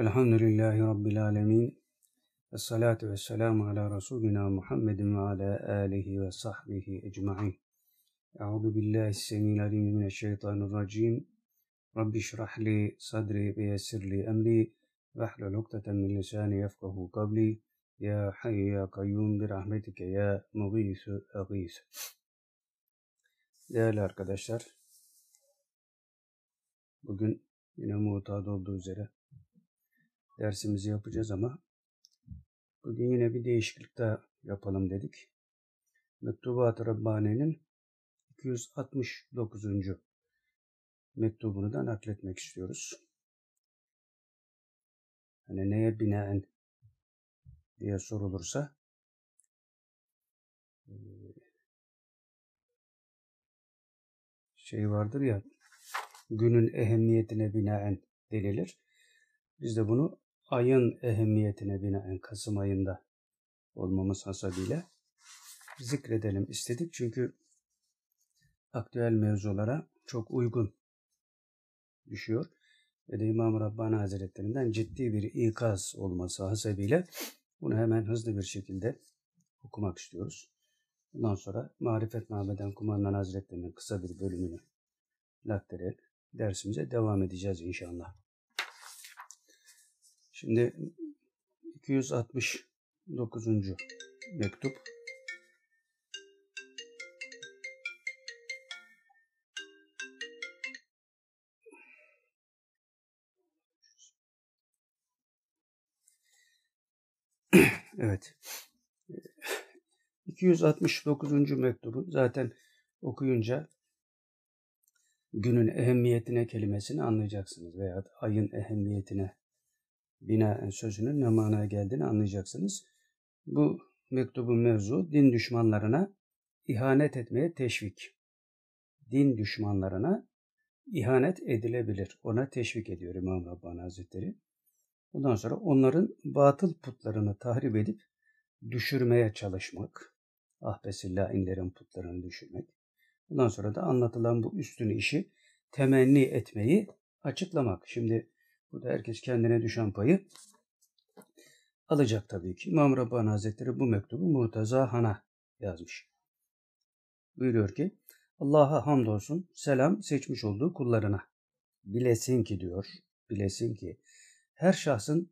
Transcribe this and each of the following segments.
Elhamdülillahi Rabbil alemin. Ve salatu ve selamu ala Resulina Muhammedin ve ala alihi ve sahbihi ecma'in. Euzu billahi semil alim mineşşeytanirracim. Rabbi şrah li sadri ve yessir li emri ve hlul ukdeten min lisani yefkahu kavli. Ya hayy ya kayyum bir rahmetike ya mugisu agis. Değerli arkadaşlar, bugün yine mutat olduğu üzere dersimizi yapacağız ama bugün yine bir değişiklik daha yapalım dedik. Mektubat-ı Rabbani'nin 269. mektubunu da nakletmek istiyoruz. Hani neye binaen diye sorulursa şey vardır ya günün ehemmiyetine binaen denilir. Biz de bunu ayın ehemmiyetine binaen Kasım ayında olmamız hasabıyla zikredelim istedik. Çünkü aktüel mevzulara çok uygun düşüyor. Ve de İmam Rabbani Hazretlerinden ciddi bir ikaz olması hasebiyle bunu hemen hızlı bir şekilde okumak istiyoruz. Bundan sonra Marifet Mahmeden Kumandan Hazretleri'nin kısa bir bölümünü naklerek dersimize devam edeceğiz inşallah. Şimdi 269. mektup. evet. 269. mektubu zaten okuyunca günün ehemmiyetine kelimesini anlayacaksınız veya ayın ehemmiyetine binaen sözünün ne manaya geldiğini anlayacaksınız. Bu mektubun mevzu din düşmanlarına ihanet etmeye teşvik. Din düşmanlarına ihanet edilebilir. Ona teşvik ediyor İmam Rabbani Hazretleri. Ondan sonra onların batıl putlarını tahrip edip düşürmeye çalışmak. Ahbesillah putlarını düşürmek. Ondan sonra da anlatılan bu üstün işi temenni etmeyi açıklamak. Şimdi Burada herkes kendine düşen payı alacak tabii ki. İmam Rabbani Hazretleri bu mektubu Murtaza Han'a yazmış. Buyuruyor ki Allah'a hamdolsun selam seçmiş olduğu kullarına. Bilesin ki diyor, bilesin ki her şahsın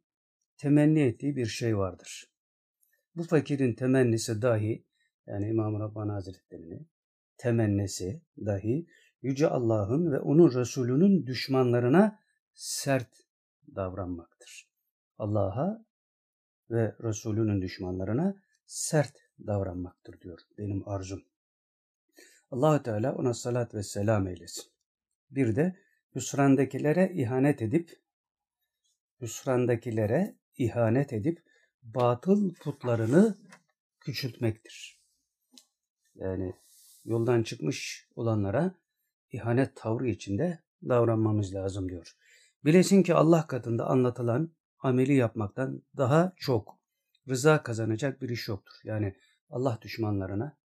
temenni ettiği bir şey vardır. Bu fakirin temennisi dahi yani İmam Rabbani Hazretleri'nin temennisi dahi Yüce Allah'ın ve onun Resulünün düşmanlarına sert davranmaktır. Allah'a ve Resulünün düşmanlarına sert davranmaktır diyor benim arzum. allah Teala ona salat ve selam eylesin. Bir de hüsrandakilere ihanet edip hüsrandakilere ihanet edip batıl putlarını küçültmektir. Yani yoldan çıkmış olanlara ihanet tavrı içinde davranmamız lazım diyor. Bilesin ki Allah katında anlatılan ameli yapmaktan daha çok rıza kazanacak bir iş yoktur. Yani Allah düşmanlarına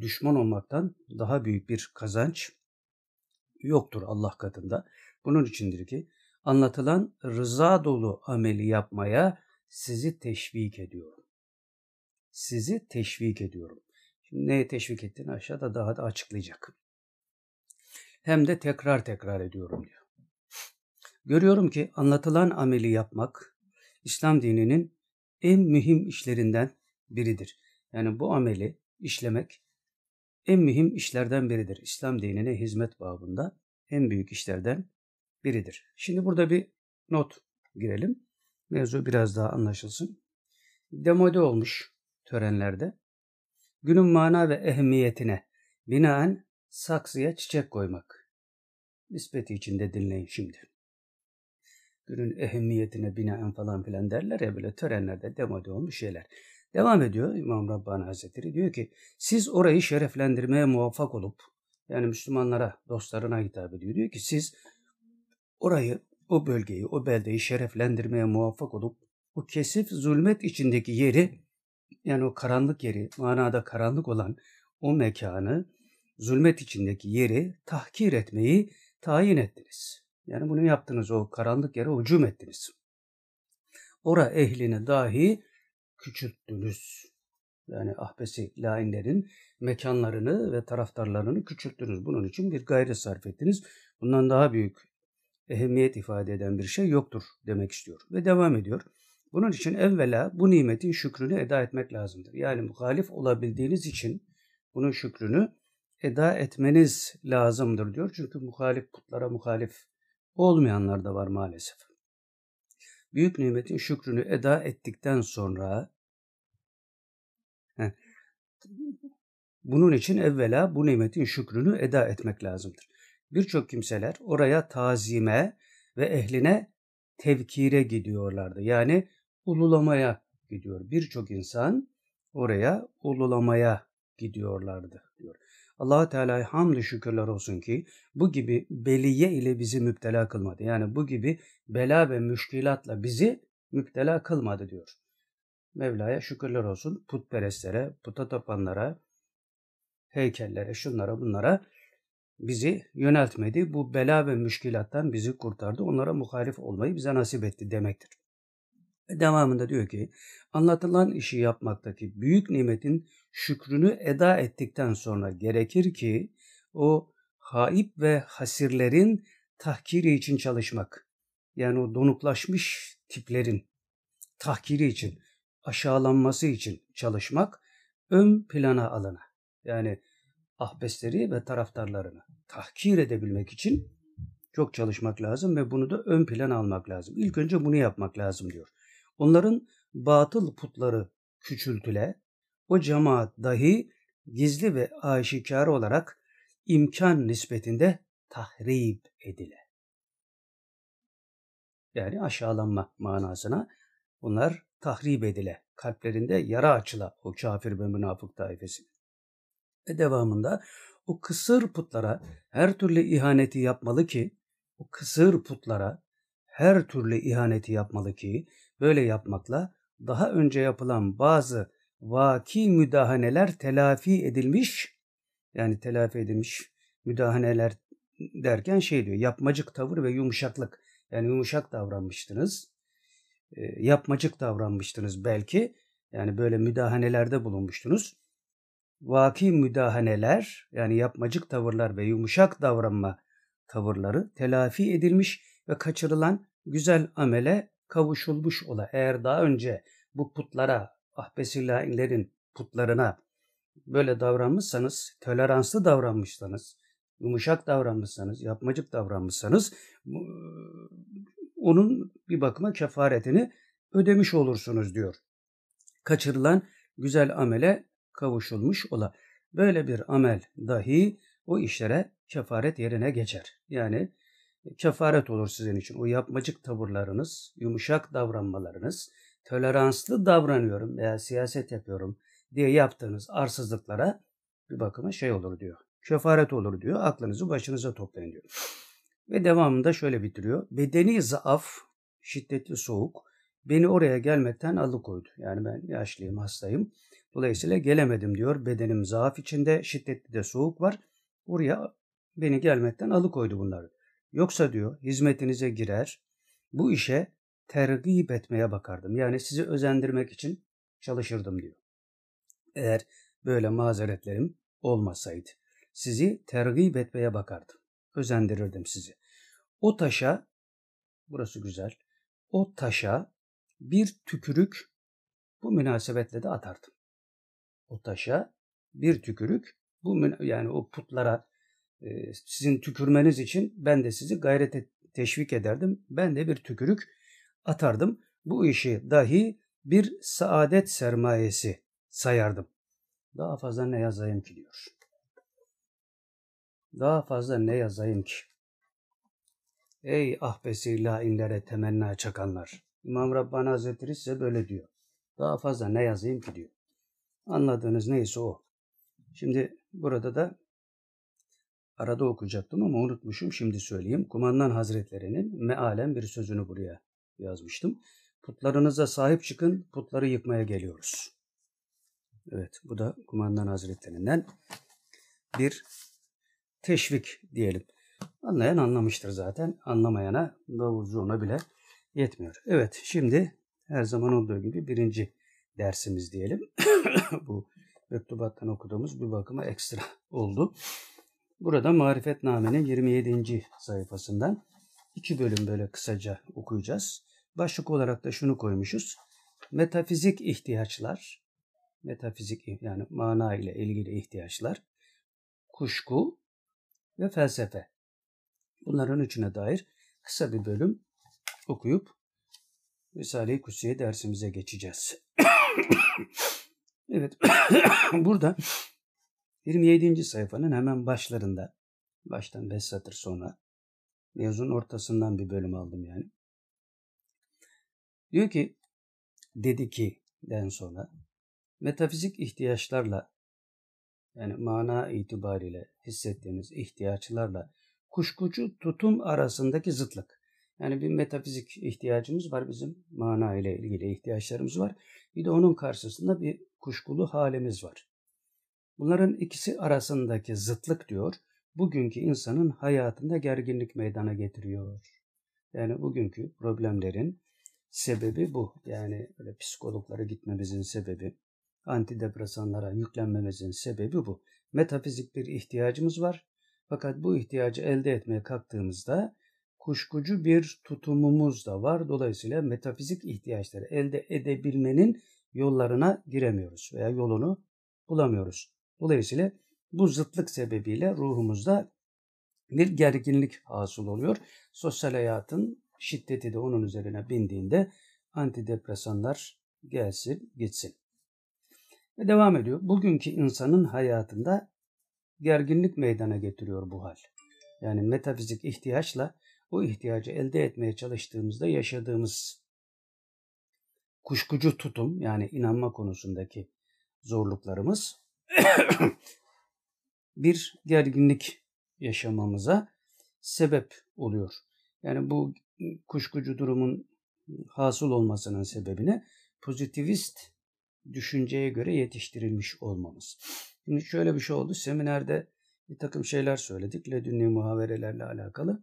düşman olmaktan daha büyük bir kazanç yoktur Allah katında. Bunun içindir ki anlatılan rıza dolu ameli yapmaya sizi teşvik ediyorum. Sizi teşvik ediyorum. Şimdi neye teşvik ettiğini aşağıda daha da açıklayacak. Hem de tekrar tekrar ediyorum diyor. Görüyorum ki anlatılan ameli yapmak İslam dininin en mühim işlerinden biridir. Yani bu ameli işlemek en mühim işlerden biridir. İslam dinine hizmet babında en büyük işlerden biridir. Şimdi burada bir not girelim. Mevzu biraz daha anlaşılsın. Demode olmuş törenlerde. Günün mana ve ehemmiyetine binaen saksıya çiçek koymak. Nispeti içinde dinleyin şimdi günün ehemmiyetine binaen falan filan derler ya böyle törenlerde demode olmuş şeyler. Devam ediyor İmam Rabbani Hazretleri diyor ki siz orayı şereflendirmeye muvaffak olup yani Müslümanlara dostlarına hitap ediyor. Diyor ki siz orayı o bölgeyi o beldeyi şereflendirmeye muvaffak olup o kesif zulmet içindeki yeri yani o karanlık yeri manada karanlık olan o mekanı zulmet içindeki yeri tahkir etmeyi tayin ettiniz. Yani bunu yaptınız o karanlık yere hücum ettiniz. ora ehlini dahi küçülttünüz. Yani ahbesi lainlerin mekanlarını ve taraftarlarını küçülttünüz. Bunun için bir gayret sarf ettiniz. Bundan daha büyük ehemmiyet ifade eden bir şey yoktur demek istiyor. Ve devam ediyor. Bunun için evvela bu nimetin şükrünü eda etmek lazımdır. Yani muhalif olabildiğiniz için bunun şükrünü eda etmeniz lazımdır diyor. Çünkü muhalif putlara muhalif olmayanlar da var maalesef. Büyük nimetin şükrünü eda ettikten sonra bunun için evvela bu nimetin şükrünü eda etmek lazımdır. Birçok kimseler oraya tazime ve ehline tevkire gidiyorlardı. Yani ululamaya gidiyor. Birçok insan oraya ululamaya gidiyorlardı diyor. Allah Teala'ya hamdü şükürler olsun ki bu gibi beliye ile bizi müptela kılmadı. Yani bu gibi bela ve müşkilatla bizi müptela kılmadı diyor. Mevla'ya şükürler olsun putperestlere, puta tapanlara, heykellere, şunlara bunlara bizi yöneltmedi. Bu bela ve müşkilattan bizi kurtardı. Onlara muhalif olmayı bize nasip etti demektir. Devamında diyor ki anlatılan işi yapmaktaki büyük nimetin şükrünü eda ettikten sonra gerekir ki o haip ve hasirlerin tahkiri için çalışmak. Yani o donuklaşmış tiplerin tahkiri için, aşağılanması için çalışmak ön plana alına. Yani ahbesleri ve taraftarlarını tahkir edebilmek için çok çalışmak lazım ve bunu da ön plan almak lazım. İlk önce bunu yapmak lazım diyor. Onların batıl putları küçültüle, o cemaat dahi gizli ve aşikar olarak imkan nispetinde tahrip edile. Yani aşağılanma manasına bunlar tahrip edile. Kalplerinde yara açıla o kafir ve münafık taifesi. Ve devamında o kısır putlara her türlü ihaneti yapmalı ki o kısır putlara her türlü ihaneti yapmalı ki böyle yapmakla daha önce yapılan bazı vaki müdahaneler telafi edilmiş yani telafi edilmiş müdahaneler derken şey diyor yapmacık tavır ve yumuşaklık. Yani yumuşak davranmıştınız e, yapmacık davranmıştınız belki yani böyle müdahanelerde bulunmuştunuz. Vaki müdahaneler yani yapmacık tavırlar ve yumuşak davranma tavırları telafi edilmiş ve kaçırılan güzel amele kavuşulmuş ola. Eğer daha önce bu putlara, ahbesilainlerin putlarına böyle davranmışsanız, toleranslı davranmışsanız, yumuşak davranmışsanız, yapmacık davranmışsanız onun bir bakıma kefaretini ödemiş olursunuz diyor. Kaçırılan güzel amele kavuşulmuş ola. Böyle bir amel dahi o işlere kefaret yerine geçer. Yani kefaret olur sizin için. O yapmacık tavırlarınız, yumuşak davranmalarınız, toleranslı davranıyorum veya siyaset yapıyorum diye yaptığınız arsızlıklara bir bakıma şey olur diyor. Kefaret olur diyor. Aklınızı başınıza toplayın diyor. Ve devamında şöyle bitiriyor. Bedeni zaaf, şiddetli soğuk beni oraya gelmekten alıkoydu. Yani ben yaşlıyım, hastayım. Dolayısıyla gelemedim diyor. Bedenim zaaf içinde, şiddetli de soğuk var. Oraya beni gelmekten alıkoydu bunları. Yoksa diyor hizmetinize girer, bu işe tergip etmeye bakardım. Yani sizi özendirmek için çalışırdım diyor. Eğer böyle mazeretlerim olmasaydı. Sizi tergip etmeye bakardım. Özendirirdim sizi. O taşa, burası güzel, o taşa bir tükürük bu münasebetle de atardım. O taşa bir tükürük bu yani o putlara sizin tükürmeniz için ben de sizi gayrete teşvik ederdim. Ben de bir tükürük atardım. Bu işi dahi bir saadet sermayesi sayardım. Daha fazla ne yazayım ki diyor. Daha fazla ne yazayım ki? Ey ahbesi lainlere temenna çakanlar. İmam Rabbani Hazretleri size böyle diyor. Daha fazla ne yazayım ki diyor. Anladığınız neyse o. Şimdi burada da arada okuyacaktım ama unutmuşum şimdi söyleyeyim. Kumandan Hazretleri'nin mealen bir sözünü buraya yazmıştım. Putlarınıza sahip çıkın, putları yıkmaya geliyoruz. Evet, bu da Kumandan Hazretlerinden bir teşvik diyelim. Anlayan anlamıştır zaten. Anlamayana davul zurna bile yetmiyor. Evet, şimdi her zaman olduğu gibi birinci dersimiz diyelim. Bu mektubattan okuduğumuz bir bakıma ekstra oldu. Burada Marifetname'nin 27. sayfasından iki bölüm böyle kısaca okuyacağız. Başlık olarak da şunu koymuşuz. Metafizik ihtiyaçlar, metafizik yani mana ile ilgili ihtiyaçlar, kuşku ve felsefe. Bunların üçüne dair kısa bir bölüm okuyup Risale-i Kutsiye dersimize geçeceğiz. evet, burada 27. sayfanın hemen başlarında, baştan 5 satır sonra, mevzun ortasından bir bölüm aldım yani. Diyor ki, dedi ki den sonra, metafizik ihtiyaçlarla, yani mana itibariyle hissettiğimiz ihtiyaçlarla kuşkucu tutum arasındaki zıtlık. Yani bir metafizik ihtiyacımız var bizim mana ile ilgili ihtiyaçlarımız var. Bir de onun karşısında bir kuşkulu halimiz var. Bunların ikisi arasındaki zıtlık diyor, bugünkü insanın hayatında gerginlik meydana getiriyor. Yani bugünkü problemlerin sebebi bu. Yani öyle psikologlara gitmemizin sebebi, antidepresanlara yüklenmemizin sebebi bu. Metafizik bir ihtiyacımız var. Fakat bu ihtiyacı elde etmeye kalktığımızda kuşkucu bir tutumumuz da var. Dolayısıyla metafizik ihtiyaçları elde edebilmenin yollarına giremiyoruz veya yolunu bulamıyoruz. Dolayısıyla bu zıtlık sebebiyle ruhumuzda bir gerginlik hasıl oluyor. Sosyal hayatın şiddeti de onun üzerine bindiğinde antidepresanlar gelsin gitsin. Ve devam ediyor. Bugünkü insanın hayatında gerginlik meydana getiriyor bu hal. Yani metafizik ihtiyaçla o ihtiyacı elde etmeye çalıştığımızda yaşadığımız kuşkucu tutum yani inanma konusundaki zorluklarımız bir gerginlik yaşamamıza sebep oluyor. Yani bu kuşkucu durumun hasıl olmasının sebebine pozitivist düşünceye göre yetiştirilmiş olmamız. Şimdi şöyle bir şey oldu. Seminerde bir takım şeyler söyledik. Ledünni muhaverelerle alakalı.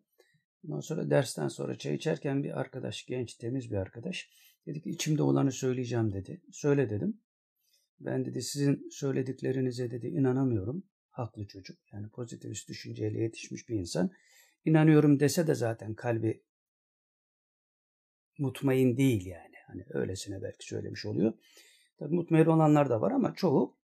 Ondan sonra dersten sonra çay içerken bir arkadaş, genç, temiz bir arkadaş dedi ki içimde olanı söyleyeceğim dedi. Söyle dedim. Ben dedi sizin söylediklerinize dedi inanamıyorum. Haklı çocuk. Yani pozitivist düşünceyle yetişmiş bir insan. İnanıyorum dese de zaten kalbi mutmain değil yani. Hani öylesine belki söylemiş oluyor. Tabii mutmain olanlar da var ama çoğu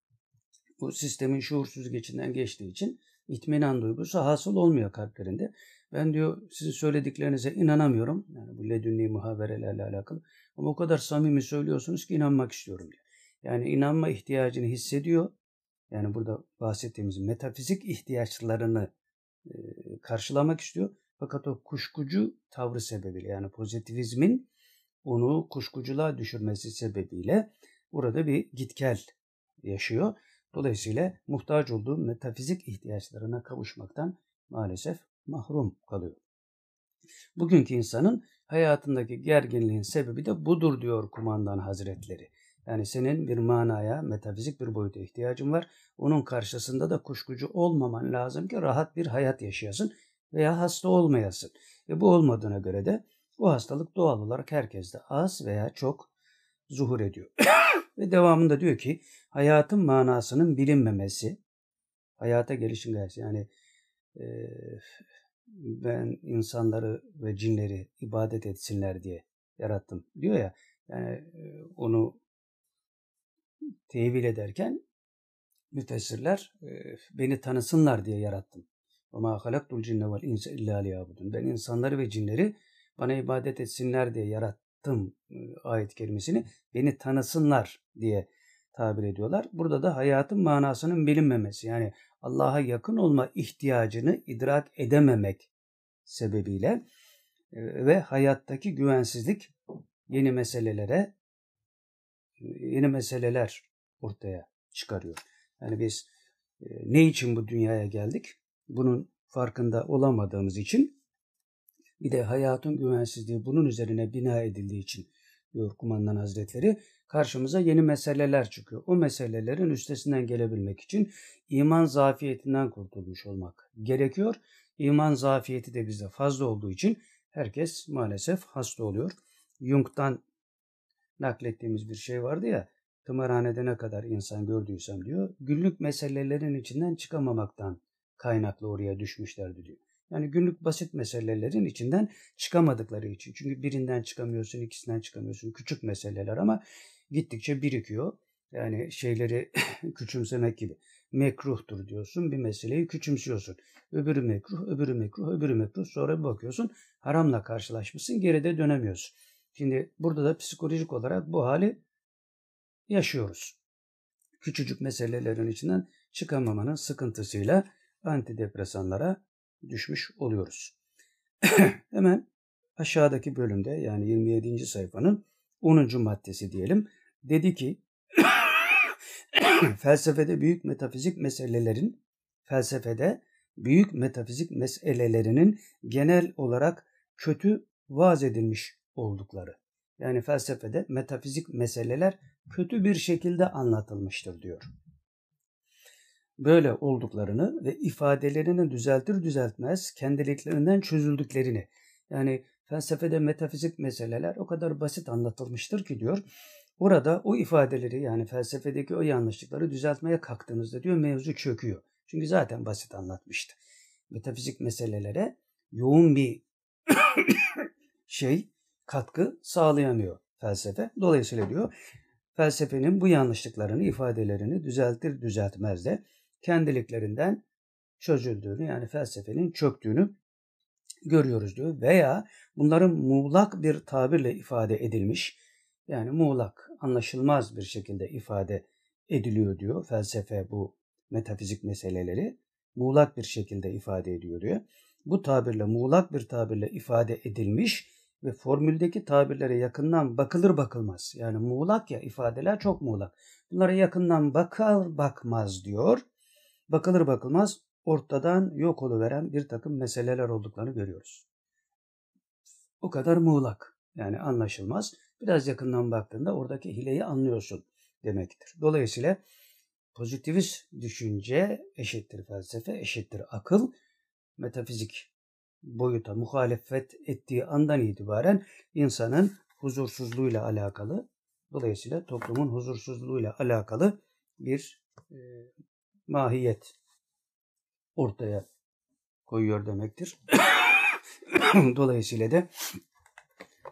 bu sistemin şuursuz geçinden geçtiği için itminan duygusu hasıl olmuyor kalplerinde. Ben diyor sizin söylediklerinize inanamıyorum. Yani bu ledünni muhaberelerle alakalı. Ama o kadar samimi söylüyorsunuz ki inanmak istiyorum diyor. Yani inanma ihtiyacını hissediyor. Yani burada bahsettiğimiz metafizik ihtiyaçlarını e, karşılamak istiyor. Fakat o kuşkucu tavrı sebebiyle yani pozitivizmin onu kuşkuculuğa düşürmesi sebebiyle burada bir gitgel yaşıyor. Dolayısıyla muhtaç olduğu metafizik ihtiyaçlarına kavuşmaktan maalesef mahrum kalıyor. Bugünkü insanın hayatındaki gerginliğin sebebi de budur diyor kumandan hazretleri. Yani senin bir manaya, metafizik bir boyuta ihtiyacın var. Onun karşısında da kuşkucu olmaman lazım ki rahat bir hayat yaşayasın veya hasta olmayasın. Ve bu olmadığına göre de bu hastalık doğal olarak herkeste az veya çok zuhur ediyor. Ve devamında diyor ki hayatın manasının bilinmemesi, hayata gelişim gayesi yani e, ben insanları ve cinleri ibadet etsinler diye yarattım diyor ya yani onu tevil ederken müfessirler beni tanısınlar diye yarattım. وَمَا خَلَقْتُ الْجِنَّ وَالْاِنْسَ اِلَّا لِيَعْبُدُونَ Ben insanları ve cinleri bana ibadet etsinler diye yarattım ayet kelimesini beni tanısınlar diye tabir ediyorlar. Burada da hayatın manasının bilinmemesi yani Allah'a yakın olma ihtiyacını idrak edememek sebebiyle ve hayattaki güvensizlik yeni meselelere yeni meseleler ortaya çıkarıyor. Yani biz ne için bu dünyaya geldik? Bunun farkında olamadığımız için bir de hayatın güvensizliği bunun üzerine bina edildiği için diyor kumandan hazretleri karşımıza yeni meseleler çıkıyor. O meselelerin üstesinden gelebilmek için iman zafiyetinden kurtulmuş olmak gerekiyor. İman zafiyeti de bizde fazla olduğu için herkes maalesef hasta oluyor. Jung'dan naklettiğimiz bir şey vardı ya. Tımarhanede ne kadar insan gördüysem diyor. Günlük meselelerin içinden çıkamamaktan kaynaklı oraya düşmüşlerdi diyor. Yani günlük basit meselelerin içinden çıkamadıkları için. Çünkü birinden çıkamıyorsun, ikisinden çıkamıyorsun. Küçük meseleler ama gittikçe birikiyor. Yani şeyleri küçümsemek gibi. Mekruhtur diyorsun, bir meseleyi küçümsüyorsun. Öbürü mekruh, öbürü mekruh, öbürü mekruh. Sonra bir bakıyorsun haramla karşılaşmışsın, geride dönemiyorsun. Şimdi burada da psikolojik olarak bu hali yaşıyoruz. Küçücük meselelerin içinden çıkamamanın sıkıntısıyla antidepresanlara düşmüş oluyoruz. Hemen aşağıdaki bölümde yani 27. sayfanın 10. maddesi diyelim. Dedi ki felsefede büyük metafizik meselelerin felsefede büyük metafizik meselelerinin genel olarak kötü vaz edilmiş oldukları. Yani felsefede metafizik meseleler kötü bir şekilde anlatılmıştır diyor. Böyle olduklarını ve ifadelerini düzeltir düzeltmez kendiliklerinden çözüldüklerini yani felsefede metafizik meseleler o kadar basit anlatılmıştır ki diyor. Orada o ifadeleri yani felsefedeki o yanlışlıkları düzeltmeye kalktığınızda diyor mevzu çöküyor. Çünkü zaten basit anlatmıştı. Metafizik meselelere yoğun bir şey katkı sağlayamıyor felsefe. Dolayısıyla diyor felsefenin bu yanlışlıklarını, ifadelerini düzeltir düzeltmez de kendiliklerinden çözüldüğünü yani felsefenin çöktüğünü görüyoruz diyor. Veya bunların muğlak bir tabirle ifade edilmiş yani muğlak, anlaşılmaz bir şekilde ifade ediliyor diyor. Felsefe bu metafizik meseleleri muğlak bir şekilde ifade ediyor diyor. Bu tabirle muğlak bir tabirle ifade edilmiş ve formüldeki tabirlere yakından bakılır bakılmaz. Yani muğlak ya ifadeler çok muğlak. Bunlara yakından bakar bakmaz diyor. Bakılır bakılmaz ortadan yok oluveren bir takım meseleler olduklarını görüyoruz. O kadar muğlak yani anlaşılmaz. Biraz yakından baktığında oradaki hileyi anlıyorsun demektir. Dolayısıyla pozitivist düşünce eşittir felsefe, eşittir akıl, metafizik boyuta muhalefet ettiği andan itibaren insanın huzursuzluğuyla alakalı, dolayısıyla toplumun huzursuzluğuyla alakalı bir e, mahiyet ortaya koyuyor demektir. Dolayısıyla da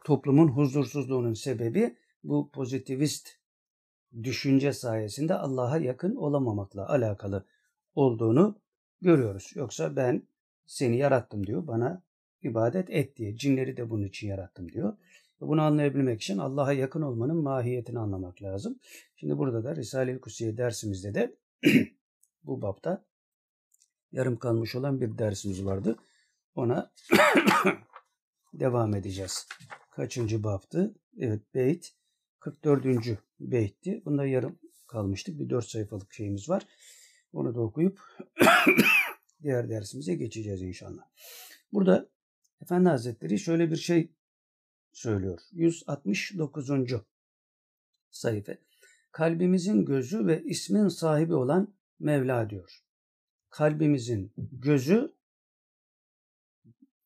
toplumun huzursuzluğunun sebebi bu pozitivist düşünce sayesinde Allah'a yakın olamamakla alakalı olduğunu görüyoruz. Yoksa ben seni yarattım diyor. Bana ibadet et diye. Cinleri de bunun için yarattım diyor. Bunu anlayabilmek için Allah'a yakın olmanın mahiyetini anlamak lazım. Şimdi burada da Risale-i Kusiye dersimizde de bu bapta yarım kalmış olan bir dersimiz vardı. Ona devam edeceğiz. Kaçıncı baptı? Evet beyt 44. beytti. Bunda yarım kalmıştık. Bir 4 sayfalık şeyimiz var. Onu da okuyup diğer dersimize geçeceğiz inşallah. Burada Efendi Hazretleri şöyle bir şey söylüyor. 169. sayfa. Kalbimizin gözü ve ismin sahibi olan Mevla diyor. Kalbimizin gözü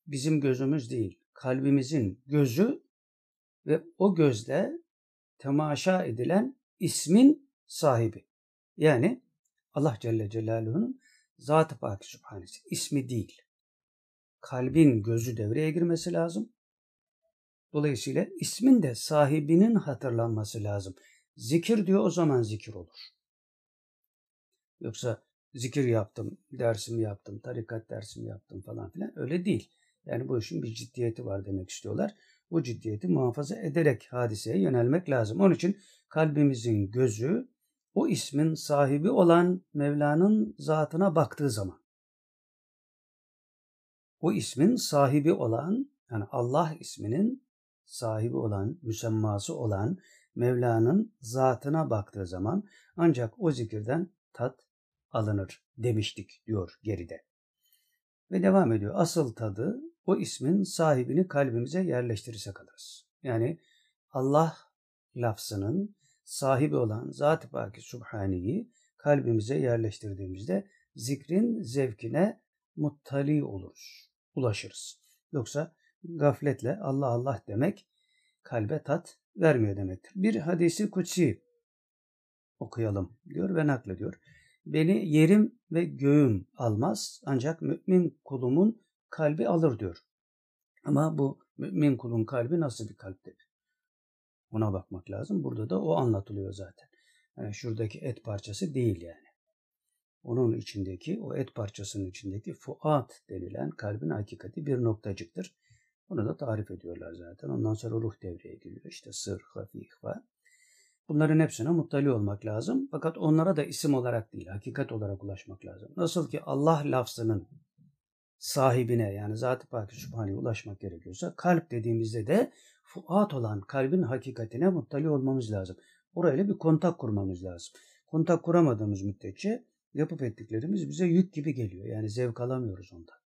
bizim gözümüz değil. Kalbimizin gözü ve o gözle temaşa edilen ismin sahibi. Yani Allah Celle Celaluhu'nun Zat-ı Pak Sübhanesi. ismi değil. Kalbin gözü devreye girmesi lazım. Dolayısıyla ismin de sahibinin hatırlanması lazım. Zikir diyor o zaman zikir olur. Yoksa zikir yaptım, dersimi yaptım, tarikat dersimi yaptım falan filan öyle değil. Yani bu işin bir ciddiyeti var demek istiyorlar. Bu ciddiyeti muhafaza ederek hadiseye yönelmek lazım. Onun için kalbimizin gözü o ismin sahibi olan Mevla'nın zatına baktığı zaman o ismin sahibi olan yani Allah isminin sahibi olan, müsemması olan Mevla'nın zatına baktığı zaman ancak o zikirden tat alınır demiştik diyor geride. Ve devam ediyor. Asıl tadı o ismin sahibini kalbimize yerleştirirsek alırız. Yani Allah lafzının sahibi olan Zat-ı Paki Subhani'yi kalbimize yerleştirdiğimizde zikrin zevkine muttali oluruz, ulaşırız. Yoksa gafletle Allah Allah demek kalbe tat vermiyor demektir. Bir hadisi kutsi okuyalım diyor ve naklediyor. Beni yerim ve göğüm almaz ancak mümin kulumun kalbi alır diyor. Ama bu mümin kulun kalbi nasıl bir kalptir? Ona bakmak lazım. Burada da o anlatılıyor zaten. Yani şuradaki et parçası değil yani. Onun içindeki, o et parçasının içindeki fuat denilen kalbin hakikati bir noktacıktır. Onu da tarif ediyorlar zaten. Ondan sonra ruh devreye giriyor. İşte sır, hafif var. Bunların hepsine muttali olmak lazım. Fakat onlara da isim olarak değil, hakikat olarak ulaşmak lazım. Nasıl ki Allah lafzının sahibine yani Zat-ı Sübhane'ye ulaşmak gerekiyorsa kalp dediğimizde de fuat olan kalbin hakikatine muttali olmamız lazım. Orayla bir kontak kurmamız lazım. Kontak kuramadığımız müddetçe yapıp ettiklerimiz bize yük gibi geliyor. Yani zevk alamıyoruz ondan.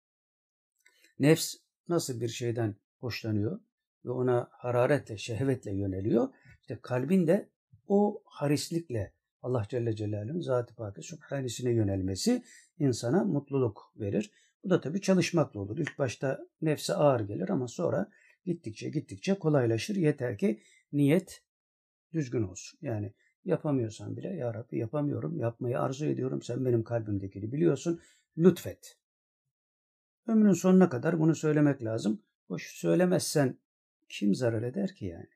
Nefs nasıl bir şeyden hoşlanıyor ve ona hararetle, şehvetle yöneliyor. İşte kalbin de o harislikle Allah Celle Celaluhu'nun Zat-ı Pak'ı Sübhanesine yönelmesi insana mutluluk verir. Bu da tabii çalışmakla olur. İlk başta nefse ağır gelir ama sonra gittikçe gittikçe kolaylaşır. Yeter ki niyet düzgün olsun. Yani yapamıyorsan bile ya Rabbi yapamıyorum, yapmayı arzu ediyorum. Sen benim kalbimdekini biliyorsun. Lütfet. Ömrün sonuna kadar bunu söylemek lazım. Boş söylemezsen kim zarar eder ki yani?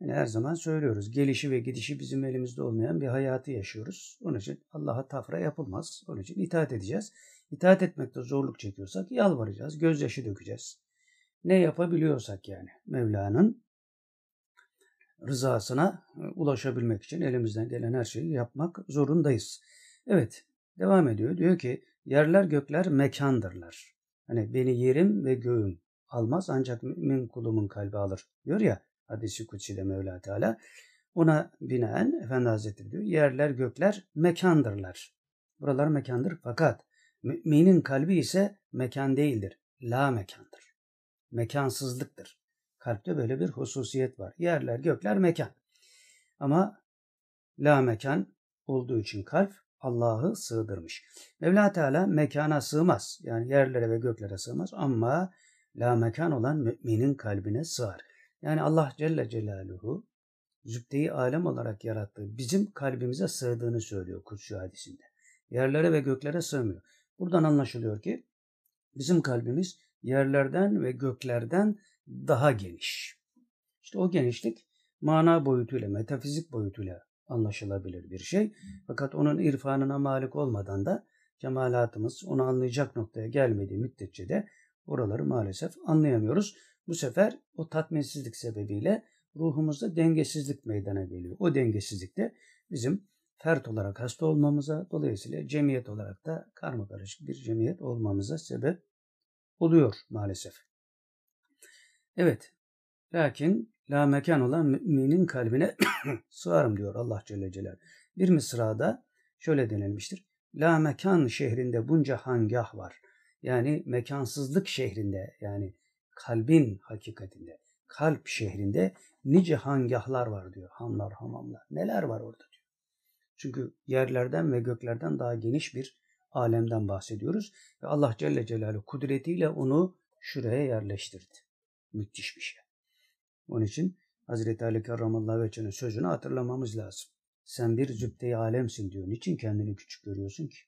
Yani her zaman söylüyoruz. Gelişi ve gidişi bizim elimizde olmayan bir hayatı yaşıyoruz. Onun için Allah'a tafra yapılmaz. Onun için itaat edeceğiz. İtaat etmekte zorluk çekiyorsak yalvaracağız, gözyaşı dökeceğiz. Ne yapabiliyorsak yani Mevla'nın rızasına e, ulaşabilmek için elimizden gelen her şeyi yapmak zorundayız. Evet, devam ediyor. Diyor ki yerler gökler mekandırlar. Hani beni yerim ve göğüm almaz ancak mümin kulumun kalbi alır. Diyor ya hadisi kutsiyle Mevla Teala. Ona binaen Efendi Hazretleri diyor yerler gökler mekandırlar. Buralar mekandır fakat Müminin kalbi ise mekan değildir. La mekandır. Mekansızlıktır. Kalpte böyle bir hususiyet var. Yerler, gökler mekan. Ama la mekan olduğu için kalp Allah'ı sığdırmış. Mevla Teala mekana sığmaz. Yani yerlere ve göklere sığmaz ama la mekan olan müminin kalbine sığar. Yani Allah Celle Celaluhu zübdeyi alem olarak yarattığı bizim kalbimize sığdığını söylüyor Kutsu hadisinde. Yerlere ve göklere sığmıyor. Buradan anlaşılıyor ki bizim kalbimiz yerlerden ve göklerden daha geniş. İşte o genişlik mana boyutuyla, metafizik boyutuyla anlaşılabilir bir şey. Fakat onun irfanına malik olmadan da kemalatımız onu anlayacak noktaya gelmediği müddetçe de oraları maalesef anlayamıyoruz. Bu sefer o tatminsizlik sebebiyle ruhumuzda dengesizlik meydana geliyor. O dengesizlik de bizim fert olarak hasta olmamıza, dolayısıyla cemiyet olarak da karma karışık bir cemiyet olmamıza sebep oluyor maalesef. Evet, lakin la mekan olan müminin kalbine sığarım diyor Allah Celle Celal. Bir mısrada şöyle denilmiştir. La mekan şehrinde bunca hangah var. Yani mekansızlık şehrinde yani kalbin hakikatinde, kalp şehrinde nice hangahlar var diyor. Hamlar, hamamlar. Neler var orada? Çünkü yerlerden ve göklerden daha geniş bir alemden bahsediyoruz. Ve Allah Celle Celaluhu kudretiyle onu şuraya yerleştirdi. Müthiş bir şey. Onun için Hazreti Ali Kerramallahu Veçhen'in sözünü hatırlamamız lazım. Sen bir zübde alemsin diyor. Niçin kendini küçük görüyorsun ki?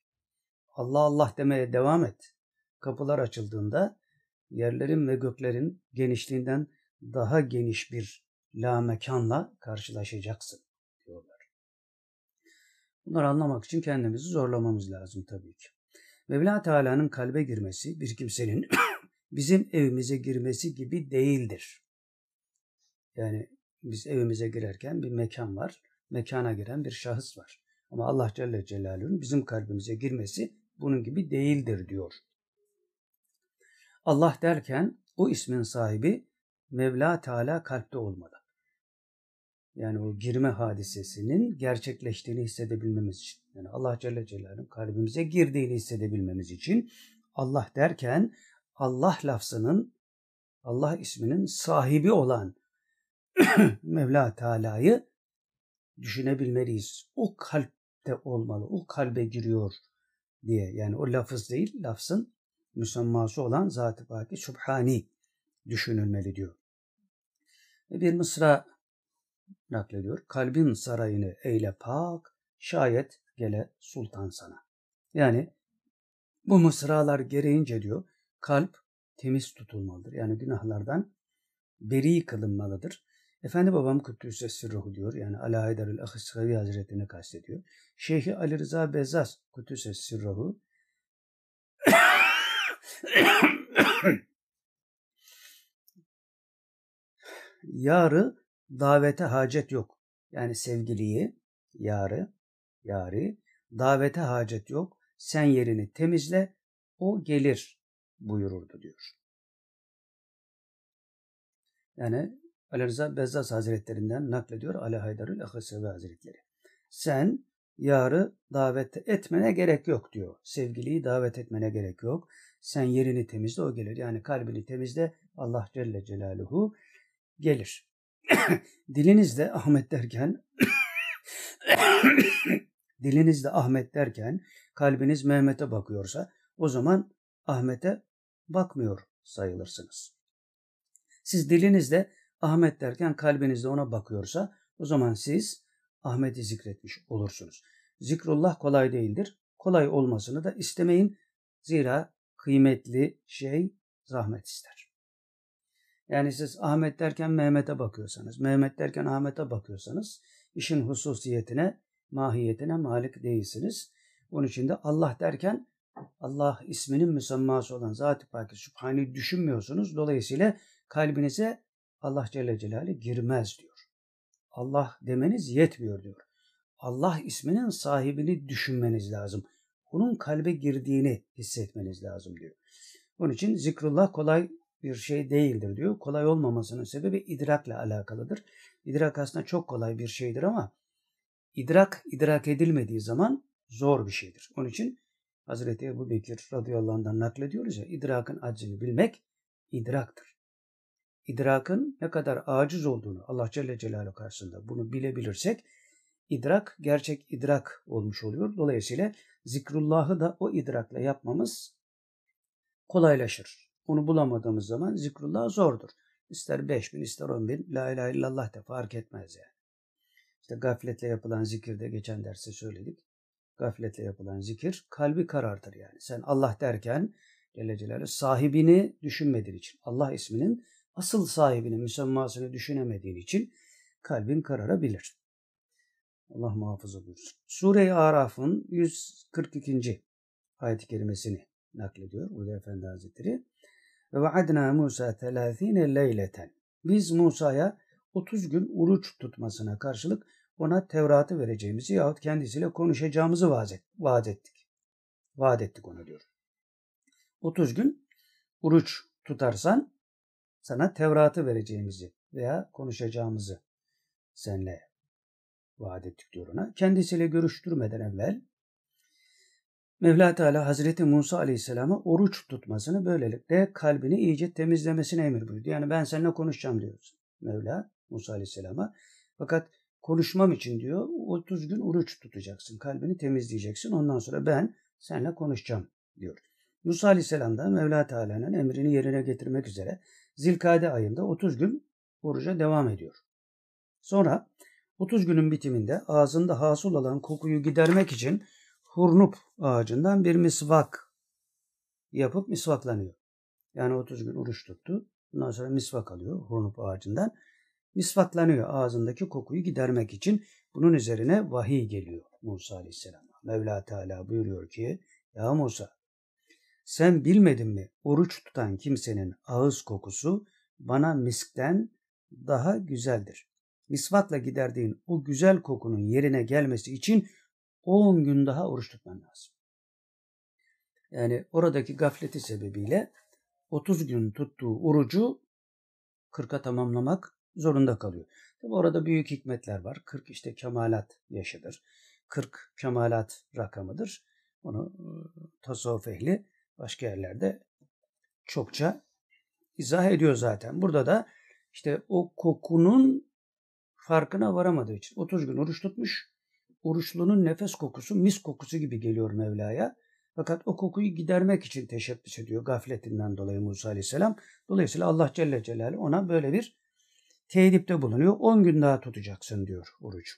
Allah Allah demeye devam et. Kapılar açıldığında yerlerin ve göklerin genişliğinden daha geniş bir la mekanla karşılaşacaksın. Bunları anlamak için kendimizi zorlamamız lazım tabii ki. Mevla Teala'nın kalbe girmesi bir kimsenin bizim evimize girmesi gibi değildir. Yani biz evimize girerken bir mekan var. Mekana giren bir şahıs var. Ama Allah Celle Celaluhu'nun bizim kalbimize girmesi bunun gibi değildir diyor. Allah derken o ismin sahibi Mevla Teala kalpte olmalı yani o girme hadisesinin gerçekleştiğini hissedebilmemiz için. Yani Allah Celle Celaluhu'nun kalbimize girdiğini hissedebilmemiz için Allah derken Allah lafzının Allah isminin sahibi olan Mevla Teala'yı düşünebilmeliyiz. O kalpte olmalı. O kalbe giriyor diye. Yani o lafız değil, lafzın müsemması olan Zat-ı Baki Subhani düşünülmeli diyor. Bir mısra naklediyor. Kalbin sarayını eyle pak, şayet gele sultan sana. Yani bu mısralar gereğince diyor kalp temiz tutulmalıdır. Yani günahlardan beri kılınmalıdır. Efendi babam Kuddüs'e sırruhu diyor. Yani Ala Haydarül Ahıskavi Hazretini kastediyor. Şeyhi Ali Rıza Bezaz Kuddüs'e sırruhu yarı davete hacet yok. Yani sevgiliyi, yarı, yarı davete hacet yok. Sen yerini temizle, o gelir buyururdu diyor. Yani Ali Rıza Bezzaz Hazretlerinden naklediyor Ali Haydarül Akısevi Hazretleri. Sen yarı davet etmene gerek yok diyor. Sevgiliyi davet etmene gerek yok. Sen yerini temizle o gelir. Yani kalbini temizle Allah Celle Celaluhu gelir. dilinizde Ahmet derken dilinizde Ahmet derken kalbiniz Mehmet'e bakıyorsa o zaman Ahmet'e bakmıyor sayılırsınız. Siz dilinizde Ahmet derken kalbinizde ona bakıyorsa o zaman siz Ahmet'i zikretmiş olursunuz. Zikrullah kolay değildir. Kolay olmasını da istemeyin. Zira kıymetli şey zahmet ister. Yani siz Ahmet derken Mehmet'e bakıyorsanız, Mehmet derken Ahmet'e bakıyorsanız işin hususiyetine, mahiyetine malik değilsiniz. Onun için de Allah derken Allah isminin müsemması olan Zat-ı Pakı Sübhane'yi düşünmüyorsunuz. Dolayısıyla kalbinize Allah Celle Celaluhu girmez diyor. Allah demeniz yetmiyor diyor. Allah isminin sahibini düşünmeniz lazım. Onun kalbe girdiğini hissetmeniz lazım diyor. Onun için zikrullah kolay bir şey değildir diyor. Kolay olmamasının sebebi idrakla alakalıdır. İdrak aslında çok kolay bir şeydir ama idrak idrak edilmediği zaman zor bir şeydir. Onun için Hazreti Ebu Bekir radıyallahu anh'dan naklediyoruz ya idrakın acını bilmek idraktır. İdrakın ne kadar aciz olduğunu Allah Celle Celaluhu karşısında bunu bilebilirsek idrak gerçek idrak olmuş oluyor. Dolayısıyla zikrullahı da o idrakla yapmamız kolaylaşır. Onu bulamadığımız zaman zikrullah zordur. İster 5 bin ister 10 bin la ilahe illallah da fark etmez yani. İşte gafletle yapılan zikirde geçen derste söyledik. Gafletle yapılan zikir kalbi karartır yani. Sen Allah derken Celle Celaluhu sahibini düşünmediğin için Allah isminin asıl sahibini, müsemmasını düşünemediğin için kalbin kararabilir. Allah muhafaza buyursun. Sure-i Araf'ın 142. ayet-i kerimesini naklediyor Ulu Efendi Hazretleri. Ve vaadna Musa 30 leyleten. Biz Musa'ya 30 gün uruç tutmasına karşılık ona Tevrat'ı vereceğimizi yahut kendisiyle konuşacağımızı vaat ettik. Vaat ettik ona diyor. 30 gün uruç tutarsan sana Tevrat'ı vereceğimizi veya konuşacağımızı senle vaat ettik diyor ona. Kendisiyle görüştürmeden evvel Mevla Teala Hazreti Musa Aleyhisselam'a oruç tutmasını böylelikle kalbini iyice temizlemesine emir buyurdu. Yani ben seninle konuşacağım diyoruz Mevla Musa Aleyhisselam'a. Fakat konuşmam için diyor 30 gün oruç tutacaksın. Kalbini temizleyeceksin. Ondan sonra ben seninle konuşacağım diyor. Musa Aleyhisselam da Mevla Teala'nın emrini yerine getirmek üzere Zilkade ayında 30 gün oruca devam ediyor. Sonra 30 günün bitiminde ağzında hasıl olan kokuyu gidermek için hurnup ağacından bir misvak yapıp misvaklanıyor. Yani 30 gün oruç tuttu. Ondan sonra misvak alıyor hurnup ağacından. Misvaklanıyor ağzındaki kokuyu gidermek için. Bunun üzerine vahiy geliyor Musa Aleyhisselam'a. Mevla Teala buyuruyor ki Ya Musa sen bilmedin mi oruç tutan kimsenin ağız kokusu bana miskten daha güzeldir. Misvakla giderdiğin o güzel kokunun yerine gelmesi için 10 gün daha oruç tutman lazım. Yani oradaki gafleti sebebiyle 30 gün tuttuğu orucu 40'a tamamlamak zorunda kalıyor. Tabi orada büyük hikmetler var. 40 işte kemalat yaşıdır. 40 kemalat rakamıdır. Onu e, tasavvuf ehli başka yerlerde çokça izah ediyor zaten. Burada da işte o kokunun farkına varamadığı için 30 gün oruç tutmuş. Oruçlunun nefes kokusu mis kokusu gibi geliyor Mevla'ya. Fakat o kokuyu gidermek için teşebbüs ediyor gafletinden dolayı Musa Aleyhisselam. Dolayısıyla Allah Celle Celaluhu ona böyle bir Tedipte bulunuyor. 10 gün daha tutacaksın diyor orucu.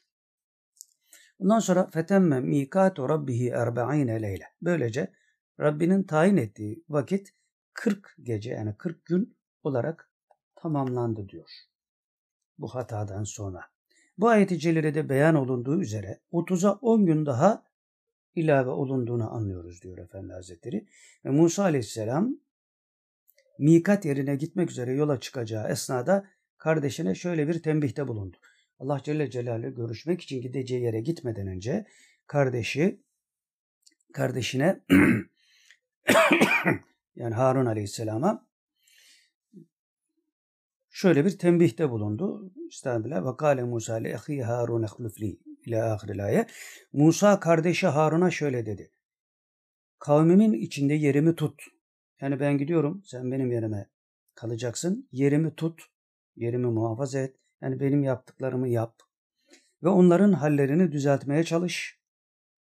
Ondan sonra fetemme mikatu rabbihi erba'ine leyle. Böylece Rabbinin tayin ettiği vakit 40 gece yani 40 gün olarak tamamlandı diyor. Bu hatadan sonra. Bu ayet-i celilede beyan olunduğu üzere 30'a 10 gün daha ilave olunduğunu anlıyoruz diyor Efendi Hazretleri. Ve Musa Aleyhisselam mikat yerine gitmek üzere yola çıkacağı esnada kardeşine şöyle bir tembihte bulundu. Allah Celle Celaluhu görüşmek için gideceği yere gitmeden önce kardeşi kardeşine yani Harun Aleyhisselam'a şöyle bir tembihte bulundu. Estağfirullah. Ve kâle Musa le ehi Harun ehlufli ila ahiril Musa kardeşi Harun'a şöyle dedi. Kavmimin içinde yerimi tut. Yani ben gidiyorum sen benim yerime kalacaksın. Yerimi tut. Yerimi muhafaza et. Yani benim yaptıklarımı yap. Ve onların hallerini düzeltmeye çalış.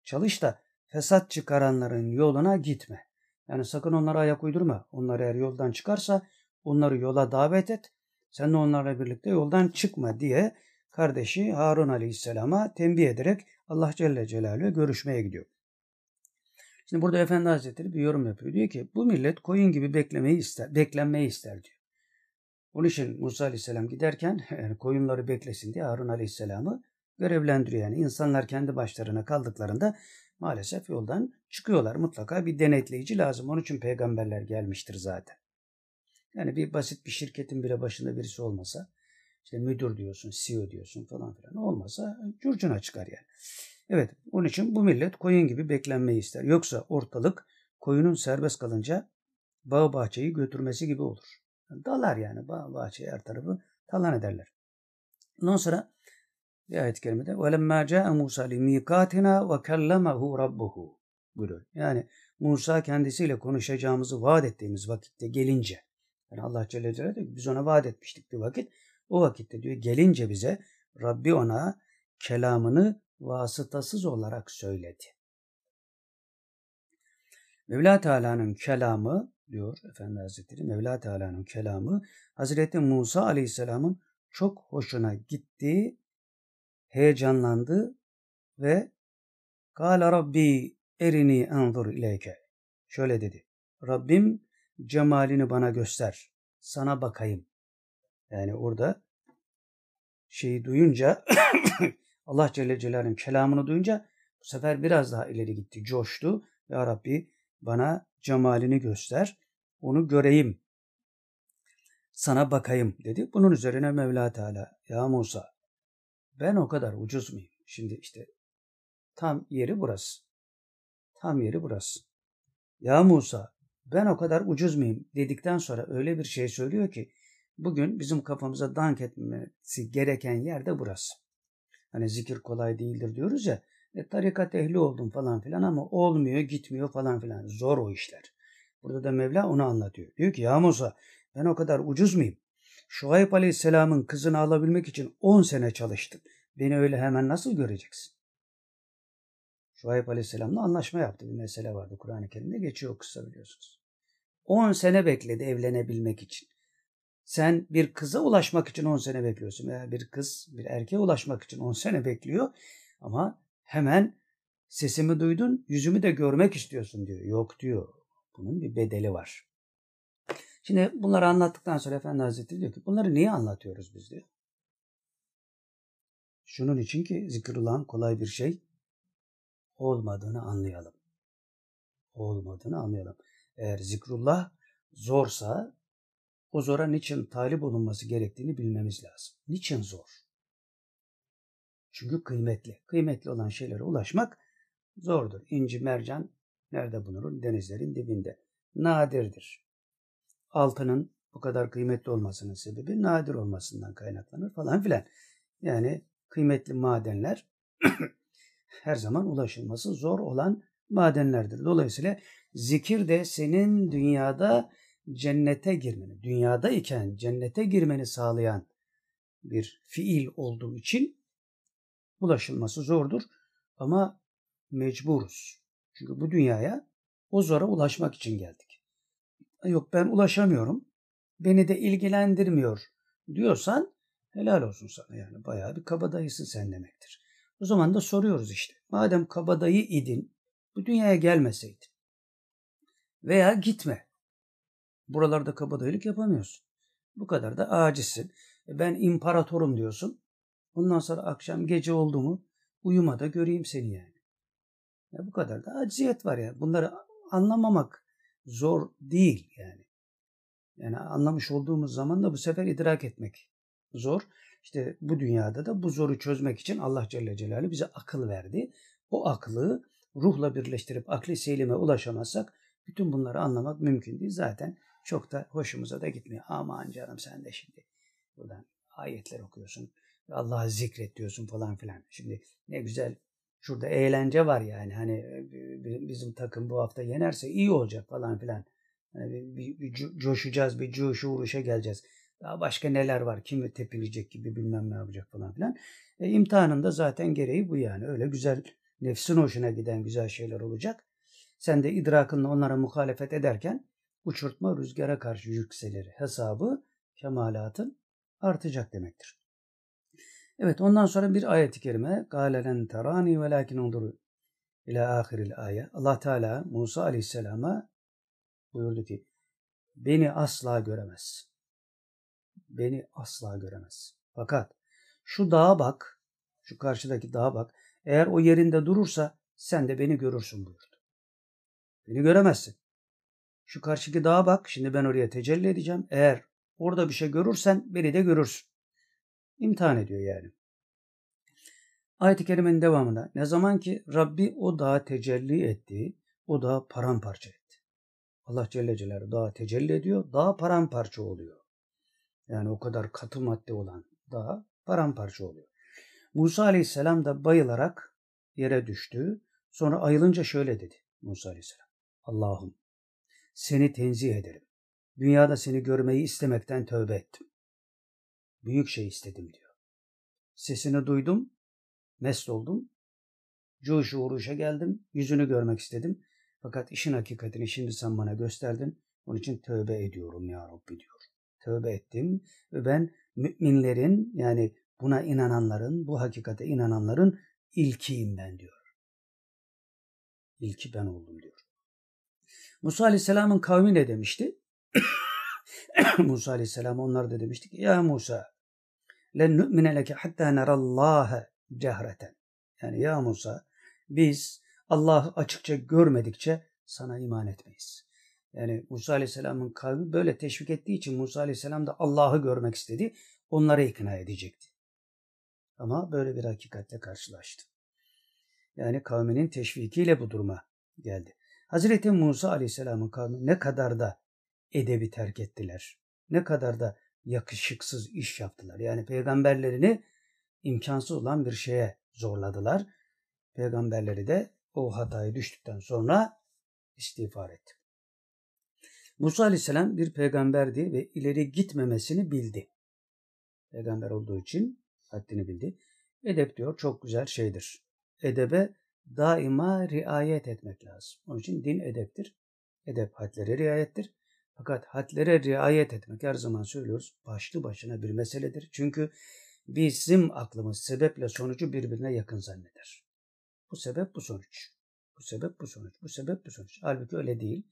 Çalış da fesat çıkaranların yoluna gitme. Yani sakın onlara ayak uydurma. Onlar eğer yoldan çıkarsa onları yola davet et. Sen de onlarla birlikte yoldan çıkma diye kardeşi Harun Aleyhisselam'a tembih ederek Allah Celle Celaluhu görüşmeye gidiyor. Şimdi burada Efendi Hazretleri bir yorum yapıyor. Diyor ki bu millet koyun gibi beklemeyi ister, beklenmeyi ister diyor. Onun için Musa Aleyhisselam giderken yani koyunları beklesin diye Harun Aleyhisselam'ı görevlendiriyor. Yani insanlar kendi başlarına kaldıklarında maalesef yoldan çıkıyorlar. Mutlaka bir denetleyici lazım. Onun için peygamberler gelmiştir zaten. Yani bir basit bir şirketin bile başında birisi olmasa işte müdür diyorsun, CEO diyorsun falan filan olmasa curcuna çıkar yani. Evet onun için bu millet koyun gibi beklenmeyi ister. Yoksa ortalık koyunun serbest kalınca bağ bahçeyi götürmesi gibi olur. Dalar yani bağ bahçeyi her tarafı talan ederler. Ondan sonra bir ayet-i kerimede وَلَمَّا جَاءَ مُوسَى لِمِيقَاتِنَا وَكَلَّمَهُ رَبُّهُ buyuruyor. Yani Musa kendisiyle konuşacağımızı vaat ettiğimiz vakitte gelince yani Allah Celle Celaluhu diyor biz ona vaat etmiştik bir vakit. O vakitte diyor gelince bize Rabbi ona kelamını vasıtasız olarak söyledi. Mevla Teala'nın kelamı diyor Efendi Hazretleri Mevla Teala'nın kelamı Hazreti Musa Aleyhisselam'ın çok hoşuna gitti, heyecanlandı ve Kâle Rabbi erini endur ileyke. Şöyle dedi. Rabbim cemalini bana göster. Sana bakayım. Yani orada şeyi duyunca Allah Celle Celaluhu'nun kelamını duyunca bu sefer biraz daha ileri gitti, coştu. Ya Rabbi bana cemalini göster, onu göreyim, sana bakayım dedi. Bunun üzerine Mevla Teala, ya Musa ben o kadar ucuz muyum? Şimdi işte tam yeri burası. Tam yeri burası. Ya Musa ben o kadar ucuz muyum dedikten sonra öyle bir şey söylüyor ki bugün bizim kafamıza dank etmesi gereken yer de burası. Hani zikir kolay değildir diyoruz ya. E, tarikat ehli oldum falan filan ama olmuyor, gitmiyor falan filan. Zor o işler. Burada da Mevla onu anlatıyor. Diyor ki ya Musa ben o kadar ucuz muyum? Şuayb Aleyhisselam'ın kızını alabilmek için 10 sene çalıştım. Beni öyle hemen nasıl göreceksin? Şuayb Aleyhisselam'la anlaşma yaptı. Bir mesele vardı Kur'an-ı Kerim'de geçiyor kısa biliyorsunuz. 10 sene bekledi evlenebilmek için. Sen bir kıza ulaşmak için 10 sene bekliyorsun veya bir kız bir erkeğe ulaşmak için 10 sene bekliyor ama hemen sesimi duydun yüzümü de görmek istiyorsun diyor. Yok diyor. Bunun bir bedeli var. Şimdi bunları anlattıktan sonra Efendi Hazretleri diyor ki bunları niye anlatıyoruz biz diyor. Şunun için ki zikrullahın kolay bir şey olmadığını anlayalım. Olmadığını anlayalım. Eğer zikrullah zorsa o zora niçin talip olunması gerektiğini bilmemiz lazım. Niçin zor? Çünkü kıymetli. Kıymetli olan şeylere ulaşmak zordur. İnci, mercan nerede bulunur? Denizlerin dibinde. Nadirdir. Altının bu kadar kıymetli olmasının sebebi nadir olmasından kaynaklanır falan filan. Yani kıymetli madenler her zaman ulaşılması zor olan madenlerdir. Dolayısıyla zikir de senin dünyada cennete girmeni, dünyada iken cennete girmeni sağlayan bir fiil olduğu için ulaşılması zordur ama mecburuz. Çünkü bu dünyaya o zora ulaşmak için geldik. Yok ben ulaşamıyorum, beni de ilgilendirmiyor diyorsan Helal olsun sana yani. Bayağı bir kabadayısın sen demektir. O zaman da soruyoruz işte. Madem kabadayı idin, bu dünyaya gelmeseydin veya gitme. Buralarda kabadayılık yapamıyorsun. Bu kadar da acizsin. E ben imparatorum diyorsun. Ondan sonra akşam gece oldu mu uyumada göreyim seni yani. Ya bu kadar da aciziyet var ya. Bunları anlamamak zor değil yani. Yani anlamış olduğumuz zaman da bu sefer idrak etmek zor. İşte bu dünyada da bu zoru çözmek için Allah Celle Celaluhu bize akıl verdi. O aklı ruhla birleştirip akli selime ulaşamazsak bütün bunları anlamak mümkün değil. Zaten çok da hoşumuza da gitmiyor. Aman canım sen de şimdi buradan ayetler okuyorsun. Allah'ı zikret diyorsun falan filan. Şimdi ne güzel şurada eğlence var yani. Hani e, bizim takım bu hafta yenerse iyi olacak falan filan. Yani bir, bir coşacağız, bir coşu uğraşa geleceğiz. Daha başka neler var, kim tepinecek gibi bilmem ne yapacak falan filan. E, imtihanında zaten gereği bu yani. Öyle güzel, nefsin hoşuna giden güzel şeyler olacak. Sen de idrakınla onlara muhalefet ederken uçurtma rüzgara karşı yükselir hesabı kemalatın artacak demektir. Evet ondan sonra bir ayet-i kerime galelen terani ve lakin unduru ila ahiril ayet. Allah Teala Musa Aleyhisselam'a buyurdu ki beni asla göremezsin. Beni asla göremez. Fakat şu dağa bak, şu karşıdaki dağa bak. Eğer o yerinde durursa sen de beni görürsün buyurdu. Beni göremezsin. Şu karşıdaki dağa bak. Şimdi ben oraya tecelli edeceğim. Eğer orada bir şey görürsen beni de görürsün. İmtihan ediyor yani. Ayet-i Kerime'nin devamında ne zaman ki Rabbi o dağa tecelli etti, o dağı paramparça etti. Allah Celle Celaluhu dağa tecelli ediyor, dağ paramparça oluyor. Yani o kadar katı madde olan dağ paramparça oluyor. Musa Aleyhisselam da bayılarak yere düştü. Sonra ayılınca şöyle dedi Musa Aleyhisselam. Allah'ım seni tenzih ederim. Dünyada seni görmeyi istemekten tövbe ettim. Büyük şey istedim diyor. Sesini duydum, mest oldum. Coşu uğruşa geldim, yüzünü görmek istedim. Fakat işin hakikatini şimdi sen bana gösterdin. Onun için tövbe ediyorum ya Rabbi diyor. Tövbe ettim ve ben müminlerin yani buna inananların, bu hakikate inananların ilkiyim ben diyor. İlki ben oldum diyor. Musa Aleyhisselam'ın kavmi ne demişti? Musa Aleyhisselam onlar da demişti ki ya Musa len nu'mine leke hatta nerallâhe cehreten. Yani ya Musa biz Allah'ı açıkça görmedikçe sana iman etmeyiz. Yani Musa Aleyhisselam'ın kavmi böyle teşvik ettiği için Musa Aleyhisselam da Allah'ı görmek istedi. Onları ikna edecekti. Ama böyle bir hakikatle karşılaştı. Yani kavminin teşvikiyle bu duruma geldi. Hazreti Musa Aleyhisselam'ın kavmi ne kadar da edebi terk ettiler. Ne kadar da yakışıksız iş yaptılar. Yani peygamberlerini imkansız olan bir şeye zorladılar. Peygamberleri de o hatayı düştükten sonra istiğfar etti. Musa Aleyhisselam bir peygamberdi ve ileri gitmemesini bildi. Peygamber olduğu için haddini bildi. Edep diyor çok güzel şeydir. Edebe daima riayet etmek lazım. Onun için din edeptir. Edep hadlere riayettir. Fakat hadlere riayet etmek her zaman söylüyoruz başlı başına bir meseledir. Çünkü bizim aklımız sebeple sonucu birbirine yakın zanneder. Bu sebep bu sonuç. Bu sebep bu sonuç. Bu sebep bu sonuç. Halbuki öyle değil.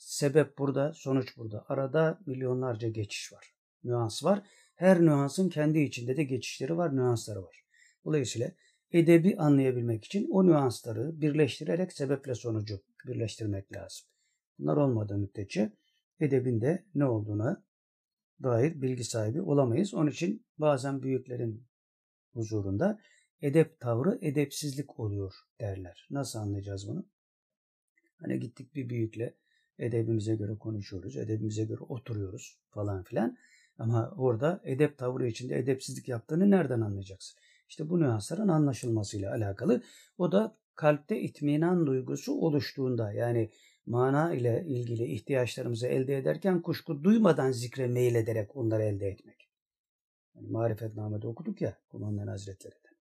Sebep burada, sonuç burada. Arada milyonlarca geçiş var. Nüans var. Her nüansın kendi içinde de geçişleri var, nüansları var. Dolayısıyla edebi anlayabilmek için o nüansları birleştirerek sebeple sonucu birleştirmek lazım. Bunlar olmadığı müddetçe edebin de ne olduğuna dair bilgi sahibi olamayız. Onun için bazen büyüklerin huzurunda edep tavrı edepsizlik oluyor derler. Nasıl anlayacağız bunu? Hani gittik bir büyükle edebimize göre konuşuyoruz, edebimize göre oturuyoruz falan filan. Ama orada edep tavrı içinde edepsizlik yaptığını nereden anlayacaksın? İşte bu nüansların anlaşılmasıyla alakalı. O da kalpte itminan duygusu oluştuğunda yani mana ile ilgili ihtiyaçlarımızı elde ederken kuşku duymadan zikre meylederek onları elde etmek. Yani marifetnamede okuduk ya Kumandan Hazretleri'den.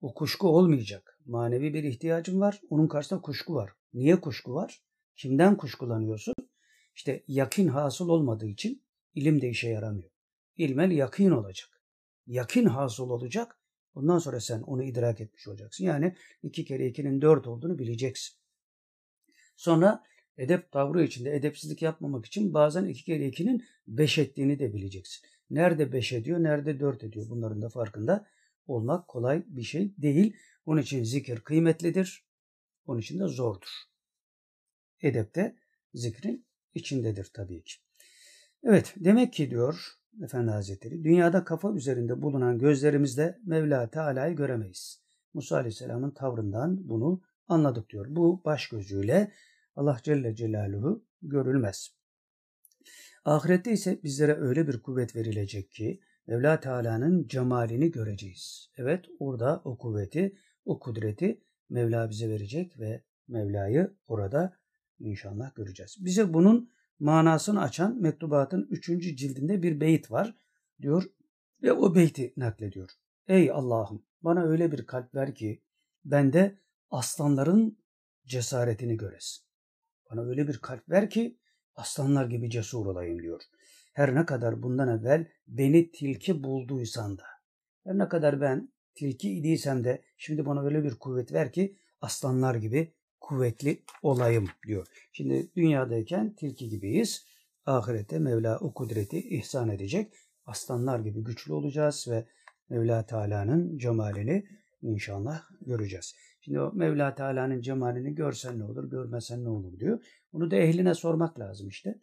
O kuşku olmayacak. Manevi bir ihtiyacın var. Onun karşısında kuşku var. Niye kuşku var? Kimden kuşkulanıyorsun? İşte yakin hasıl olmadığı için ilim de işe yaramıyor. İlmel yakin olacak. yakin hasıl olacak. Ondan sonra sen onu idrak etmiş olacaksın. Yani iki kere ikinin dört olduğunu bileceksin. Sonra edep tavrı içinde edepsizlik yapmamak için bazen iki kere ikinin beş ettiğini de bileceksin. Nerede beş ediyor, nerede dört ediyor bunların da farkında olmak kolay bir şey değil. Onun için zikir kıymetlidir. Onun için de zordur. Edep de zikrin içindedir tabii ki. Evet demek ki diyor Efendi Hazretleri dünyada kafa üzerinde bulunan gözlerimizde Mevla Teala'yı göremeyiz. Musa Aleyhisselam'ın tavrından bunu anladık diyor. Bu baş gözüyle Allah Celle Celaluhu görülmez. Ahirette ise bizlere öyle bir kuvvet verilecek ki Mevla Teala'nın cemalini göreceğiz. Evet orada o kuvveti, o kudreti Mevla bize verecek ve Mevla'yı orada inşallah göreceğiz. Bize bunun manasını açan mektubatın 3. cildinde bir beyit var diyor ve o beyti naklediyor. Ey Allah'ım bana öyle bir kalp ver ki bende aslanların cesaretini göresin. Bana öyle bir kalp ver ki aslanlar gibi cesur olayım diyor. Her ne kadar bundan evvel beni tilki bulduysan da, her ne kadar ben tilki idiysem de şimdi bana öyle bir kuvvet ver ki aslanlar gibi kuvvetli olayım diyor. Şimdi dünyadayken tilki gibiyiz. Ahirette Mevla o kudreti ihsan edecek. Aslanlar gibi güçlü olacağız ve Mevla Teala'nın cemalini inşallah göreceğiz. Şimdi o Mevla Teala'nın cemalini görsen ne olur, görmesen ne olur diyor. Onu da ehline sormak lazım işte.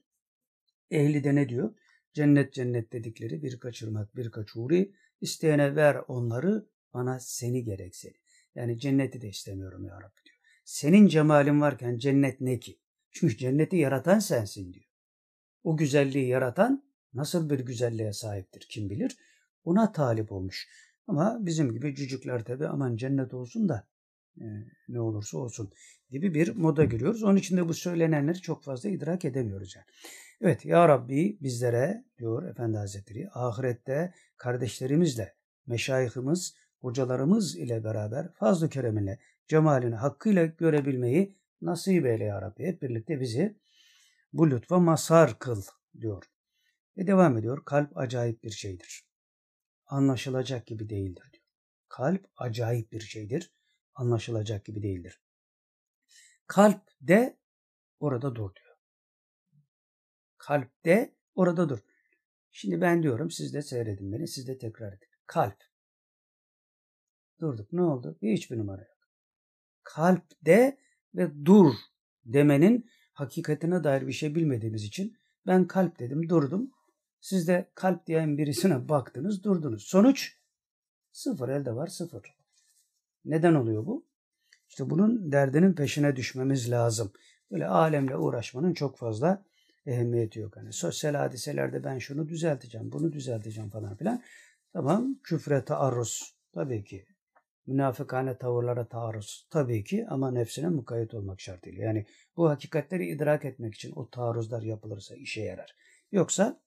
Ehli de ne diyor? Cennet cennet dedikleri bir kaçırmak, bir kaçuri. İsteyene ver onları, bana seni gerek. Yani cenneti de istemiyorum ya Rabbi diyor. Senin cemalin varken cennet ne ki? Çünkü cenneti yaratan sensin diyor. O güzelliği yaratan nasıl bir güzelliğe sahiptir kim bilir? Ona talip olmuş. Ama bizim gibi cücükler tabi aman cennet olsun da e, ne olursa olsun gibi bir moda giriyoruz. Onun için de bu söylenenleri çok fazla idrak edemiyoruz yani. Evet ya Rabbi bizlere diyor Efendi Hazretleri ahirette kardeşlerimizle, meşayihimiz, hocalarımız ile beraber fazl-ı cemalini hakkıyla görebilmeyi nasip eyle ya Rabbi. Hep birlikte bizi bu lütfa masar kıl diyor. Ve devam ediyor. Kalp acayip bir şeydir. Anlaşılacak gibi değildir diyor. Kalp acayip bir şeydir. Anlaşılacak gibi değildir. Kalp de orada dur diyor. Kalp de orada dur. Şimdi ben diyorum siz de seyredin beni siz de tekrar edin. Kalp. Durduk ne oldu? Hiçbir numara yok. Kalp de ve dur demenin hakikatine dair bir şey bilmediğimiz için ben kalp dedim durdum. Siz de kalp diyen birisine baktınız durdunuz. Sonuç sıfır elde var sıfır. Neden oluyor bu? İşte bunun derdinin peşine düşmemiz lazım. Böyle alemle uğraşmanın çok fazla ehemmiyeti yok. Hani sosyal hadiselerde ben şunu düzelteceğim, bunu düzelteceğim falan filan. Tamam küfre taarruz tabii ki. Münafıkane tavırlara taarruz tabii ki ama nefsine mukayyet olmak şartıyla. Yani bu hakikatleri idrak etmek için o taarruzlar yapılırsa işe yarar. Yoksa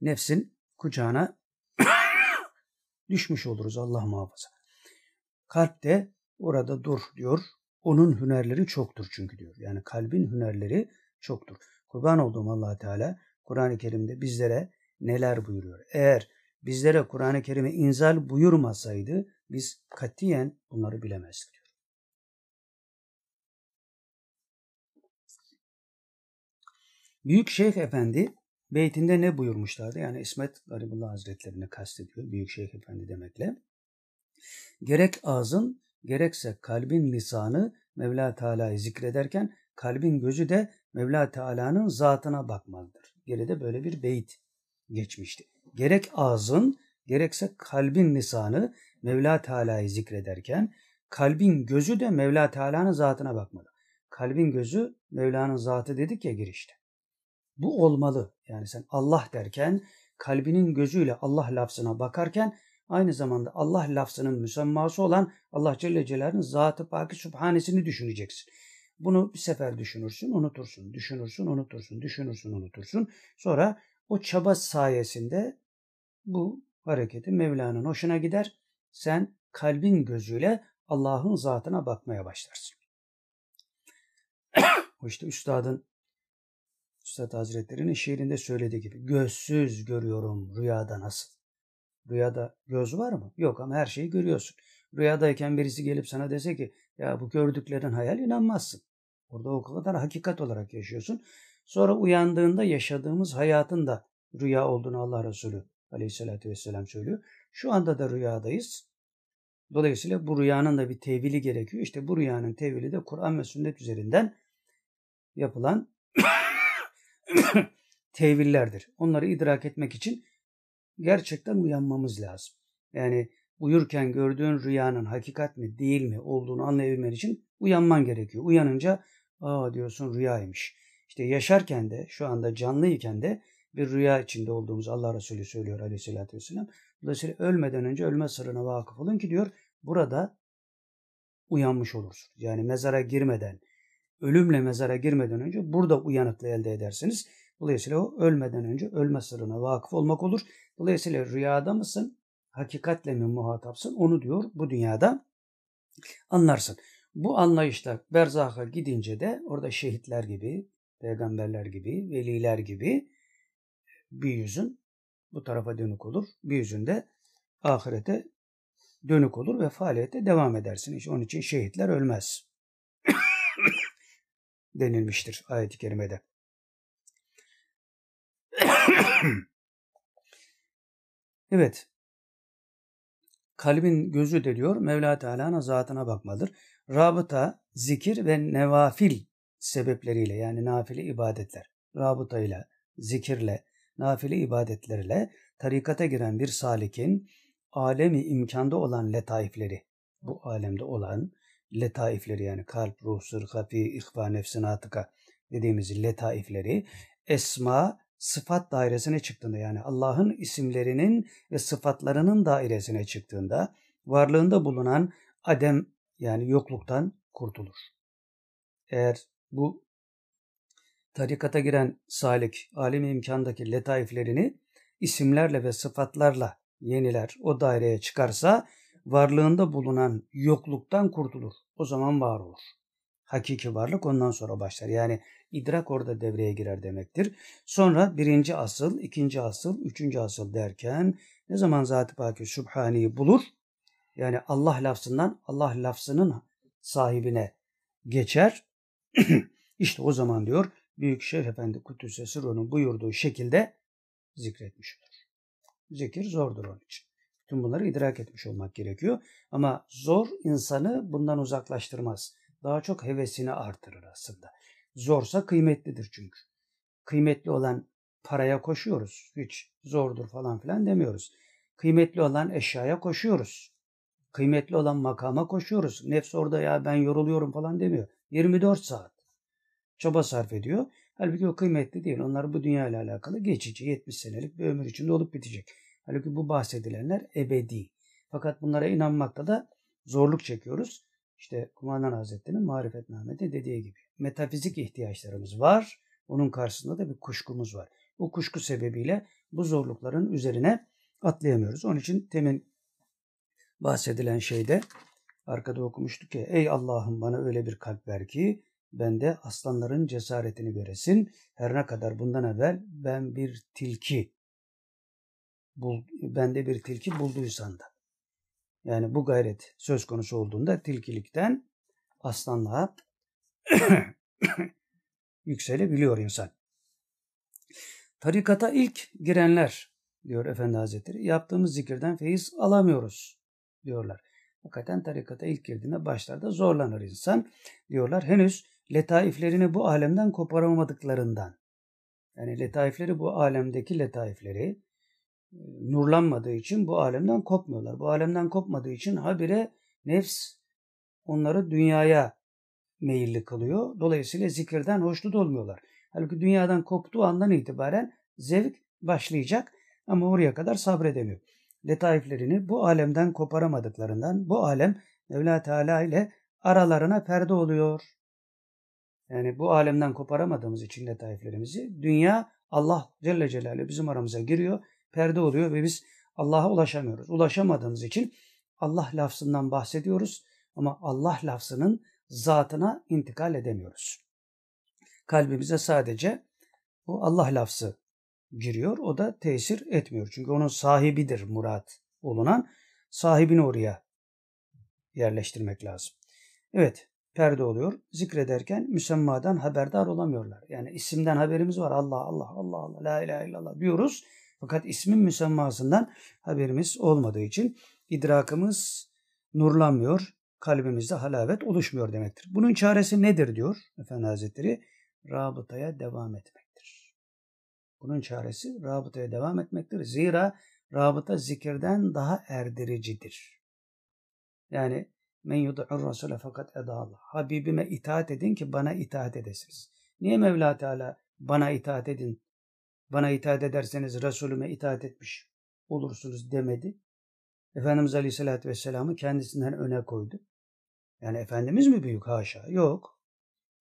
nefsin kucağına düşmüş oluruz Allah muhafaza. Kalp de orada dur diyor. Onun hünerleri çoktur çünkü diyor. Yani kalbin hünerleri çoktur. Kurban olduğum allah Teala Kur'an-ı Kerim'de bizlere neler buyuruyor. Eğer bizlere Kur'an-ı Kerim'e inzal buyurmasaydı biz katiyen bunları bilemezdik diyor. Büyük Şeyh Efendi beytinde ne buyurmuşlardı? Yani İsmet Garibullah Hazretlerini kastediyor. Büyük Şeyh Efendi demekle. Gerek ağzın gerekse kalbin lisanı Mevla Teala'yı zikrederken kalbin gözü de Mevla Teala'nın zatına bakmalıdır. Geride böyle bir beyit geçmişti. Gerek ağzın gerekse kalbin lisanı Mevla Teala'yı zikrederken kalbin gözü de Mevla Teala'nın zatına bakmalı. Kalbin gözü Mevla'nın zatı dedik ya girişte. Bu olmalı. Yani sen Allah derken kalbinin gözüyle Allah lafzına bakarken aynı zamanda Allah lafzının müsemması olan Allah Celle Celaluhu'nun zatı paki subhanesini düşüneceksin. Bunu bir sefer düşünürsün, unutursun, düşünürsün, unutursun, düşünürsün, unutursun. Sonra o çaba sayesinde bu hareketi Mevla'nın hoşuna gider. Sen kalbin gözüyle Allah'ın zatına bakmaya başlarsın. o işte üstadın Üstad Hazretleri'nin şiirinde söylediği gibi gözsüz görüyorum rüyada nasıl. Rüyada göz var mı? Yok ama her şeyi görüyorsun. Rüyadayken birisi gelip sana dese ki ya bu gördüklerin hayal inanmazsın. Orada o kadar hakikat olarak yaşıyorsun. Sonra uyandığında yaşadığımız hayatın da rüya olduğunu Allah Resulü aleyhissalatü vesselam söylüyor. Şu anda da rüyadayız. Dolayısıyla bu rüyanın da bir tevili gerekiyor. İşte bu rüyanın tevili de Kur'an ve sünnet üzerinden yapılan tevillerdir. Onları idrak etmek için gerçekten uyanmamız lazım. Yani uyurken gördüğün rüyanın hakikat mi değil mi olduğunu anlayabilmen için uyanman gerekiyor. Uyanınca aa diyorsun rüyaymış. İşte yaşarken de şu anda canlıyken de bir rüya içinde olduğumuz Allah Resulü söylüyor aleyhissalatü vesselam. Dolayısıyla ölmeden önce ölme sırrına vakıf olun ki diyor burada uyanmış olursunuz. Yani mezara girmeden, ölümle mezara girmeden önce burada uyanıklığı elde edersiniz. Dolayısıyla o ölmeden önce ölme sırrına vakıf olmak olur. Dolayısıyla rüyada mısın, hakikatle mi muhatapsın onu diyor bu dünyada anlarsın. Bu anlayışla berzaha gidince de orada şehitler gibi, peygamberler gibi, veliler gibi bir yüzün bu tarafa dönük olur. Bir yüzün de ahirete dönük olur ve faaliyete devam edersin. İşte onun için şehitler ölmez. denilmiştir ayet-i kerimede. evet. Kalbin gözü de diyor Mevla Teala'nın zatına bakmadır. Rabıta, zikir ve nevafil sebepleriyle yani nafile ibadetler. Rabıta ile, zikirle, nafile ibadetlerle tarikata giren bir salikin alemi imkanda olan letaifleri, bu alemde olan letaifleri yani kalp, ruh, sır, hafi, ihva, nefsin, atıka dediğimiz letaifleri esma, sıfat dairesine çıktığında yani Allah'ın isimlerinin ve sıfatlarının dairesine çıktığında varlığında bulunan adem yani yokluktan kurtulur. Eğer bu tarikata giren salik alemi imkandaki letaiflerini isimlerle ve sıfatlarla yeniler o daireye çıkarsa varlığında bulunan yokluktan kurtulur. O zaman var olur. Hakiki varlık ondan sonra başlar. Yani idrak orada devreye girer demektir. Sonra birinci asıl, ikinci asıl, üçüncü asıl derken ne zaman Zat-ı Paki Sübhani'yi bulur? Yani Allah lafzından Allah lafzının sahibine geçer. İşte o zaman diyor Büyük Şeyh Efendi Kudüs'e Sırrı'nın buyurduğu şekilde zikretmiş olur. Zikir zordur onun için. Tüm bunları idrak etmiş olmak gerekiyor. Ama zor insanı bundan uzaklaştırmaz. Daha çok hevesini artırır aslında. Zorsa kıymetlidir çünkü. Kıymetli olan paraya koşuyoruz. Hiç zordur falan filan demiyoruz. Kıymetli olan eşyaya koşuyoruz. Kıymetli olan makama koşuyoruz. Nefs orada ya ben yoruluyorum falan demiyor. 24 saat çaba sarf ediyor. Halbuki o kıymetli değil. Onlar bu dünya ile alakalı geçici 70 senelik bir ömür içinde olup bitecek. Halbuki bu bahsedilenler ebedi. Fakat bunlara inanmakta da zorluk çekiyoruz. İşte Kumandan Hazretleri'nin marifetnamede dediği gibi. Metafizik ihtiyaçlarımız var. Onun karşısında da bir kuşkumuz var. Bu kuşku sebebiyle bu zorlukların üzerine atlayamıyoruz. Onun için temin bahsedilen şeyde arkada okumuştuk ki ey Allah'ım bana öyle bir kalp ver ki ben de aslanların cesaretini göresin. Her ne kadar bundan evvel ben bir tilki bul, bende bir tilki bulduysan da. Yani bu gayret söz konusu olduğunda tilkilikten aslanlığa yükselebiliyor insan. Tarikata ilk girenler diyor Efendi Hazretleri yaptığımız zikirden feyiz alamıyoruz diyorlar. Hakikaten tarikata ilk girdiğinde başlarda zorlanır insan diyorlar. Henüz letaiflerini bu alemden koparamadıklarından. Yani letaifleri bu alemdeki letaifleri e, nurlanmadığı için bu alemden kopmuyorlar. Bu alemden kopmadığı için habire nefs onları dünyaya meyilli kılıyor. Dolayısıyla zikirden hoşnut olmuyorlar. Halbuki dünyadan koptuğu andan itibaren zevk başlayacak ama oraya kadar sabredemiyor. Letaiflerini bu alemden koparamadıklarından bu alem Mevla Teala ile aralarına perde oluyor. Yani bu alemden koparamadığımız için letaiflerimizi dünya Allah Celle Celaluhu bizim aramıza giriyor, perde oluyor ve biz Allah'a ulaşamıyoruz. Ulaşamadığımız için Allah lafzından bahsediyoruz ama Allah lafzının zatına intikal edemiyoruz. Kalbimize sadece bu Allah lafzı giriyor. O da tesir etmiyor. Çünkü onun sahibidir murat olunan. Sahibini oraya yerleştirmek lazım. Evet perde oluyor. Zikrederken müsemmadan haberdar olamıyorlar. Yani isimden haberimiz var. Allah Allah Allah Allah la ilahe illallah diyoruz. Fakat ismin müsemmasından haberimiz olmadığı için idrakımız nurlanmıyor. Kalbimizde halavet oluşmuyor demektir. Bunun çaresi nedir diyor Efendi Hazretleri? Rabıtaya devam etmektir. Bunun çaresi rabıtaya devam etmektir. Zira rabıta zikirden daha erdiricidir. Yani men yud'ur rasule fakat edallah. Habibime itaat edin ki bana itaat edesiniz. Niye Mevla Teala bana itaat edin, bana itaat ederseniz Resulüme itaat etmiş olursunuz demedi. Efendimiz Aleyhisselatü Vesselam'ı kendisinden öne koydu. Yani Efendimiz mi büyük? Haşa. Yok.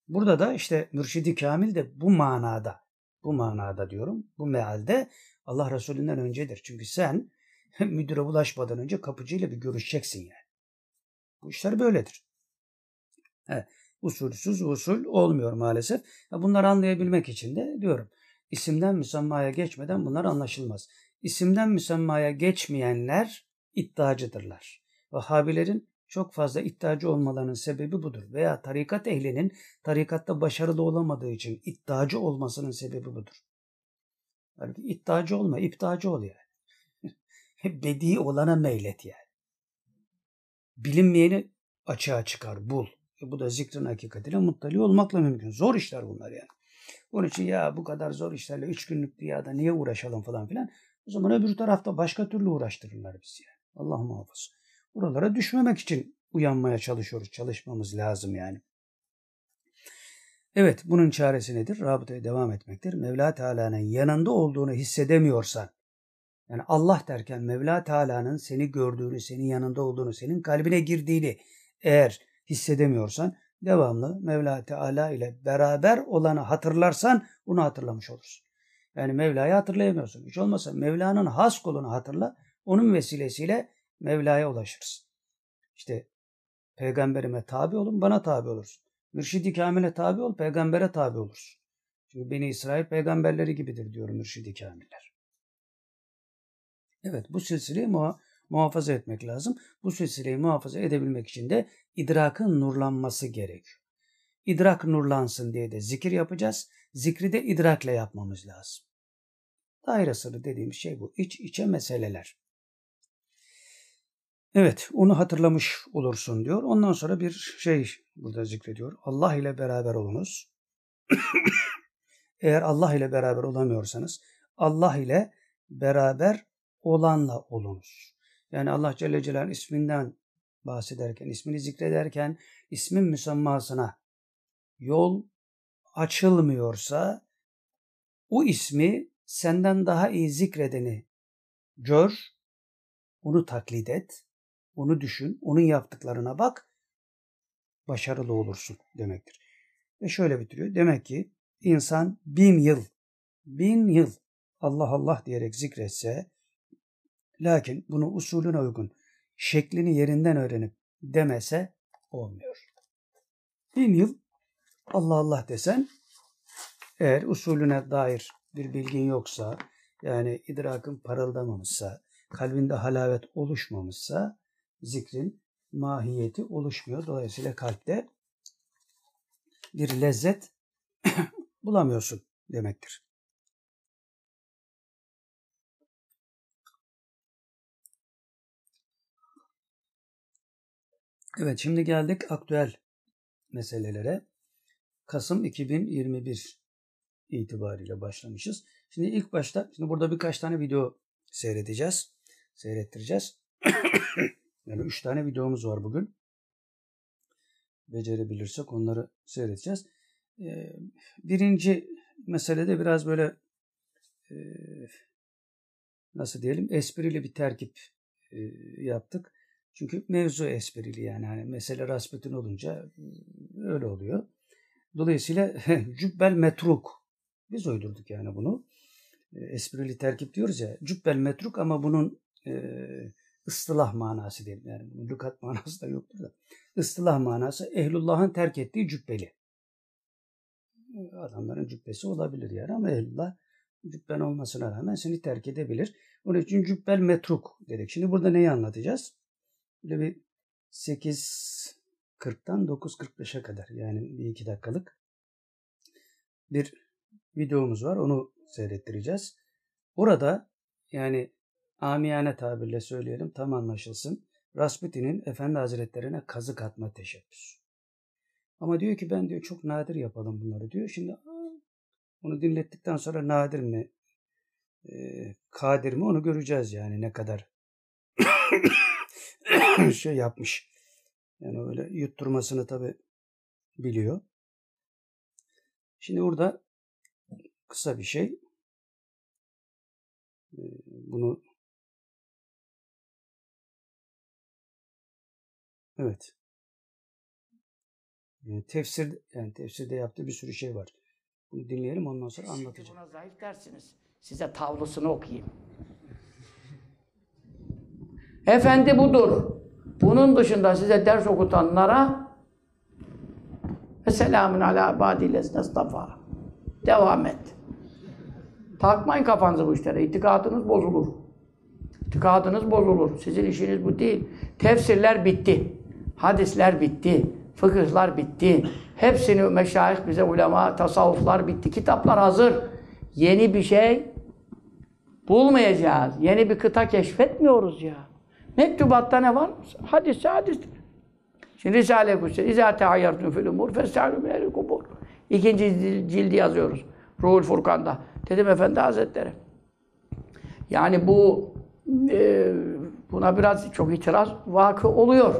Burada da işte mürşidi kamil de bu manada, bu manada diyorum, bu mealde Allah Resulünden öncedir. Çünkü sen müdüre ulaşmadan önce kapıcıyla bir görüşeceksin yani. Bu işler böyledir. Evet, usulsüz usul olmuyor maalesef. Bunları anlayabilmek için de diyorum isimden müsemmaya geçmeden bunlar anlaşılmaz. İsimden müsemmaya geçmeyenler iddiacıdırlar. Vahhabilerin çok fazla iddiacı olmalarının sebebi budur. Veya tarikat ehlinin tarikatta başarılı olamadığı için iddiacı olmasının sebebi budur. Halbuki iddiacı olma, iptacı ol yani. Bedi olana meylet yani. Bilinmeyeni açığa çıkar, bul. E bu da zikrin hakikatine muttali olmakla mümkün. Zor işler bunlar yani. Onun için ya bu kadar zor işlerle üç günlük dünyada niye uğraşalım falan filan. O zaman öbür tarafta başka türlü uğraştırırlar bizi yani. Allah muhafaza. Buralara düşmemek için uyanmaya çalışıyoruz. Çalışmamız lazım yani. Evet bunun çaresi nedir? Rabıtaya devam etmektir. Mevla Teala'nın yanında olduğunu hissedemiyorsan yani Allah derken Mevla Teala'nın seni gördüğünü, senin yanında olduğunu, senin kalbine girdiğini eğer hissedemiyorsan devamlı Mevla Teala ile beraber olanı hatırlarsan bunu hatırlamış olursun. Yani Mevla'yı hatırlayamıyorsun. Hiç olmazsa Mevla'nın has kulunu hatırla. Onun vesilesiyle Mevla'ya ulaşırsın. İşte peygamberime tabi olun bana tabi olursun. Mürşidi Kamil'e tabi ol peygambere tabi olursun. Çünkü Beni İsrail peygamberleri gibidir diyor Mürşidi Kamiller. Evet bu silsileyi muha muhafaza etmek lazım. Bu silsileyi muhafaza edebilmek için de idrakın nurlanması gerekiyor. İdrak nurlansın diye de zikir yapacağız. Zikri de idrakle yapmamız lazım. Daire sırrı dediğimiz şey bu. İç içe meseleler. Evet, onu hatırlamış olursun diyor. Ondan sonra bir şey burada zikrediyor. Allah ile beraber olunuz. Eğer Allah ile beraber olamıyorsanız Allah ile beraber olanla olunuz. Yani Allah Celle Celal'in isminden bahsederken, ismini zikrederken ismin müsemmasına yol açılmıyorsa o ismi senden daha iyi zikredeni gör, onu taklit et, onu düşün, onun yaptıklarına bak, başarılı olursun demektir. Ve şöyle bitiriyor. Demek ki insan bin yıl, bin yıl Allah Allah diyerek zikretse, lakin bunu usulüne uygun, şeklini yerinden öğrenip demese olmuyor. Bin yıl Allah Allah desen, eğer usulüne dair bir bilgin yoksa, yani idrakın parıldamamışsa, kalbinde halavet oluşmamışsa, zikrin mahiyeti oluşmuyor. Dolayısıyla kalpte bir lezzet bulamıyorsun demektir. Evet şimdi geldik aktüel meselelere. Kasım 2021 itibariyle başlamışız. Şimdi ilk başta, şimdi burada birkaç tane video seyredeceğiz. Seyrettireceğiz. Yani üç tane videomuz var bugün. Becerebilirsek onları seyredeceğiz. Ee, birinci meselede biraz böyle e, nasıl diyelim esprili bir terkip e, yaptık. Çünkü mevzu esprili yani. yani mesele rasbetin olunca öyle oluyor. Dolayısıyla cübbel metruk. Biz uydurduk yani bunu. Esprili terkip diyoruz ya. Cübbel metruk ama bunun e, ıstılah manası diyelim. Yani bunun lükat manası da yoktur da. Istılah manası ehlullah'ın terk ettiği cübbeli. Adamların cübbesi olabilir yani ama ehlullah cübben olmasına rağmen seni terk edebilir. Onun için cübbel metruk dedik. Şimdi burada neyi anlatacağız? Böyle bir 8.40'tan 9.45'e kadar yani bir iki dakikalık bir videomuz var. Onu seyrettireceğiz. Orada yani amiyane tabirle söyleyelim tam anlaşılsın. Rasputin'in Efendi Hazretlerine kazık atma teşebbüsü. Ama diyor ki ben diyor çok nadir yapalım bunları diyor. Şimdi onu dinlettikten sonra nadir mi e, kadir mi onu göreceğiz yani ne kadar şey yapmış. Yani öyle yutturmasını tabi biliyor. Şimdi burada kısa bir şey. E, bunu evet. Yani tefsir yani tefsirde yaptığı bir sürü şey var. Bunu dinleyelim ondan sonra anlatacağım. Buna zayıf dersiniz. Size tavlusunu okuyayım. Efendi budur. Bunun dışında size ders okutanlara Selamun ala ibadillezine estafa. Devam et. Takmayın kafanızı bu işlere. İtikadınız bozulur. İtikadınız bozulur. Sizin işiniz bu değil. Tefsirler bitti. Hadisler bitti. Fıkıhlar bitti. Hepsini meşayih bize ulema, tasavvuflar bitti. Kitaplar hazır. Yeni bir şey bulmayacağız. Yeni bir kıta keşfetmiyoruz ya. Mektubatta ne var? Hadis, hadistir. Şimdi Risale-i Kutsi, İzâ teayyartun fil umur festâlû minel kubur. İkinci cildi yazıyoruz. Ruhul Furkan'da. Dedim Efendi Hazretleri. Yani bu e, buna biraz çok itiraz vakı oluyor.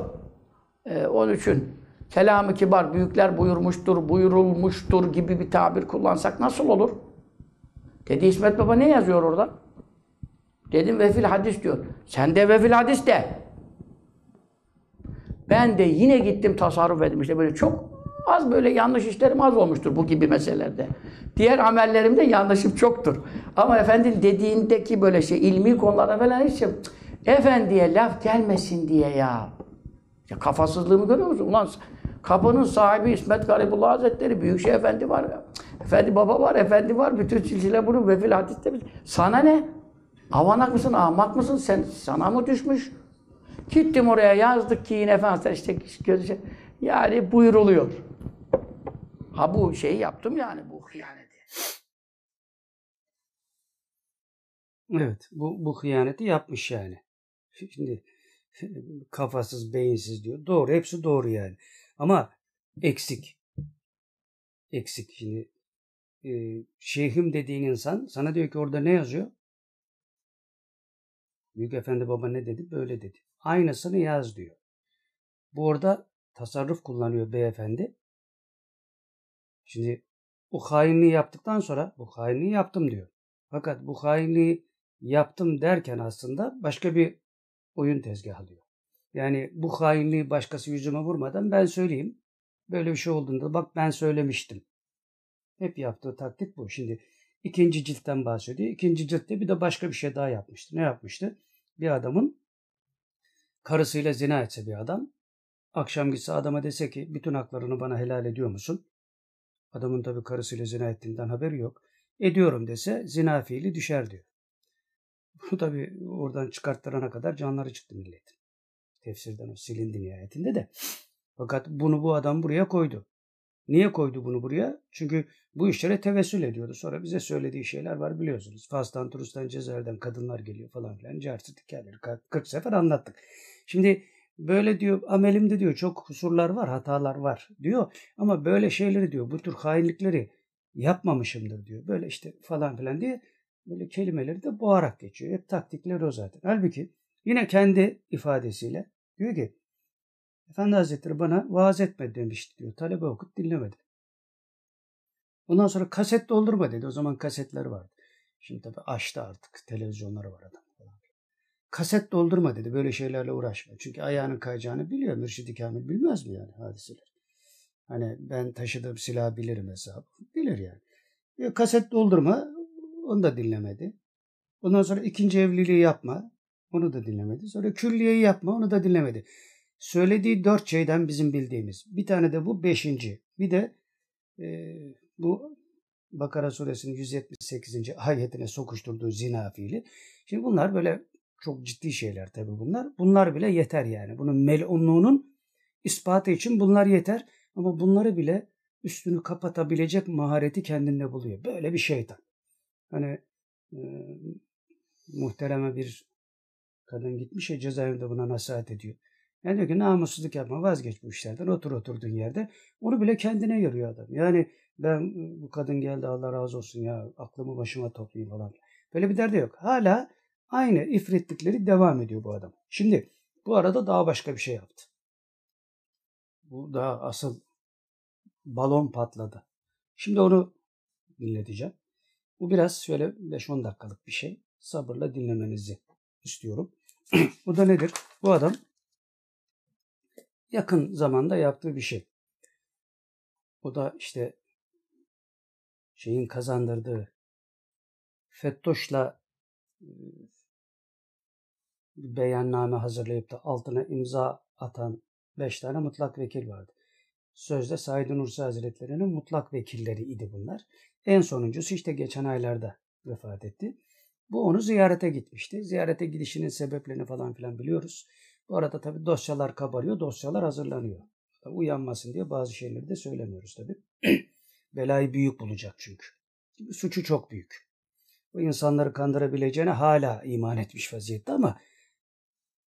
E, onun için kelamı kibar, büyükler buyurmuştur, buyurulmuştur gibi bir tabir kullansak nasıl olur? Dedi İsmet Baba ne yazıyor orada? Dedim vefil hadis diyor. Sen de vefil hadis de. Ben de yine gittim tasarruf ettim. İşte böyle çok az böyle yanlış işlerim az olmuştur bu gibi meselelerde. Diğer amellerimde yanlışım çoktur. Ama efendinin dediğindeki böyle şey ilmi konularda falan hiç efendiye laf gelmesin diye ya. Ya kafasızlığımı görüyor musun? Ulan kapının sahibi İsmet Garibullah Hazretleri, Büyükşehir Efendi var. Efendi baba var, efendi var. Bütün silsile bunu vefil hadiste. Sana ne? Avanak mısın, ahmak mısın? Sen sana mı düşmüş? Gittim oraya yazdık ki yine efendim işte gözü yani buyuruluyor. Ha bu şeyi yaptım yani bu hıyaneti. Evet bu, bu hıyaneti yapmış yani. Şimdi kafasız, beyinsiz diyor. Doğru, hepsi doğru yani. Ama eksik. Eksik. Şimdi e, şeyhim dediğin insan sana diyor ki orada ne yazıyor? Büyük Efendi Baba ne dedi? Böyle dedi. Aynısını yaz diyor. Bu orada tasarruf kullanıyor beyefendi. Şimdi bu hainliği yaptıktan sonra bu hainliği yaptım diyor. Fakat bu hainliği yaptım derken aslında başka bir oyun tezgahlıyor. Yani bu hainliği başkası yüzüme vurmadan ben söyleyeyim. Böyle bir şey olduğunda bak ben söylemiştim. Hep yaptığı taktik bu. Şimdi ikinci ciltten bahsediyor. İkinci ciltte bir de başka bir şey daha yapmıştı. Ne yapmıştı? Bir adamın karısıyla zina etse bir adam. Akşam gitse adama dese ki bütün haklarını bana helal ediyor musun? Adamın tabii karısıyla zina ettiğinden haberi yok. Ediyorum dese zina fiili düşer diyor. Bunu tabii oradan çıkarttırana kadar canları çıktı milletin. Tefsirden o silindi nihayetinde de. Fakat bunu bu adam buraya koydu. Niye koydu bunu buraya? Çünkü bu işlere tevessül ediyordu. Sonra bize söylediği şeyler var biliyorsunuz. Fas'tan, Turus'tan, Cezayir'den kadınlar geliyor falan filan. Cartı hikayeleri 40 sefer anlattık. Şimdi böyle diyor amelimde diyor çok kusurlar var, hatalar var diyor. Ama böyle şeyleri diyor bu tür hainlikleri yapmamışımdır diyor. Böyle işte falan filan diye böyle kelimeleri de boğarak geçiyor. Hep taktikleri o zaten. Halbuki yine kendi ifadesiyle diyor ki Efendi Hazretleri bana vaaz etme demişti diyor. Talebe okut dinlemedi. Ondan sonra kaset doldurma dedi. O zaman kasetler vardı. Şimdi tabii açtı artık. Televizyonları var adam. Kaset doldurma dedi. Böyle şeylerle uğraşma. Çünkü ayağının kayacağını biliyor. Mürşid-i Kamil bilmez mi yani hadiseler? Hani ben taşıdığım silah bilirim hesabı. Bilir yani. Ya kaset doldurma. Onu da dinlemedi. Ondan sonra ikinci evliliği yapma. Onu da dinlemedi. Sonra külliyeyi yapma. Onu da dinlemedi. Söylediği dört şeyden bizim bildiğimiz. Bir tane de bu beşinci. Bir de e, bu Bakara suresinin 178. ayetine sokuşturduğu zina fiili. Şimdi bunlar böyle çok ciddi şeyler tabii bunlar. Bunlar bile yeter yani. Bunun melunluğunun ispatı için bunlar yeter. Ama bunları bile üstünü kapatabilecek mahareti kendinde buluyor. Böyle bir şeytan. Hani e, muhtereme bir kadın gitmiş ya cezaevinde buna nasihat ediyor. Yani diyor ki namussuzluk yapma vazgeç bu işlerden otur oturduğun yerde. Onu bile kendine yarıyor adam. Yani ben bu kadın geldi Allah razı olsun ya aklımı başıma toplayayım falan. Böyle bir derdi yok. Hala aynı ifritlikleri devam ediyor bu adam. Şimdi bu arada daha başka bir şey yaptı. Bu daha asıl balon patladı. Şimdi onu dinleteceğim. Bu biraz şöyle 5-10 dakikalık bir şey. Sabırla dinlemenizi istiyorum. bu da nedir? Bu adam yakın zamanda yaptığı bir şey. O da işte şeyin kazandırdığı Fettoş'la e, beyanname hazırlayıp da altına imza atan beş tane mutlak vekil vardı. Sözde Said Nursi Hazretleri'nin mutlak vekilleri idi bunlar. En sonuncusu işte geçen aylarda vefat etti. Bu onu ziyarete gitmişti. Ziyarete gidişinin sebeplerini falan filan biliyoruz. Bu arada tabii dosyalar kabarıyor, dosyalar hazırlanıyor. Tabii uyanmasın diye bazı şeyleri de söylemiyoruz tabii. Belayı büyük bulacak çünkü. Suçu çok büyük. Bu insanları kandırabileceğine hala iman etmiş vaziyette ama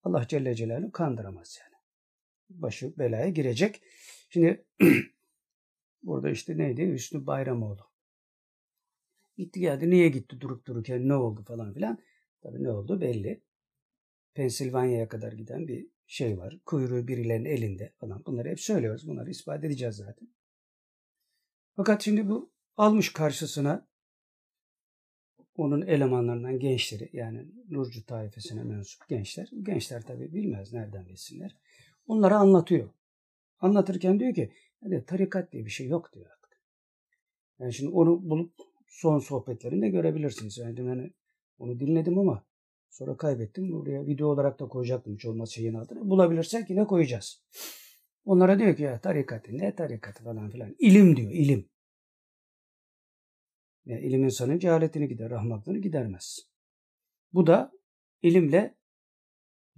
Allah Celle Celaluhu kandıramaz yani. Başı belaya girecek. Şimdi burada işte neydi? Hüsnü Bayramoğlu. Gitti geldi. Niye gitti durup dururken ne oldu falan filan. Tabii ne oldu belli. Pensilvanya'ya kadar giden bir şey var. Kuyruğu birilerinin elinde falan. Bunları hep söylüyoruz. Bunları ispat edeceğiz zaten. Fakat şimdi bu almış karşısına onun elemanlarından gençleri yani Nurcu taifesine mensup gençler. Gençler tabi bilmez nereden bilsinler. Onlara anlatıyor. Anlatırken diyor ki hadi tarikat diye bir şey yok diyor artık. Yani şimdi onu bulup son sohbetlerinde görebilirsiniz. Yani yani onu dinledim ama sonra kaybettim. Buraya video olarak da koyacaktım hiç olmaz şeyin altına. Bulabilirsek yine koyacağız. Onlara diyor ki ya tarikatı ne tarikatı falan filan. İlim diyor ilim. Yani ilim insanın cehaletini gider, rahmatlığını gidermez. Bu da ilimle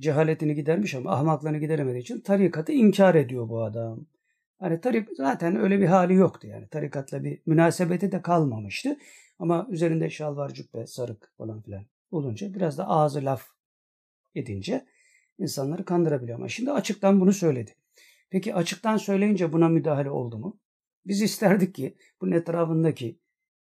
cehaletini gidermiş ama ahmaklığını gideremediği için tarikatı inkar ediyor bu adam. Hani tarik zaten öyle bir hali yoktu yani. Tarikatla bir münasebeti de kalmamıştı. Ama üzerinde şalvar, cübbe, sarık falan filan olunca biraz da ağzı laf edince insanları kandırabiliyor. Ama şimdi açıktan bunu söyledi. Peki açıktan söyleyince buna müdahale oldu mu? Biz isterdik ki bunun etrafındaki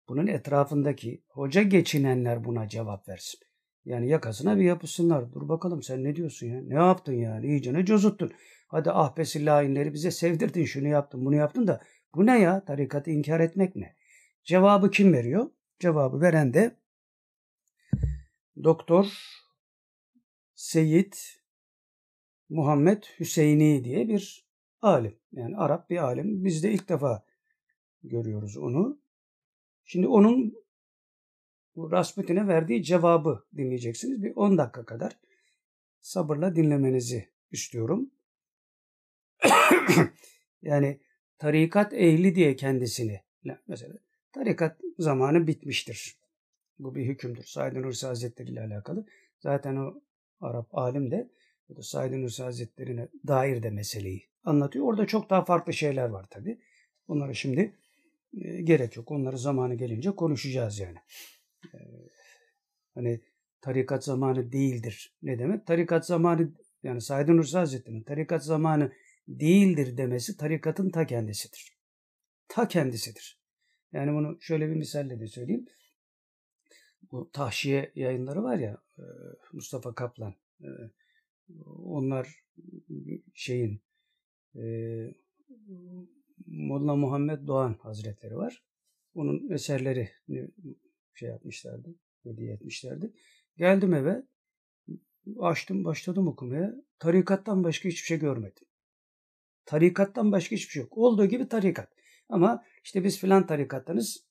bunun etrafındaki hoca geçinenler buna cevap versin. Yani yakasına bir yapısınlar. Dur bakalım sen ne diyorsun ya? Ne yaptın yani? İyice ne cozuttun. Hadi ahbesi lainleri bize sevdirdin. Şunu yaptın bunu yaptın da. Bu ne ya? Tarikatı inkar etmek ne? Cevabı kim veriyor? Cevabı veren de Doktor Seyyid Muhammed Hüseyini diye bir alim. Yani Arap bir alim. Biz de ilk defa görüyoruz onu. Şimdi onun bu Rasputin'e verdiği cevabı dinleyeceksiniz. Bir 10 dakika kadar sabırla dinlemenizi istiyorum. yani tarikat ehli diye kendisini mesela tarikat zamanı bitmiştir. Bu bir hükümdür. Said Nursi Hazretleri ile alakalı. Zaten o Arap alim de Said Nursi Hazretleri'ne dair de meseleyi anlatıyor. Orada çok daha farklı şeyler var tabi. Onları şimdi e, gerek yok. Onları zamanı gelince konuşacağız yani. E, hani tarikat zamanı değildir. Ne demek? Tarikat zamanı yani Said Nursi Hazretleri'nin tarikat zamanı değildir demesi tarikatın ta kendisidir. Ta kendisidir. Yani bunu şöyle bir misalle de söyleyeyim. Bu tahşiye yayınları var ya e, Mustafa Kaplan. Onlar şeyin Molla Muhammed Doğan Hazretleri var. Onun eserleri şey yapmışlardı, hediye etmişlerdi. Geldim eve, açtım, başladım okumaya. Tarikattan başka hiçbir şey görmedim. Tarikattan başka hiçbir şey yok. Olduğu gibi tarikat. Ama işte biz filan tarikattanız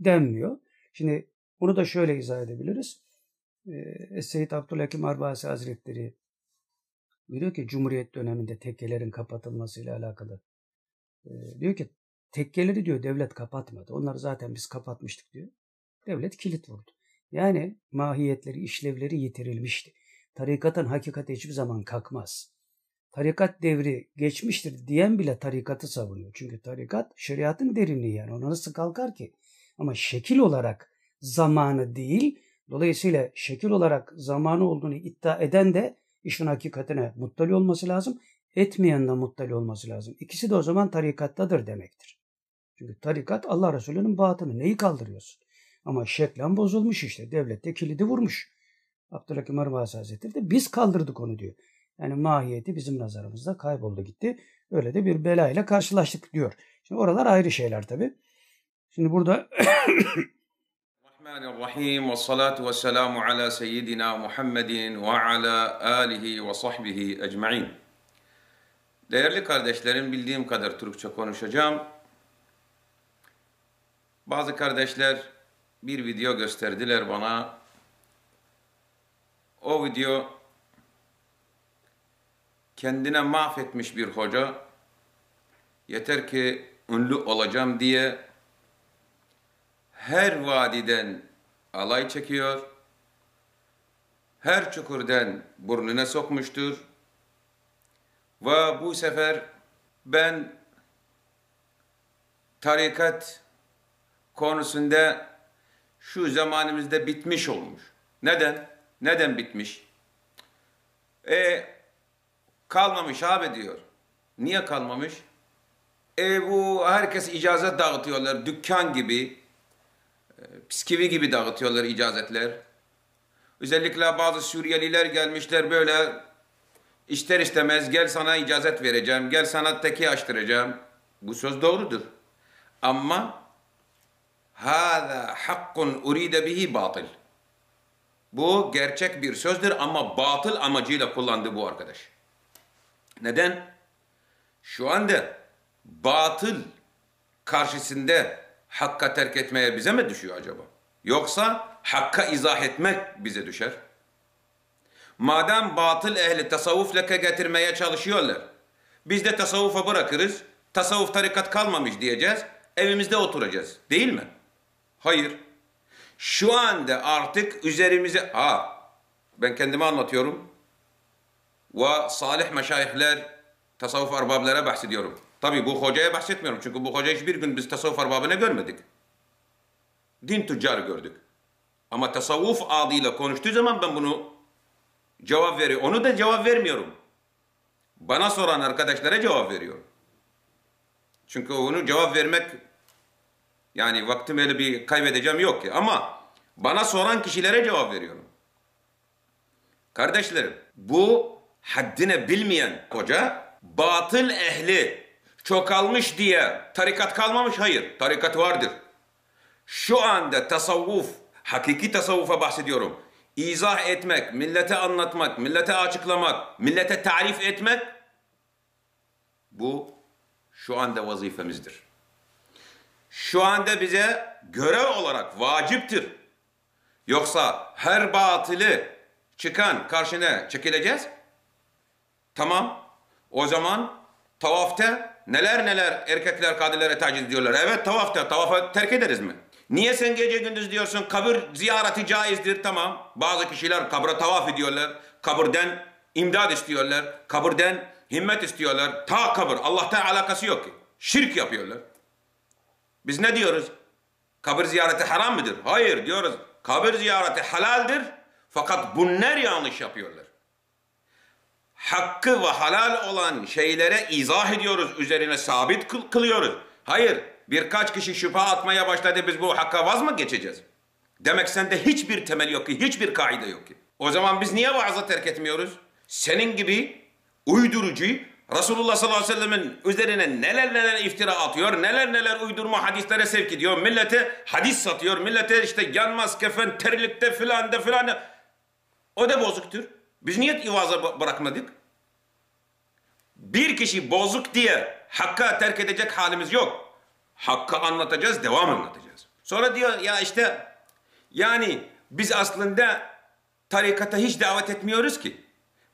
denmiyor. Şimdi bunu da şöyle izah edebiliriz. Ee, Seyyid Abdülhakim Arbasi Hazretleri diyor ki Cumhuriyet döneminde tekkelerin kapatılmasıyla alakalı ee, diyor ki Tekkeleri diyor devlet kapatmadı. Onları zaten biz kapatmıştık diyor. Devlet kilit vurdu. Yani mahiyetleri, işlevleri yitirilmişti. Tarikatın hakikati hiçbir zaman kalkmaz. Tarikat devri geçmiştir diyen bile tarikatı savunuyor. Çünkü tarikat şeriatın derinliği yani. Ona nasıl kalkar ki? Ama şekil olarak zamanı değil, dolayısıyla şekil olarak zamanı olduğunu iddia eden de işin hakikatine muttali olması lazım. Etmeyen de muttali olması lazım. İkisi de o zaman tarikattadır demektir. Çünkü tarikat Allah Resulü'nün batını. Neyi kaldırıyorsun? Ama şeklen bozulmuş işte. Devlette kilidi vurmuş. Abdülhakim Arvasi Hazretleri de biz kaldırdık onu diyor. Yani mahiyeti bizim nazarımızda kayboldu gitti. Öyle de bir belayla karşılaştık diyor. Şimdi oralar ayrı şeyler tabi. Şimdi burada Ve salatu ve selamu ala seyyidina Muhammedin ve ala alihi ve sahbihi ecma'in. Değerli kardeşlerim bildiğim kadar Türkçe konuşacağım. Bazı kardeşler bir video gösterdiler bana. O video kendine mahvetmiş bir hoca yeter ki ünlü olacağım diye her vadiden alay çekiyor, her çukurdan burnuna sokmuştur ve bu sefer ben tarikat konusunda şu zamanımızda bitmiş olmuş. Neden? Neden bitmiş? E kalmamış abi diyor. Niye kalmamış? E bu herkes icazet dağıtıyorlar. Dükkan gibi, e, bisküvi gibi dağıtıyorlar icazetler. Özellikle bazı Suriyeliler gelmişler böyle ister istemez gel sana icazet vereceğim, gel sana teki açtıracağım. Bu söz doğrudur. Ama hâzâ hakkun uride bihi batıl. Bu gerçek bir sözdür ama batıl amacıyla kullandı bu arkadaş. Neden? Şu anda batıl karşısında hakka terk etmeye bize mi düşüyor acaba? Yoksa hakka izah etmek bize düşer. Madem batıl ehli tasavvuf leke getirmeye çalışıyorlar, biz de tasavvufa bırakırız, tasavvuf tarikat kalmamış diyeceğiz, evimizde oturacağız. Değil mi? Hayır. Şu anda artık üzerimize... Ha, ben kendime anlatıyorum. Ve salih meşayihler, tasavvuf arbablara bahsediyorum. Tabi bu hocaya bahsetmiyorum. Çünkü bu hoca hiçbir gün biz tasavvuf arbabını görmedik. Din tüccarı gördük. Ama tasavvuf adıyla konuştuğu zaman ben bunu cevap veriyorum. Onu da cevap vermiyorum. Bana soran arkadaşlara cevap veriyorum. Çünkü onu cevap vermek yani vaktim öyle bir kaybedeceğim yok ki. Ama bana soran kişilere cevap veriyorum. Kardeşlerim bu haddine bilmeyen hoca batıl ehli çoğalmış diye tarikat kalmamış. Hayır tarikat vardır. Şu anda tasavvuf, hakiki tasavvufa bahsediyorum. İzah etmek, millete anlatmak, millete açıklamak, millete tarif etmek bu şu anda vazifemizdir. Şu anda bize görev olarak vaciptir. Yoksa her batılı çıkan karşına çekileceğiz. Tamam. O zaman tavafta neler neler erkekler kadınlara taciz ediyorlar. Evet tavafta. Tavafı terk ederiz mi? Niye sen gece gündüz diyorsun kabir ziyareti caizdir tamam. Bazı kişiler kabra tavaf ediyorlar. Kabirden imdad istiyorlar. Kabirden himmet istiyorlar. Ta kabir. Allah'tan alakası yok ki. Şirk yapıyorlar. Biz ne diyoruz? Kabir ziyareti haram mıdır? Hayır diyoruz. Kabir ziyareti halaldir. Fakat bunlar yanlış yapıyorlar. Hakkı ve halal olan şeylere izah ediyoruz. Üzerine sabit kıl kılıyoruz. Hayır. Birkaç kişi şüphe atmaya başladı. Biz bu hakka vaz mı geçeceğiz? Demek sende hiçbir temel yok ki. Hiçbir kaide yok ki. O zaman biz niye vaazı terk etmiyoruz? Senin gibi uydurucu, Resulullah sallallahu aleyhi ve sellemin üzerine neler neler iftira atıyor, neler neler uydurma hadislere sevk ediyor. Millete hadis satıyor, millete işte yanmaz kefen, terlikte filan da filan. O da bozuktur. Biz niye ivaza bırakmadık? Bir kişi bozuk diye hakka terk edecek halimiz yok. Hakkı anlatacağız, devam anlatacağız. Sonra diyor ya işte yani biz aslında tarikata hiç davet etmiyoruz ki.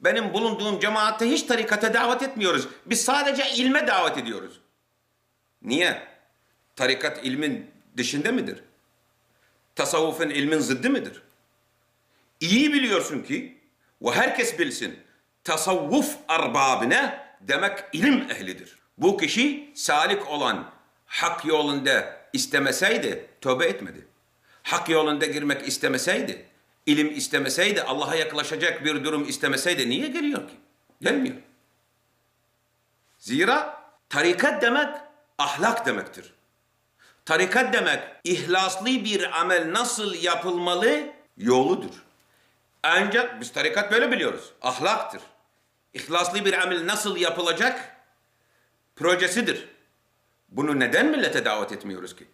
Benim bulunduğum cemaatte hiç tarikata davet etmiyoruz. Biz sadece ilme davet ediyoruz. Niye? tarikat ilmin dışında mıdır? Tasavvufun ilmin zıddı mıdır? İyi biliyorsun ki ve herkes bilsin tasavvuf arbabine demek ilim ehlidir. Bu kişi salik olan hak yolunda istemeseydi tövbe etmedi. Hak yolunda girmek istemeseydi, ilim istemeseydi, Allah'a yaklaşacak bir durum istemeseydi niye geliyor ki? Gelmiyor. Zira tarikat demek ahlak demektir. Tarikat demek ihlaslı bir amel nasıl yapılmalı yoludur. Ancak biz tarikat böyle biliyoruz. Ahlaktır. İhlaslı bir amel nasıl yapılacak projesidir. Bunu neden millete davet etmiyoruz ki?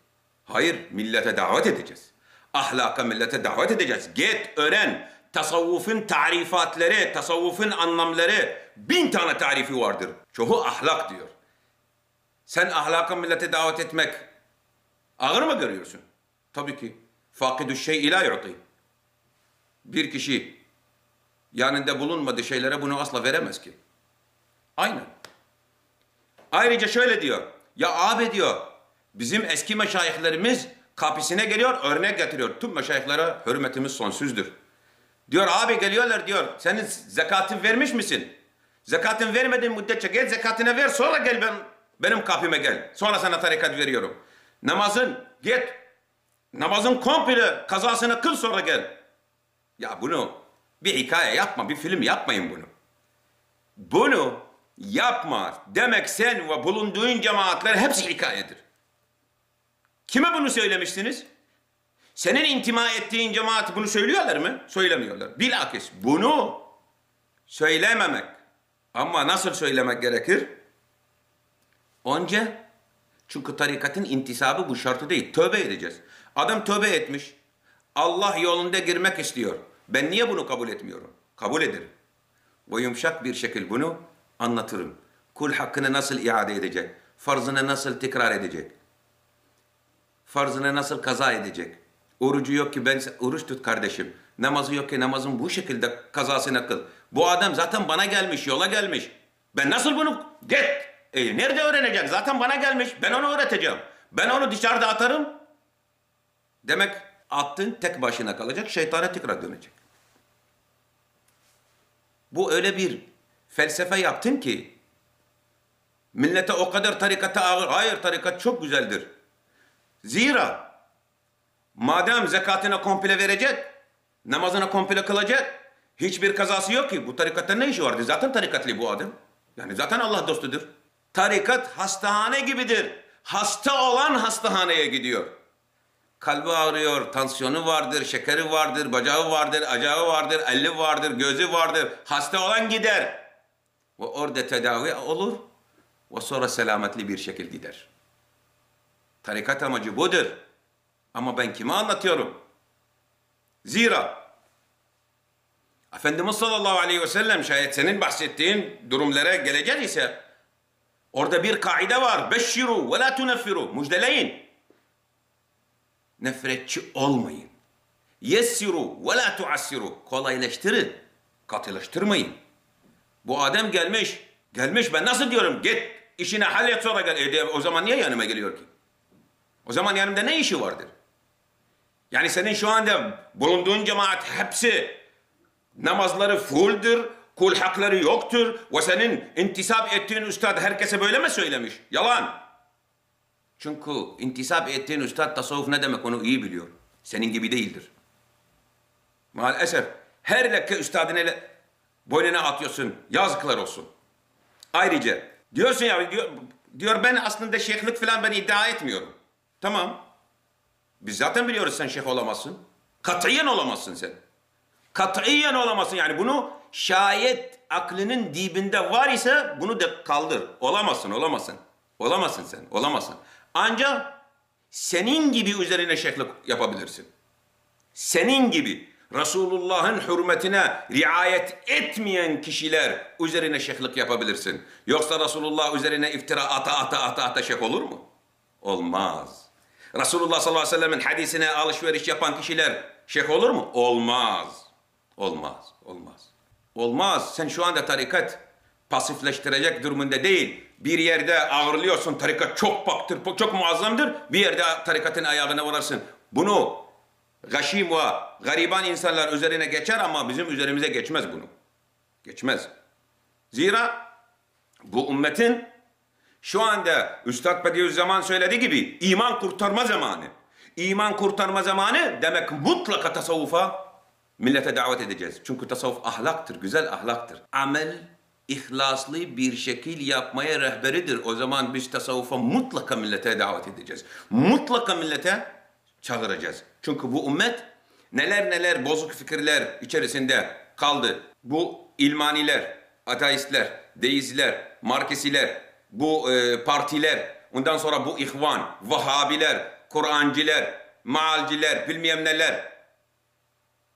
Hayır, millete davet edeceğiz. Ahlaka millete davet edeceğiz. Git, öğren. Tasavvufun tarifatları, tasavvufun anlamları bin tane tarifi vardır. Çoğu ahlak diyor. Sen ahlaka millete davet etmek ağır mı görüyorsun? Tabii ki. Fakidü şey ila yu'ti. Bir kişi yanında bulunmadığı şeylere bunu asla veremez ki. Aynen. Ayrıca şöyle diyor. Ya abi diyor bizim eski meşayihlerimiz kapısına geliyor örnek getiriyor. Tüm meşayihlere hürmetimiz sonsuzdur. Diyor abi geliyorlar diyor. Senin zekatın vermiş misin? Zekatın vermediğin müddetçe gel zekatını ver sonra gel ben benim kapıma gel. Sonra sana tarikat veriyorum. Namazın git. Namazın komple kazasını kıl sonra gel. Ya bunu bir hikaye yapma, bir film yapmayın bunu. Bunu yapma demek sen ve bulunduğun cemaatler hepsi hikayedir. Kime bunu söylemiştiniz? Senin intima ettiğin cemaat bunu söylüyorlar mı? Söylemiyorlar. Bilakis bunu söylememek. Ama nasıl söylemek gerekir? Önce çünkü tarikatın intisabı bu şartı değil. Tövbe edeceğiz. Adam tövbe etmiş. Allah yolunda girmek istiyor. Ben niye bunu kabul etmiyorum? Kabul ederim. Ve yumuşak bir şekil bunu anlatırım. Kul hakkını nasıl iade edecek? Farzını nasıl tekrar edecek? Farzını nasıl kaza edecek? Orucu yok ki ben oruç tut kardeşim. Namazı yok ki namazın bu şekilde kazasını kıl. Bu adam zaten bana gelmiş, yola gelmiş. Ben nasıl bunu git? E, nerede öğrenecek? Zaten bana gelmiş. Ben onu öğreteceğim. Ben onu dışarıda atarım. Demek attın tek başına kalacak, şeytana tekrar dönecek. Bu öyle bir felsefe yaptın ki millete o kadar tarikata ağır. Hayır tarikat çok güzeldir. Zira madem zekatına komple verecek, namazına komple kılacak, hiçbir kazası yok ki. Bu tarikatta ne işi vardı? Zaten tarikatli bu adam. Yani zaten Allah dostudur. Tarikat hastahane gibidir. Hasta olan hastahaneye gidiyor. Kalbi ağrıyor, tansiyonu vardır, şekeri vardır, bacağı vardır, acağı vardır, eli vardır, gözü vardır. Hasta olan gider. Ve orada tedavi olur ve sonra selametli bir şekilde gider. Tarikat amacı budur. Ama ben kime anlatıyorum? Zira Efendimiz sallallahu aleyhi ve sellem şayet senin bahsettiğin durumlara geleceğiz ise orada bir kaide var. Beşşiru ve la tuneffiru. Müjdeleyin. Nefretçi olmayın. Yessiru ve la tuassiru. Kolaylaştırın. Katılaştırmayın. Bu adam gelmiş. Gelmiş ben nasıl diyorum git işine hallet sonra gel. E, o zaman niye yanıma geliyor ki? O zaman yanımda ne işi vardır? Yani senin şu anda bulunduğun cemaat hepsi namazları fulldür, kul hakları yoktur ve senin intisap ettiğin üstad herkese böyle mi söylemiş? Yalan. Çünkü intisap ettiğin üstad tasavvuf ne demek onu iyi biliyor. Senin gibi değildir. Maalesef her lekke üstadına boynuna atıyorsun. Yazıklar olsun. Ayrıca diyorsun ya diyor, diyor ben aslında şeyhlik falan ben iddia etmiyorum. Tamam. Biz zaten biliyoruz sen şeyh olamazsın. Katiyen olamazsın sen. Katiyen olamazsın yani bunu şayet aklının dibinde var ise bunu da kaldır. Olamazsın, olamazsın. Olamazsın sen, olamazsın. Ancak senin gibi üzerine şeyhlik yapabilirsin. Senin gibi Resulullah'ın hürmetine riayet etmeyen kişiler üzerine şeyhlik yapabilirsin. Yoksa Resulullah üzerine iftira ata ata ata ata şeyh olur mu? Olmaz. Resulullah sallallahu aleyhi ve sellemin hadisine alışveriş yapan kişiler şeyh olur mu? Olmaz. Olmaz. Olmaz. Olmaz. Sen şu anda tarikat pasifleştirecek durumunda değil. Bir yerde ağırlıyorsun tarikat çok baktır, çok muazzamdır. Bir yerde tarikatın ayağına vurarsın. Bunu gashim ve gariban insanlar üzerine geçer ama bizim üzerimize geçmez bunu. Geçmez. Zira bu ümmetin şu anda Üstad Bediüzzaman söylediği gibi iman kurtarma zamanı. İman kurtarma zamanı demek mutlaka tasavvufa millete davet edeceğiz. Çünkü tasavvuf ahlaktır, güzel ahlaktır. Amel ihlaslı bir şekil yapmaya rehberidir. O zaman biz tasavvufa mutlaka millete davet edeceğiz. Mutlaka millete çağıracağız. Çünkü bu ümmet neler neler bozuk fikirler içerisinde kaldı. Bu ilmaniler, ateistler, deizler, markesiler, bu e, partiler, ondan sonra bu ihvan, vahabiler, Kur'anciler, maalciler, bilmem neler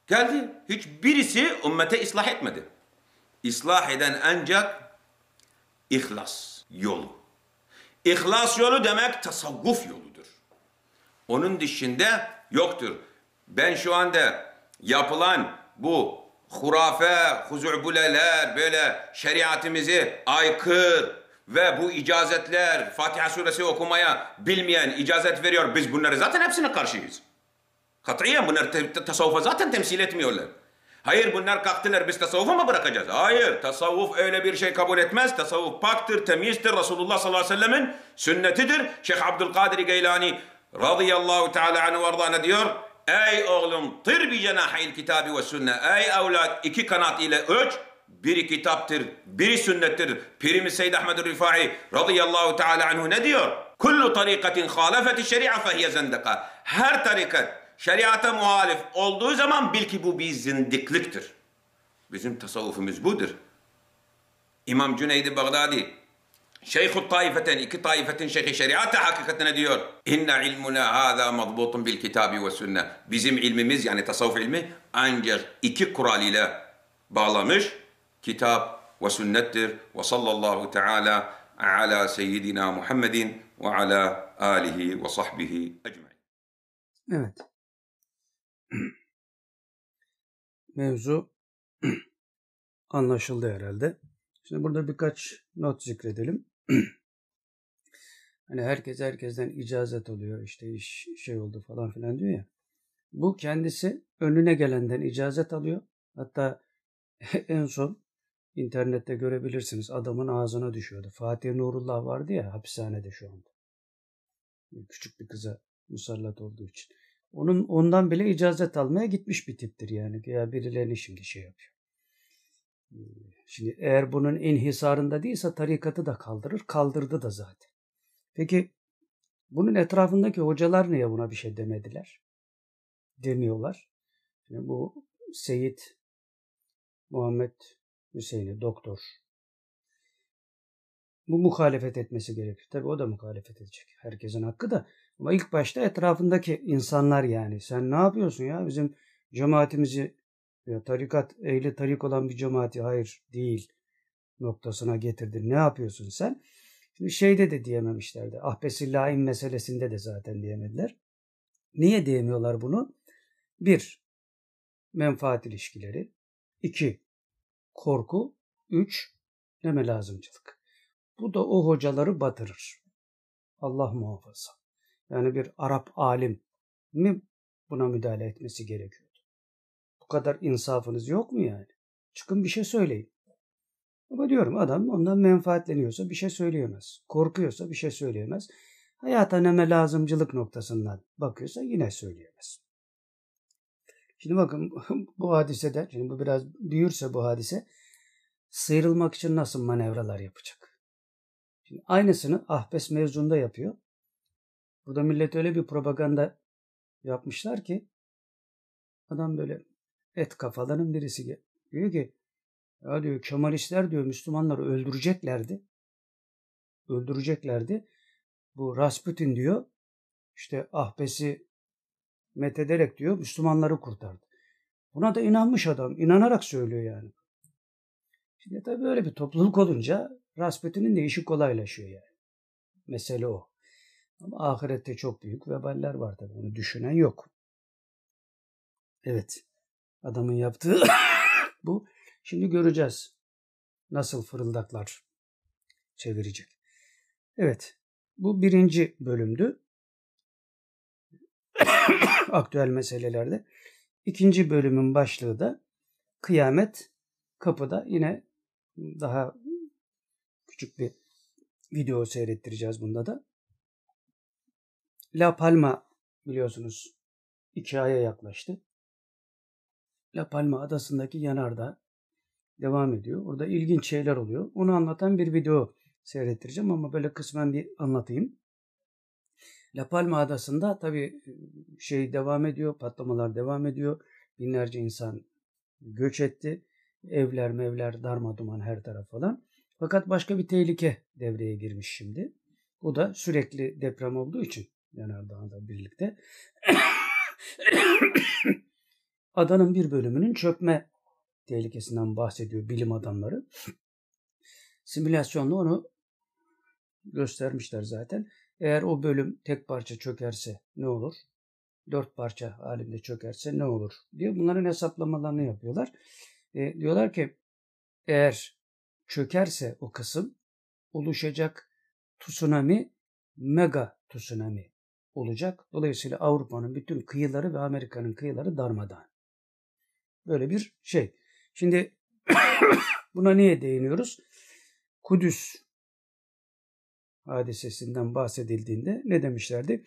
geldi. Hiçbirisi ümmete ıslah etmedi. İslah eden ancak ihlas yolu. İhlas yolu demek tasavvuf yoludur. Onun dışında yoktur. Ben şu anda yapılan bu hurafe, huzu'buleler, böyle şeriatimizi aykır ve bu icazetler, Fatiha suresi okumaya bilmeyen icazet veriyor. Biz bunları zaten hepsine karşıyız. Katiyen bunlar tasavvufa zaten temsil etmiyorlar. Hayır bunlar kalktılar biz tasavvufu mu bırakacağız? Hayır tasavvuf öyle bir şey kabul etmez. Tasavvuf paktır, temizdir. Resulullah sallallahu aleyhi ve sellemin sünnetidir. Şeyh Abdülkadir Geylani radıyallahu teala anhu ne diyor? Ey oğlum tır bi cenahil kitabı ve sünne. Ey evlat iki kanat ile öç. Biri kitaptır, biri sünnettir. Pirimiz Seyyid Ahmed Rifai radıyallahu teala anhu ne diyor? Kullu tarikatin halafeti şeria fehiye zendeka. Her tarikat şeriata muhalif olduğu zaman bil ki bu bir zindikliktir. Bizim tasavvufumuz budur. İmam Cüneyd-i Bağdadi Şeyhü taifeten, iki taifetin şeyhi şeriata hakikatine diyor. İnne ilmuna hâzâ mazbutun bil kitabi ve sünne. Bizim ilmimiz yani tasavvuf ilmi ancak iki kural ile bağlamış. Kitap ve sünnettir. Ve sallallahu teala ala seyyidina Muhammedin ve ala alihi ve sahbihi ecmaîn. Evet. Mevzu anlaşıldı herhalde. Şimdi burada birkaç not zikredelim. hani herkes herkesten icazet oluyor işte iş şey oldu falan filan diyor ya. Bu kendisi önüne gelenden icazet alıyor. Hatta en son internette görebilirsiniz adamın ağzına düşüyordu. Fatih Nurullah vardı ya hapishanede şu anda. Küçük bir kıza musallat olduğu için. Onun ondan bile icazet almaya gitmiş bir tiptir yani. Ya birilerini şimdi şey yapıyor. Şimdi eğer bunun inhisarında değilse tarikatı da kaldırır. Kaldırdı da zaten. Peki bunun etrafındaki hocalar niye buna bir şey demediler? Demiyorlar. Şimdi bu Seyit Muhammed Hüseyin'i doktor. Bu muhalefet etmesi gerekir. Tabi o da muhalefet edecek. Herkesin hakkı da. Ama ilk başta etrafındaki insanlar yani. Sen ne yapıyorsun ya? Bizim cemaatimizi ya tarikat ehli tarik olan bir cemaati hayır değil noktasına getirdin. Ne yapıyorsun sen? Şimdi şeyde de diyememişlerdi. Ahbesillahin meselesinde de zaten diyemediler. Niye diyemiyorlar bunu? Bir, menfaat ilişkileri. iki korku. Üç, neme lazımcılık. Bu da o hocaları batırır. Allah muhafaza. Yani bir Arap alim mi buna müdahale etmesi gerekiyordu? Bu kadar insafınız yok mu yani? Çıkın bir şey söyleyin. Ama diyorum adam ondan menfaatleniyorsa bir şey söyleyemez. Korkuyorsa bir şey söyleyemez. Hayata neme lazımcılık noktasından bakıyorsa yine söyleyemez. Şimdi bakın bu hadisede, şimdi bu biraz büyürse bu hadise sıyrılmak için nasıl manevralar yapacak? Şimdi aynısını Ahbes mevzunda yapıyor. Burada millet öyle bir propaganda yapmışlar ki adam böyle et kafaların birisi diyor ki ya diyor Kemalistler diyor Müslümanları öldüreceklerdi. Öldüreceklerdi. Bu Rasputin diyor işte ahbesi methederek diyor Müslümanları kurtardı. Buna da inanmış adam. inanarak söylüyor yani. Şimdi tabii böyle bir topluluk olunca Rasputin'in de işi kolaylaşıyor yani. Mesele o. Ama ahirette çok büyük veballer var tabii. Onu düşünen yok. Evet. Adamın yaptığı bu. Şimdi göreceğiz. nasıl fırıldaklar çevirecek. Evet, bu birinci bölümdü. Aktüel meselelerde. İkinci bölümün başlığı da kıyamet kapıda. Yine daha küçük bir video seyrettireceğiz bunda da. La Palma biliyorsunuz iki aya yaklaştı. La Palma adasındaki yanardağ devam ediyor. Orada ilginç şeyler oluyor. Onu anlatan bir video seyrettireceğim ama böyle kısmen bir anlatayım. La Palma adasında tabii şey devam ediyor, patlamalar devam ediyor. Binlerce insan göç etti. Evler mevler darmaduman her taraf falan. Fakat başka bir tehlike devreye girmiş şimdi. O da sürekli deprem olduğu için yanardağında birlikte adanın bir bölümünün çökme tehlikesinden bahsediyor bilim adamları. Simülasyonla onu göstermişler zaten. Eğer o bölüm tek parça çökerse ne olur? Dört parça halinde çökerse ne olur? diye bunların hesaplamalarını yapıyorlar. E, diyorlar ki eğer çökerse o kısım oluşacak tsunami mega tsunami olacak. Dolayısıyla Avrupa'nın bütün kıyıları ve Amerika'nın kıyıları darmadağın. Böyle bir şey. Şimdi buna niye değiniyoruz? Kudüs hadisesinden bahsedildiğinde ne demişlerdi?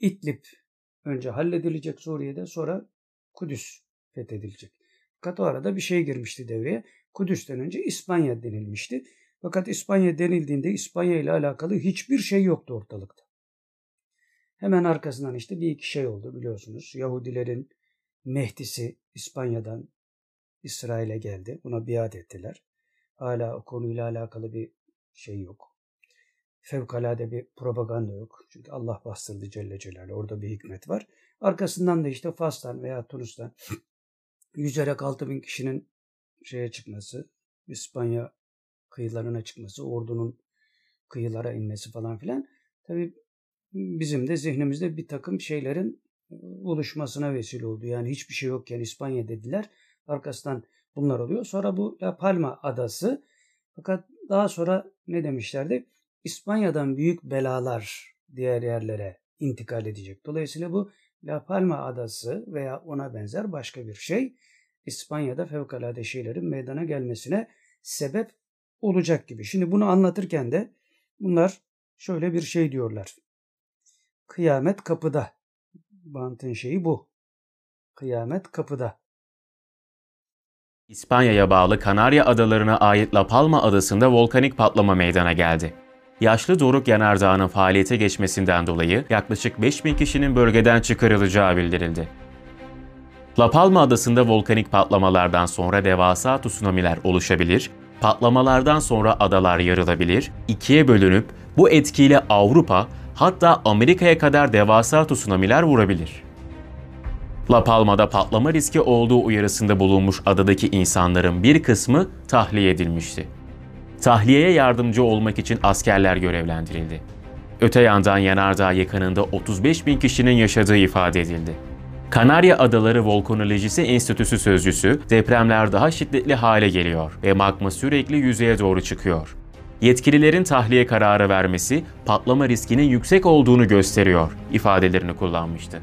İdlib önce halledilecek Suriye'de sonra Kudüs fethedilecek. Fakat o arada bir şey girmişti devreye. Kudüs'ten önce İspanya denilmişti. Fakat İspanya denildiğinde İspanya ile alakalı hiçbir şey yoktu ortalıkta. Hemen arkasından işte bir iki şey oldu biliyorsunuz. Yahudilerin Mehdi'si İspanya'dan İsrail'e geldi. Buna biat ettiler. Hala o konuyla alakalı bir şey yok. Fevkalade bir propaganda yok. Çünkü Allah bastırdı Celle Celaluhu. Orada bir hikmet var. Arkasından da işte Fas'tan veya Tunus'tan yüzerek 6 bin kişinin şeye çıkması, İspanya kıyılarına çıkması, ordunun kıyılara inmesi falan filan. Tabii bizim de zihnimizde bir takım şeylerin oluşmasına vesile oldu. Yani hiçbir şey yokken İspanya dediler. Arkasından bunlar oluyor. Sonra bu La Palma adası. Fakat daha sonra ne demişlerdi? İspanya'dan büyük belalar diğer yerlere intikal edecek. Dolayısıyla bu La Palma adası veya ona benzer başka bir şey İspanya'da fevkalade şeylerin meydana gelmesine sebep olacak gibi. Şimdi bunu anlatırken de bunlar şöyle bir şey diyorlar. Kıyamet kapıda. Bantın şeyi bu. Kıyamet kapıda. İspanya'ya bağlı Kanarya Adalarına ait La Palma adasında volkanik patlama meydana geldi. Yaşlı Doruk Yanardağı'nın faaliyete geçmesinden dolayı yaklaşık 5000 kişinin bölgeden çıkarılacağı bildirildi. La Palma adasında volkanik patlamalardan sonra devasa tsunamiler oluşabilir, patlamalardan sonra adalar yarılabilir, ikiye bölünüp bu etkiyle Avrupa hatta Amerika'ya kadar devasa tsunamiler vurabilir. La Palma'da patlama riski olduğu uyarısında bulunmuş adadaki insanların bir kısmı tahliye edilmişti. Tahliyeye yardımcı olmak için askerler görevlendirildi. Öte yandan yanardağ yakınında 35 bin kişinin yaşadığı ifade edildi. Kanarya Adaları Volkanolojisi Enstitüsü sözcüsü, depremler daha şiddetli hale geliyor ve magma sürekli yüzeye doğru çıkıyor. Yetkililerin tahliye kararı vermesi patlama riskinin yüksek olduğunu gösteriyor ifadelerini kullanmıştı.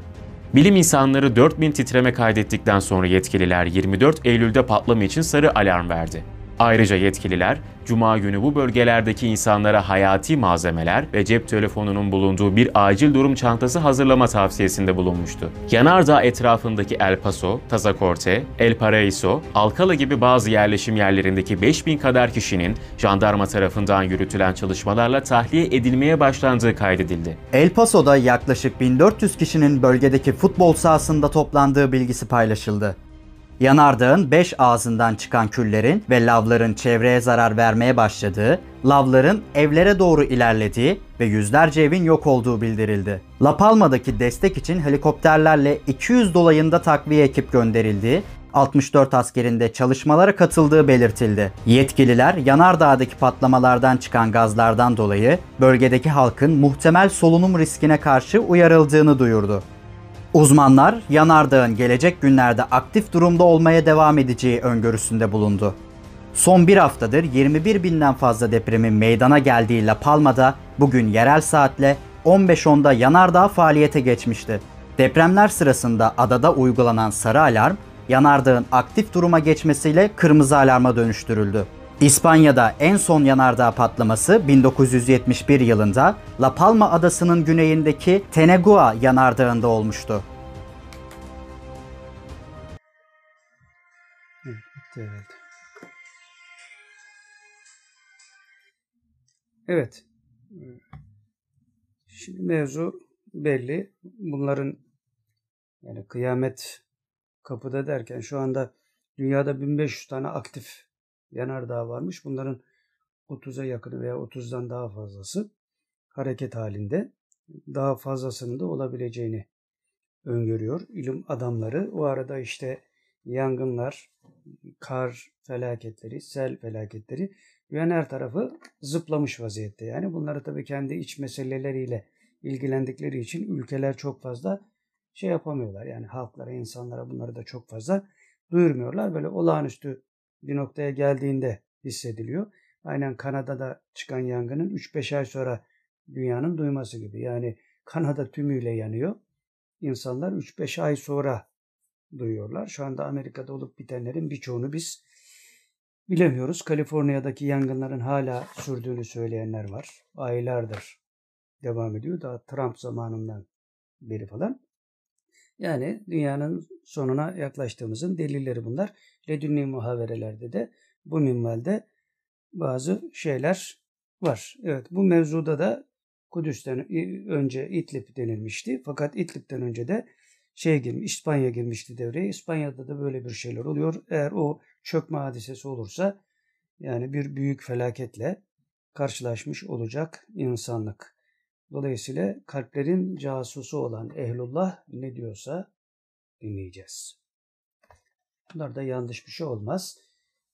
Bilim insanları 4000 titreme kaydettikten sonra yetkililer 24 Eylül'de patlama için sarı alarm verdi. Ayrıca yetkililer, Cuma günü bu bölgelerdeki insanlara hayati malzemeler ve cep telefonunun bulunduğu bir acil durum çantası hazırlama tavsiyesinde bulunmuştu. Yanardağ etrafındaki El Paso, Tazacorte, El Paraíso, Alcala gibi bazı yerleşim yerlerindeki 5000 kadar kişinin jandarma tarafından yürütülen çalışmalarla tahliye edilmeye başlandığı kaydedildi. El Paso'da yaklaşık 1400 kişinin bölgedeki futbol sahasında toplandığı bilgisi paylaşıldı. Yanardağın 5 ağzından çıkan küllerin ve lavların çevreye zarar vermeye başladığı, lavların evlere doğru ilerlediği ve yüzlerce evin yok olduğu bildirildi. La Palma'daki destek için helikopterlerle 200 dolayında takviye ekip gönderildiği 64 askerin de çalışmalara katıldığı belirtildi. Yetkililer Yanardağ'daki patlamalardan çıkan gazlardan dolayı bölgedeki halkın muhtemel solunum riskine karşı uyarıldığını duyurdu. Uzmanlar yanardağın gelecek günlerde aktif durumda olmaya devam edeceği öngörüsünde bulundu. Son bir haftadır 21 binden fazla depremin meydana geldiği La Palma'da bugün yerel saatle 15.10'da yanardağ faaliyete geçmişti. Depremler sırasında adada uygulanan sarı alarm, yanardağın aktif duruma geçmesiyle kırmızı alarma dönüştürüldü. İspanya'da en son yanardağ patlaması 1971 yılında La Palma adasının güneyindeki Tenegua yanardağında olmuştu. Evet. Evet. Şimdi mevzu belli. Bunların yani kıyamet kapıda derken şu anda dünyada 1500 tane aktif yanardağ varmış. Bunların 30'a yakını veya 30'dan daha fazlası hareket halinde. Daha fazlasının da olabileceğini öngörüyor ilim adamları. O arada işte yangınlar, kar felaketleri, sel felaketleri dünyanın her tarafı zıplamış vaziyette. Yani bunları tabii kendi iç meseleleriyle ilgilendikleri için ülkeler çok fazla şey yapamıyorlar. Yani halklara, insanlara bunları da çok fazla duyurmuyorlar. Böyle olağanüstü bir noktaya geldiğinde hissediliyor. Aynen Kanada'da çıkan yangının 3-5 ay sonra dünyanın duyması gibi. Yani Kanada tümüyle yanıyor. İnsanlar 3-5 ay sonra duyuyorlar. Şu anda Amerika'da olup bitenlerin birçoğunu biz bilemiyoruz. Kaliforniya'daki yangınların hala sürdüğünü söyleyenler var. Aylardır devam ediyor. Daha Trump zamanından beri falan. Yani dünyanın sonuna yaklaştığımızın delilleri bunlar. Ledünni muhaverelerde de bu minvalde bazı şeyler var. Evet bu mevzuda da Kudüs'ten önce İdlib denilmişti. Fakat İdlib'den önce de şey girmiş, İspanya girmişti devreye. İspanya'da da böyle bir şeyler oluyor. Eğer o çökme hadisesi olursa yani bir büyük felaketle karşılaşmış olacak insanlık. Dolayısıyla kalplerin casusu olan ehlullah ne diyorsa dinleyeceğiz. Bunlar da yanlış bir şey olmaz.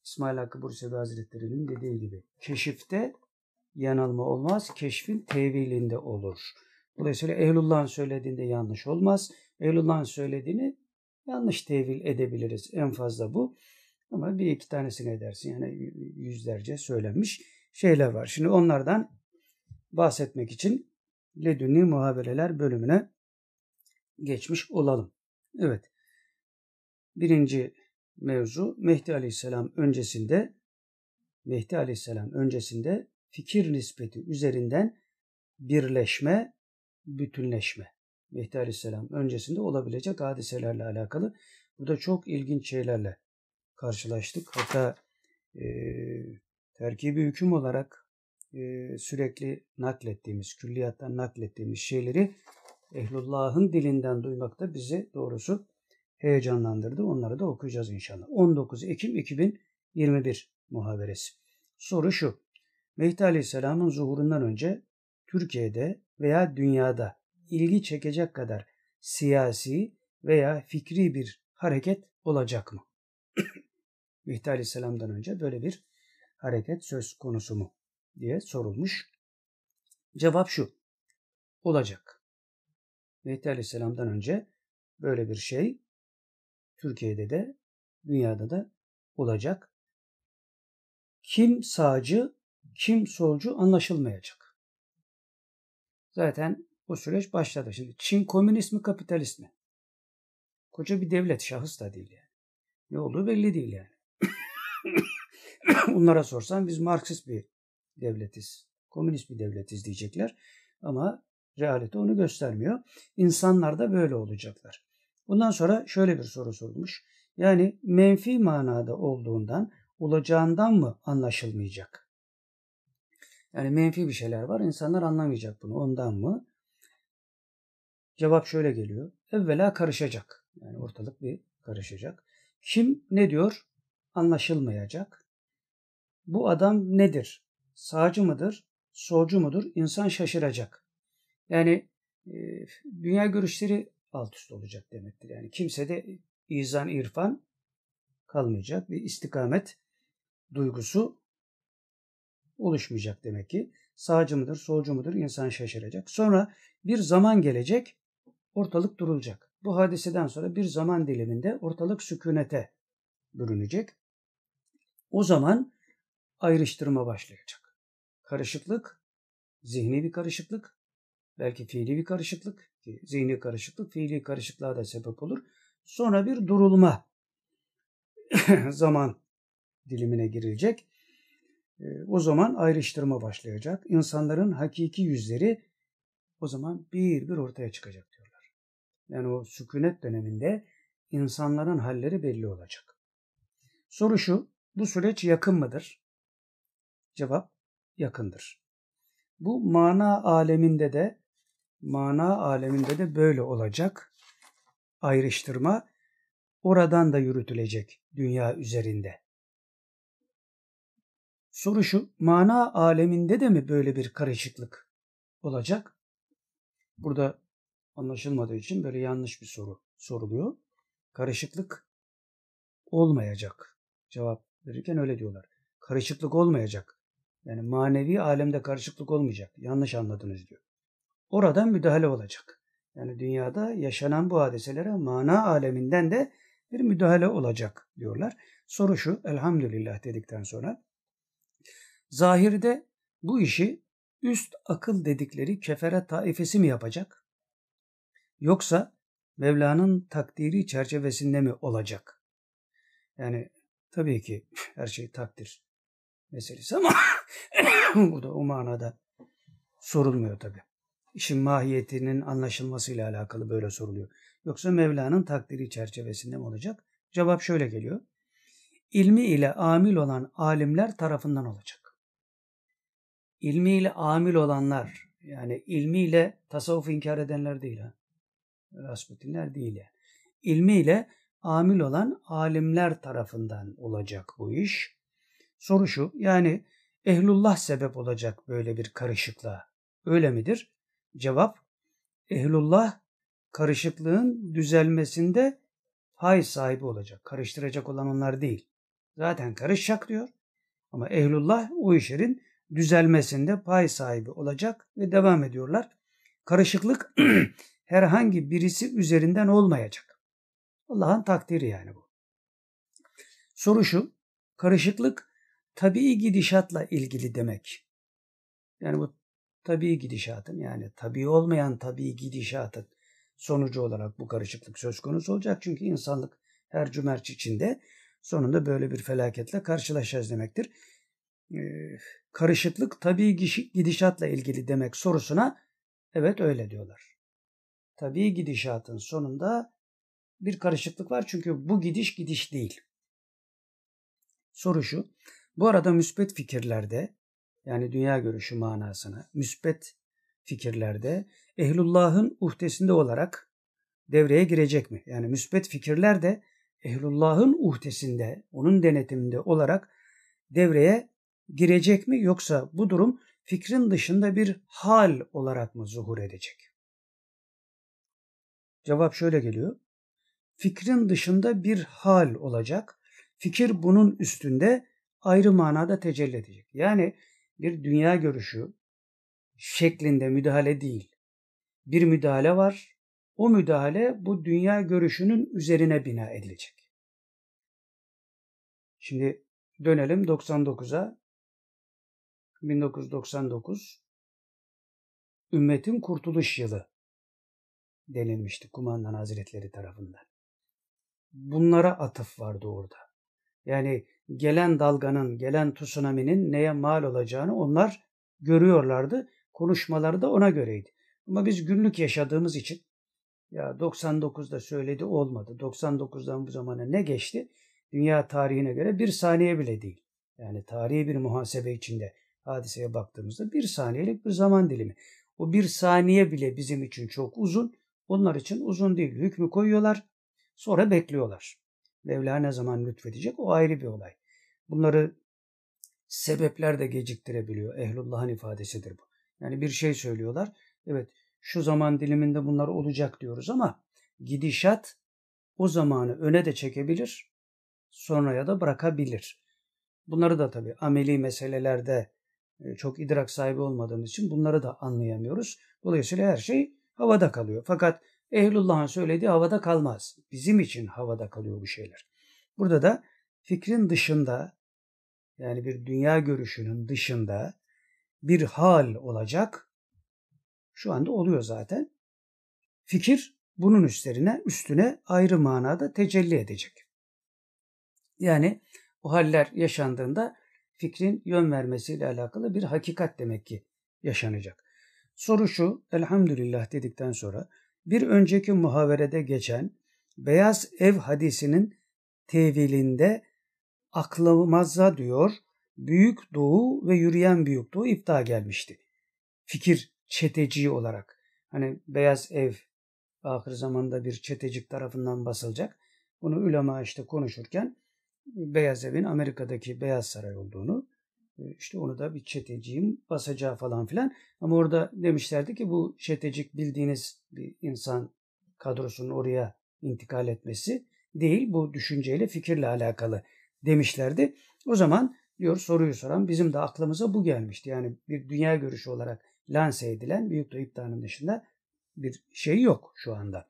İsmail Hakkı Bursevi Hazretleri'nin dediği gibi keşifte yanılma olmaz, keşfin tevilinde olur. Dolayısıyla ehlullah'ın söylediğinde yanlış olmaz. Ehlullah'ın söylediğini yanlış tevil edebiliriz. En fazla bu. Ama bir iki tanesini edersin. Yani yüzlerce söylenmiş şeyler var. Şimdi onlardan bahsetmek için Ledünni Muhabereler bölümüne geçmiş olalım. Evet. Birinci mevzu Mehdi Aleyhisselam öncesinde Mehdi Aleyhisselam öncesinde fikir nispeti üzerinden birleşme, bütünleşme. Mehdi Aleyhisselam öncesinde olabilecek hadiselerle alakalı. Burada çok ilginç şeylerle karşılaştık. Hatta e, terkibi hüküm olarak e, sürekli naklettiğimiz, külliyattan naklettiğimiz şeyleri Ehlullah'ın dilinden duymak da bizi doğrusu heyecanlandırdı. Onları da okuyacağız inşallah. 19 Ekim 2021 muhaberesi. Soru şu. Mehdi Aleyhisselam'ın zuhurundan önce Türkiye'de veya dünyada ilgi çekecek kadar siyasi veya fikri bir hareket olacak mı? Mehdi Aleyhisselam'dan önce böyle bir hareket söz konusu mu? diye sorulmuş. Cevap şu. Olacak. Mehdi Aleyhisselam'dan önce böyle bir şey Türkiye'de de dünyada da olacak. Kim sağcı, kim solcu anlaşılmayacak. Zaten bu süreç başladı. Şimdi Çin komünist mi kapitalist mi? Koca bir devlet, şahıs da değil yani. Ne olduğu belli değil yani. Onlara sorsan biz Marksist bir devletiz, komünist bir devletiz diyecekler. Ama realite onu göstermiyor. İnsanlar da böyle olacaklar. Bundan sonra şöyle bir soru sorulmuş. Yani menfi manada olduğundan, olacağından mı anlaşılmayacak? Yani menfi bir şeyler var. İnsanlar anlamayacak bunu. Ondan mı? Cevap şöyle geliyor. Evvela karışacak. Yani ortalık bir karışacak. Kim ne diyor? Anlaşılmayacak. Bu adam nedir? Sağcı mıdır? Solcu mudur? İnsan şaşıracak. Yani e, dünya görüşleri alt üst olacak demektir. Yani kimse de izan irfan kalmayacak. Bir istikamet duygusu oluşmayacak demek ki. Sağcı mıdır, solcu mudur insan şaşıracak. Sonra bir zaman gelecek, ortalık durulacak. Bu hadiseden sonra bir zaman diliminde ortalık sükunete bürünecek. O zaman ayrıştırma başlayacak. Karışıklık, zihni bir karışıklık, belki fiili bir karışıklık, zihni karışıklık, fiili karışıklığa da sebep olur. Sonra bir durulma zaman dilimine girilecek. Ee, o zaman ayrıştırma başlayacak. İnsanların hakiki yüzleri o zaman bir bir ortaya çıkacak diyorlar. Yani o sükunet döneminde insanların halleri belli olacak. Soru şu, bu süreç yakın mıdır? Cevap yakındır. Bu mana aleminde de mana aleminde de böyle olacak. Ayrıştırma oradan da yürütülecek dünya üzerinde. Soru şu, mana aleminde de mi böyle bir karışıklık olacak? Burada anlaşılmadığı için böyle yanlış bir soru soruluyor. Karışıklık olmayacak. Cevap verirken öyle diyorlar. Karışıklık olmayacak. Yani manevi alemde karışıklık olmayacak. Yanlış anladınız diyor. Oradan müdahale olacak. Yani dünyada yaşanan bu hadiselere mana aleminden de bir müdahale olacak diyorlar. Soru şu, elhamdülillah dedikten sonra. Zahirde bu işi üst akıl dedikleri kefere taifesi mi yapacak? Yoksa Mevla'nın takdiri çerçevesinde mi olacak? Yani tabii ki her şey takdir meselesi ama burada o manada sorulmuyor tabii. İşin mahiyetinin anlaşılmasıyla alakalı böyle soruluyor. Yoksa Mevla'nın takdiri çerçevesinde mi olacak? Cevap şöyle geliyor. İlmi ile amil olan alimler tarafından olacak ilmiyle amil olanlar yani ilmiyle tasavvuf inkar edenler değil. Rasputinler değil yani. İlmiyle amil olan alimler tarafından olacak bu iş. Soru şu yani ehlullah sebep olacak böyle bir karışıklığa. Öyle midir? Cevap ehlullah karışıklığın düzelmesinde pay sahibi olacak. Karıştıracak olan onlar değil. Zaten karışacak diyor. Ama ehlullah o işlerin düzelmesinde pay sahibi olacak ve devam ediyorlar. Karışıklık herhangi birisi üzerinden olmayacak. Allah'ın takdiri yani bu. Soru şu, karışıklık tabii gidişatla ilgili demek. Yani bu tabii gidişatın yani tabii olmayan tabii gidişatın sonucu olarak bu karışıklık söz konusu olacak. Çünkü insanlık her cümerç içinde sonunda böyle bir felaketle karşılaşacağız demektir karışıklık tabii gidişatla ilgili demek sorusuna evet öyle diyorlar. Tabii gidişatın sonunda bir karışıklık var çünkü bu gidiş gidiş değil. Soru şu. Bu arada müspet fikirlerde yani dünya görüşü manasına müspet fikirlerde ehlullahın uhdesinde olarak devreye girecek mi? Yani müspet fikirler de ehlullahın uhdesinde, onun denetiminde olarak devreye girecek mi yoksa bu durum fikrin dışında bir hal olarak mı zuhur edecek? Cevap şöyle geliyor. Fikrin dışında bir hal olacak. Fikir bunun üstünde ayrı manada tecelli edecek. Yani bir dünya görüşü şeklinde müdahale değil. Bir müdahale var. O müdahale bu dünya görüşünün üzerine bina edilecek. Şimdi dönelim 99'a. 1999 Ümmetin Kurtuluş Yılı denilmişti Kumandan Hazretleri tarafından. Bunlara atıf vardı orada. Yani gelen dalganın, gelen tsunami'nin neye mal olacağını onlar görüyorlardı. Konuşmaları da ona göreydi. Ama biz günlük yaşadığımız için ya 99'da söyledi olmadı. 99'dan bu zamana ne geçti? Dünya tarihine göre bir saniye bile değil. Yani tarihi bir muhasebe içinde hadiseye baktığımızda bir saniyelik bir zaman dilimi. O bir saniye bile bizim için çok uzun. Onlar için uzun değil. Hükmü koyuyorlar. Sonra bekliyorlar. Mevla ne zaman lütfedecek o ayrı bir olay. Bunları sebepler de geciktirebiliyor. Ehlullah'ın ifadesidir bu. Yani bir şey söylüyorlar. Evet şu zaman diliminde bunlar olacak diyoruz ama gidişat o zamanı öne de çekebilir. Sonraya da bırakabilir. Bunları da tabii ameli meselelerde e, çok idrak sahibi olmadığımız için bunları da anlayamıyoruz. Dolayısıyla her şey havada kalıyor. Fakat Ehlullah'ın söylediği havada kalmaz. Bizim için havada kalıyor bu şeyler. Burada da fikrin dışında yani bir dünya görüşünün dışında bir hal olacak. Şu anda oluyor zaten. Fikir bunun üstlerine, üstüne ayrı manada tecelli edecek. Yani o haller yaşandığında fikrin yön vermesiyle alakalı bir hakikat demek ki yaşanacak. Soru şu, elhamdülillah dedikten sonra bir önceki muhaverede geçen beyaz ev hadisinin tevilinde aklımıza diyor büyük doğu ve yürüyen büyük doğu iptal gelmişti. Fikir çeteciği olarak. Hani beyaz ev ahir zamanda bir çetecik tarafından basılacak. Bunu ulema işte konuşurken Beyaz Evin Amerika'daki Beyaz Saray olduğunu işte onu da bir çeteciğin basacağı falan filan. Ama orada demişlerdi ki bu çetecik bildiğiniz bir insan kadrosunun oraya intikal etmesi değil. Bu düşünceyle fikirle alakalı demişlerdi. O zaman diyor soruyu soran bizim de aklımıza bu gelmişti. Yani bir dünya görüşü olarak lanse edilen Büyük Doğu İddia'nın dışında bir şey yok şu anda.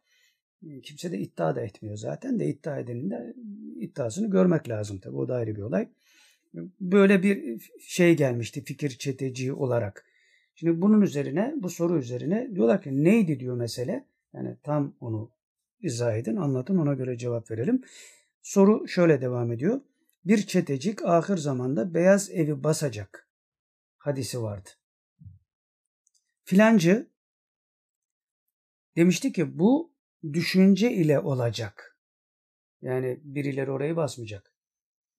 Kimse de iddia da etmiyor zaten de iddia edenin de iddiasını görmek lazım tabii. O da ayrı bir olay. Böyle bir şey gelmişti fikir çeteci olarak. Şimdi bunun üzerine, bu soru üzerine diyorlar ki neydi diyor mesele. Yani tam onu izah edin, anlatın ona göre cevap verelim. Soru şöyle devam ediyor. Bir çetecik ahir zamanda beyaz evi basacak hadisi vardı. Filancı demişti ki bu düşünce ile olacak. Yani birileri orayı basmayacak.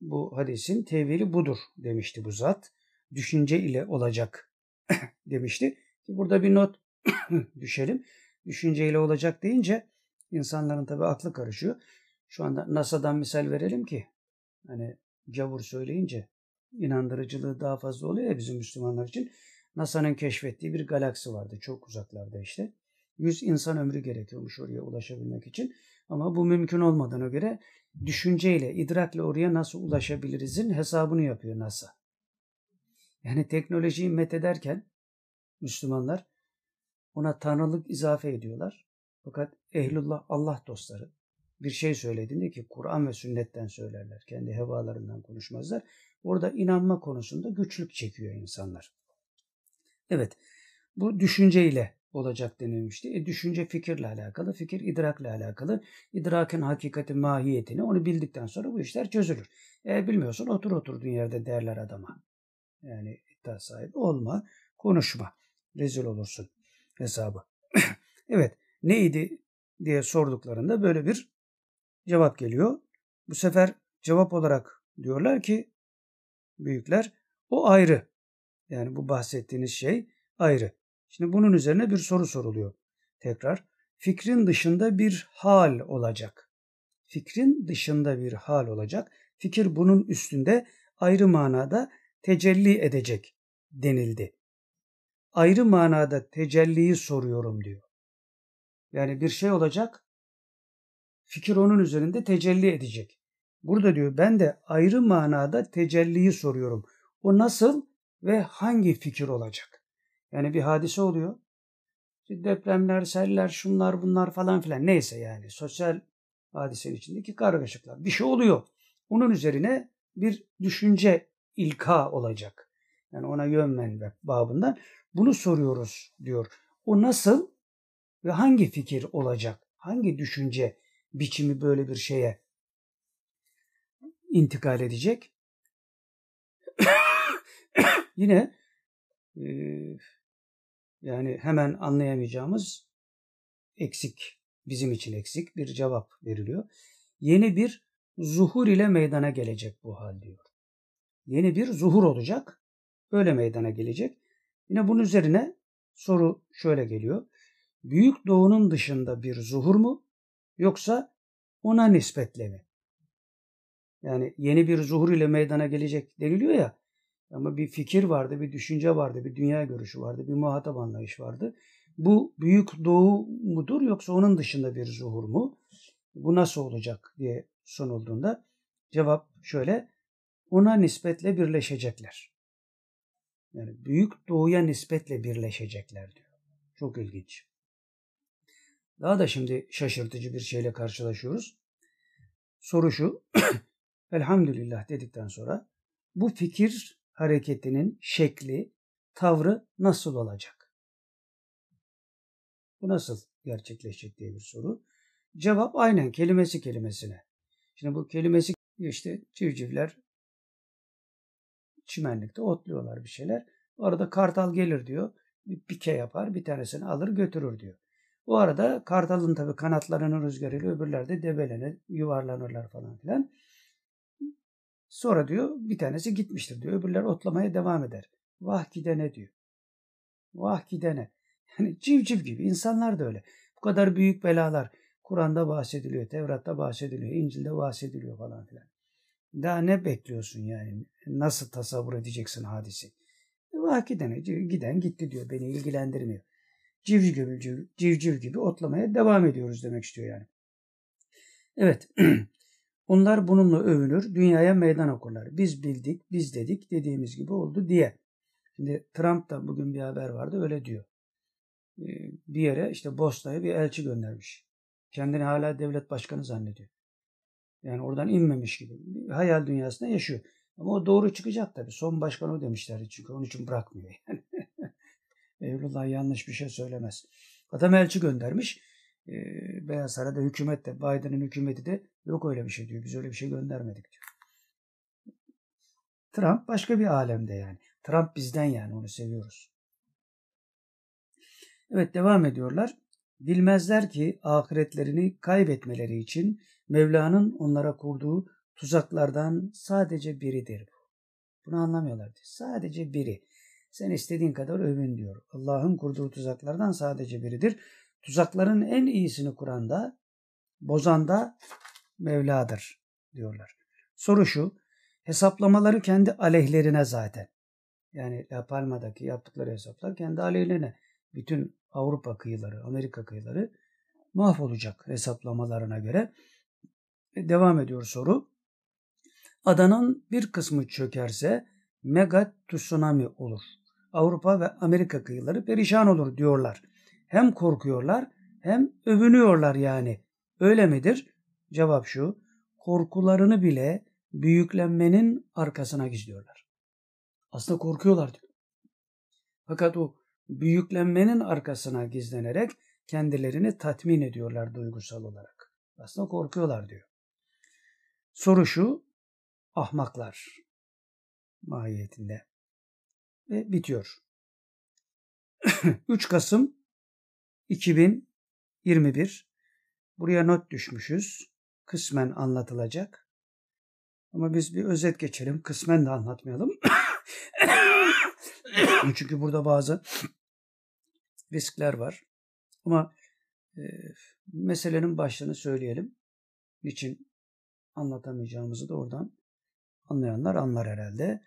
Bu hadisin tevili budur demişti bu zat. Düşünce ile olacak demişti. Burada bir not düşelim. Düşünce ile olacak deyince insanların tabi aklı karışıyor. Şu anda NASA'dan misal verelim ki hani gavur söyleyince inandırıcılığı daha fazla oluyor ya bizim Müslümanlar için. NASA'nın keşfettiği bir galaksi vardı çok uzaklarda işte. 100 insan ömrü gerekiyormuş oraya ulaşabilmek için. Ama bu mümkün olmadığına göre düşünceyle, idrakle oraya nasıl ulaşabilirizin hesabını yapıyor NASA. Yani teknolojiyi methederken Müslümanlar ona tanrılık izafe ediyorlar. Fakat ehlullah Allah dostları bir şey söylediğinde ki Kur'an ve sünnetten söylerler. Kendi hevalarından konuşmazlar. Orada inanma konusunda güçlük çekiyor insanlar. Evet bu düşünceyle olacak denilmişti. E, düşünce fikirle alakalı, fikir idrakle alakalı. İdrakın hakikati mahiyetini onu bildikten sonra bu işler çözülür. E, bilmiyorsun otur oturduğun yerde derler adama. Yani iddia sahibi olma, konuşma. Rezil olursun hesabı. evet neydi diye sorduklarında böyle bir cevap geliyor. Bu sefer cevap olarak diyorlar ki büyükler o ayrı. Yani bu bahsettiğiniz şey ayrı. Şimdi bunun üzerine bir soru soruluyor. Tekrar fikrin dışında bir hal olacak. Fikrin dışında bir hal olacak. Fikir bunun üstünde ayrı manada tecelli edecek denildi. Ayrı manada tecelliyi soruyorum diyor. Yani bir şey olacak, fikir onun üzerinde tecelli edecek. Burada diyor ben de ayrı manada tecelliyi soruyorum. O nasıl ve hangi fikir olacak? Yani bir hadise oluyor. Depremler, seller, şunlar bunlar falan filan neyse yani sosyal hadisenin içindeki kargaşıklar. Bir şey oluyor. Onun üzerine bir düşünce ilka olacak. Yani ona yön vermek babından. Bunu soruyoruz diyor. O nasıl ve hangi fikir olacak? Hangi düşünce biçimi böyle bir şeye intikal edecek? Yine e, yani hemen anlayamayacağımız eksik, bizim için eksik bir cevap veriliyor. Yeni bir zuhur ile meydana gelecek bu hal diyor. Yeni bir zuhur olacak, öyle meydana gelecek. Yine bunun üzerine soru şöyle geliyor. Büyük doğunun dışında bir zuhur mu yoksa ona nispetle mi? Yani yeni bir zuhur ile meydana gelecek deniliyor ya. Ama bir fikir vardı, bir düşünce vardı, bir dünya görüşü vardı, bir muhatap anlayış vardı. Bu büyük doğu mudur yoksa onun dışında bir zuhur mu? Bu nasıl olacak diye sorulduğunda cevap şöyle. Ona nispetle birleşecekler. Yani büyük doğuya nispetle birleşecekler diyor. Çok ilginç. Daha da şimdi şaşırtıcı bir şeyle karşılaşıyoruz. Soru şu. Elhamdülillah dedikten sonra bu fikir hareketinin şekli, tavrı nasıl olacak? Bu nasıl gerçekleşecek diye bir soru. Cevap aynen kelimesi kelimesine. Şimdi bu kelimesi işte civcivler çimenlikte otluyorlar bir şeyler. Arada kartal gelir diyor. Bir pike yapar bir tanesini alır götürür diyor. O arada kartalın tabii kanatlarının rüzgarıyla öbürler de debelenir, yuvarlanırlar falan filan. Sonra diyor bir tanesi gitmiştir diyor. Öbürler otlamaya devam eder. Vah gidene diyor. Vah gidene. Yani civciv gibi insanlar da öyle. Bu kadar büyük belalar Kur'an'da bahsediliyor, Tevrat'ta bahsediliyor, İncil'de bahsediliyor falan filan. Daha ne bekliyorsun yani? Nasıl tasavvur edeceksin hadisi? Vah gidene, giden gitti diyor. Beni ilgilendirmiyor. Civciv gibi, civ, civciv gibi otlamaya devam ediyoruz demek istiyor yani. Evet. Onlar bununla övünür, dünyaya meydan okurlar. Biz bildik, biz dedik, dediğimiz gibi oldu diye. Şimdi Trump da bugün bir haber vardı öyle diyor. Ee, bir yere işte Bosna'ya bir elçi göndermiş. Kendini hala devlet başkanı zannediyor. Yani oradan inmemiş gibi. Hayal dünyasında yaşıyor. Ama o doğru çıkacak tabii. Son başkan o demişlerdi çünkü onun için bırakmıyor. Yani. Eylullah yanlış bir şey söylemez. Adam elçi göndermiş. Ee, Beyaz Saray'da hükümet de Biden'ın hükümeti de yok öyle bir şey diyor. Biz öyle bir şey göndermedik diyor. Trump başka bir alemde yani. Trump bizden yani onu seviyoruz. Evet devam ediyorlar. Bilmezler ki ahiretlerini kaybetmeleri için Mevla'nın onlara kurduğu tuzaklardan sadece biridir bu. Bunu anlamıyorlar. Sadece biri. Sen istediğin kadar övün diyor. Allah'ın kurduğu tuzaklardan sadece biridir. Tuzakların en iyisini kuran da bozan da Mevla'dır diyorlar. Soru şu. Hesaplamaları kendi aleyhlerine zaten. Yani La Palma'daki yaptıkları hesaplar kendi aleyhlerine. Bütün Avrupa kıyıları, Amerika kıyıları mahvolacak hesaplamalarına göre. E, devam ediyor soru. Adanın bir kısmı çökerse mega tsunami olur. Avrupa ve Amerika kıyıları perişan olur diyorlar. Hem korkuyorlar hem övünüyorlar yani. Öyle midir? Cevap şu. Korkularını bile büyüklenmenin arkasına gizliyorlar. Aslında korkuyorlar diyor. Fakat o büyüklenmenin arkasına gizlenerek kendilerini tatmin ediyorlar duygusal olarak. Aslında korkuyorlar diyor. Soru şu, ahmaklar mahiyetinde. Ve bitiyor. 3 Kasım 2021 Buraya not düşmüşüz. Kısmen anlatılacak. Ama biz bir özet geçelim. Kısmen de anlatmayalım. Çünkü burada bazı riskler var. Ama e, meselenin başlığını söyleyelim. Niçin anlatamayacağımızı da oradan anlayanlar anlar herhalde.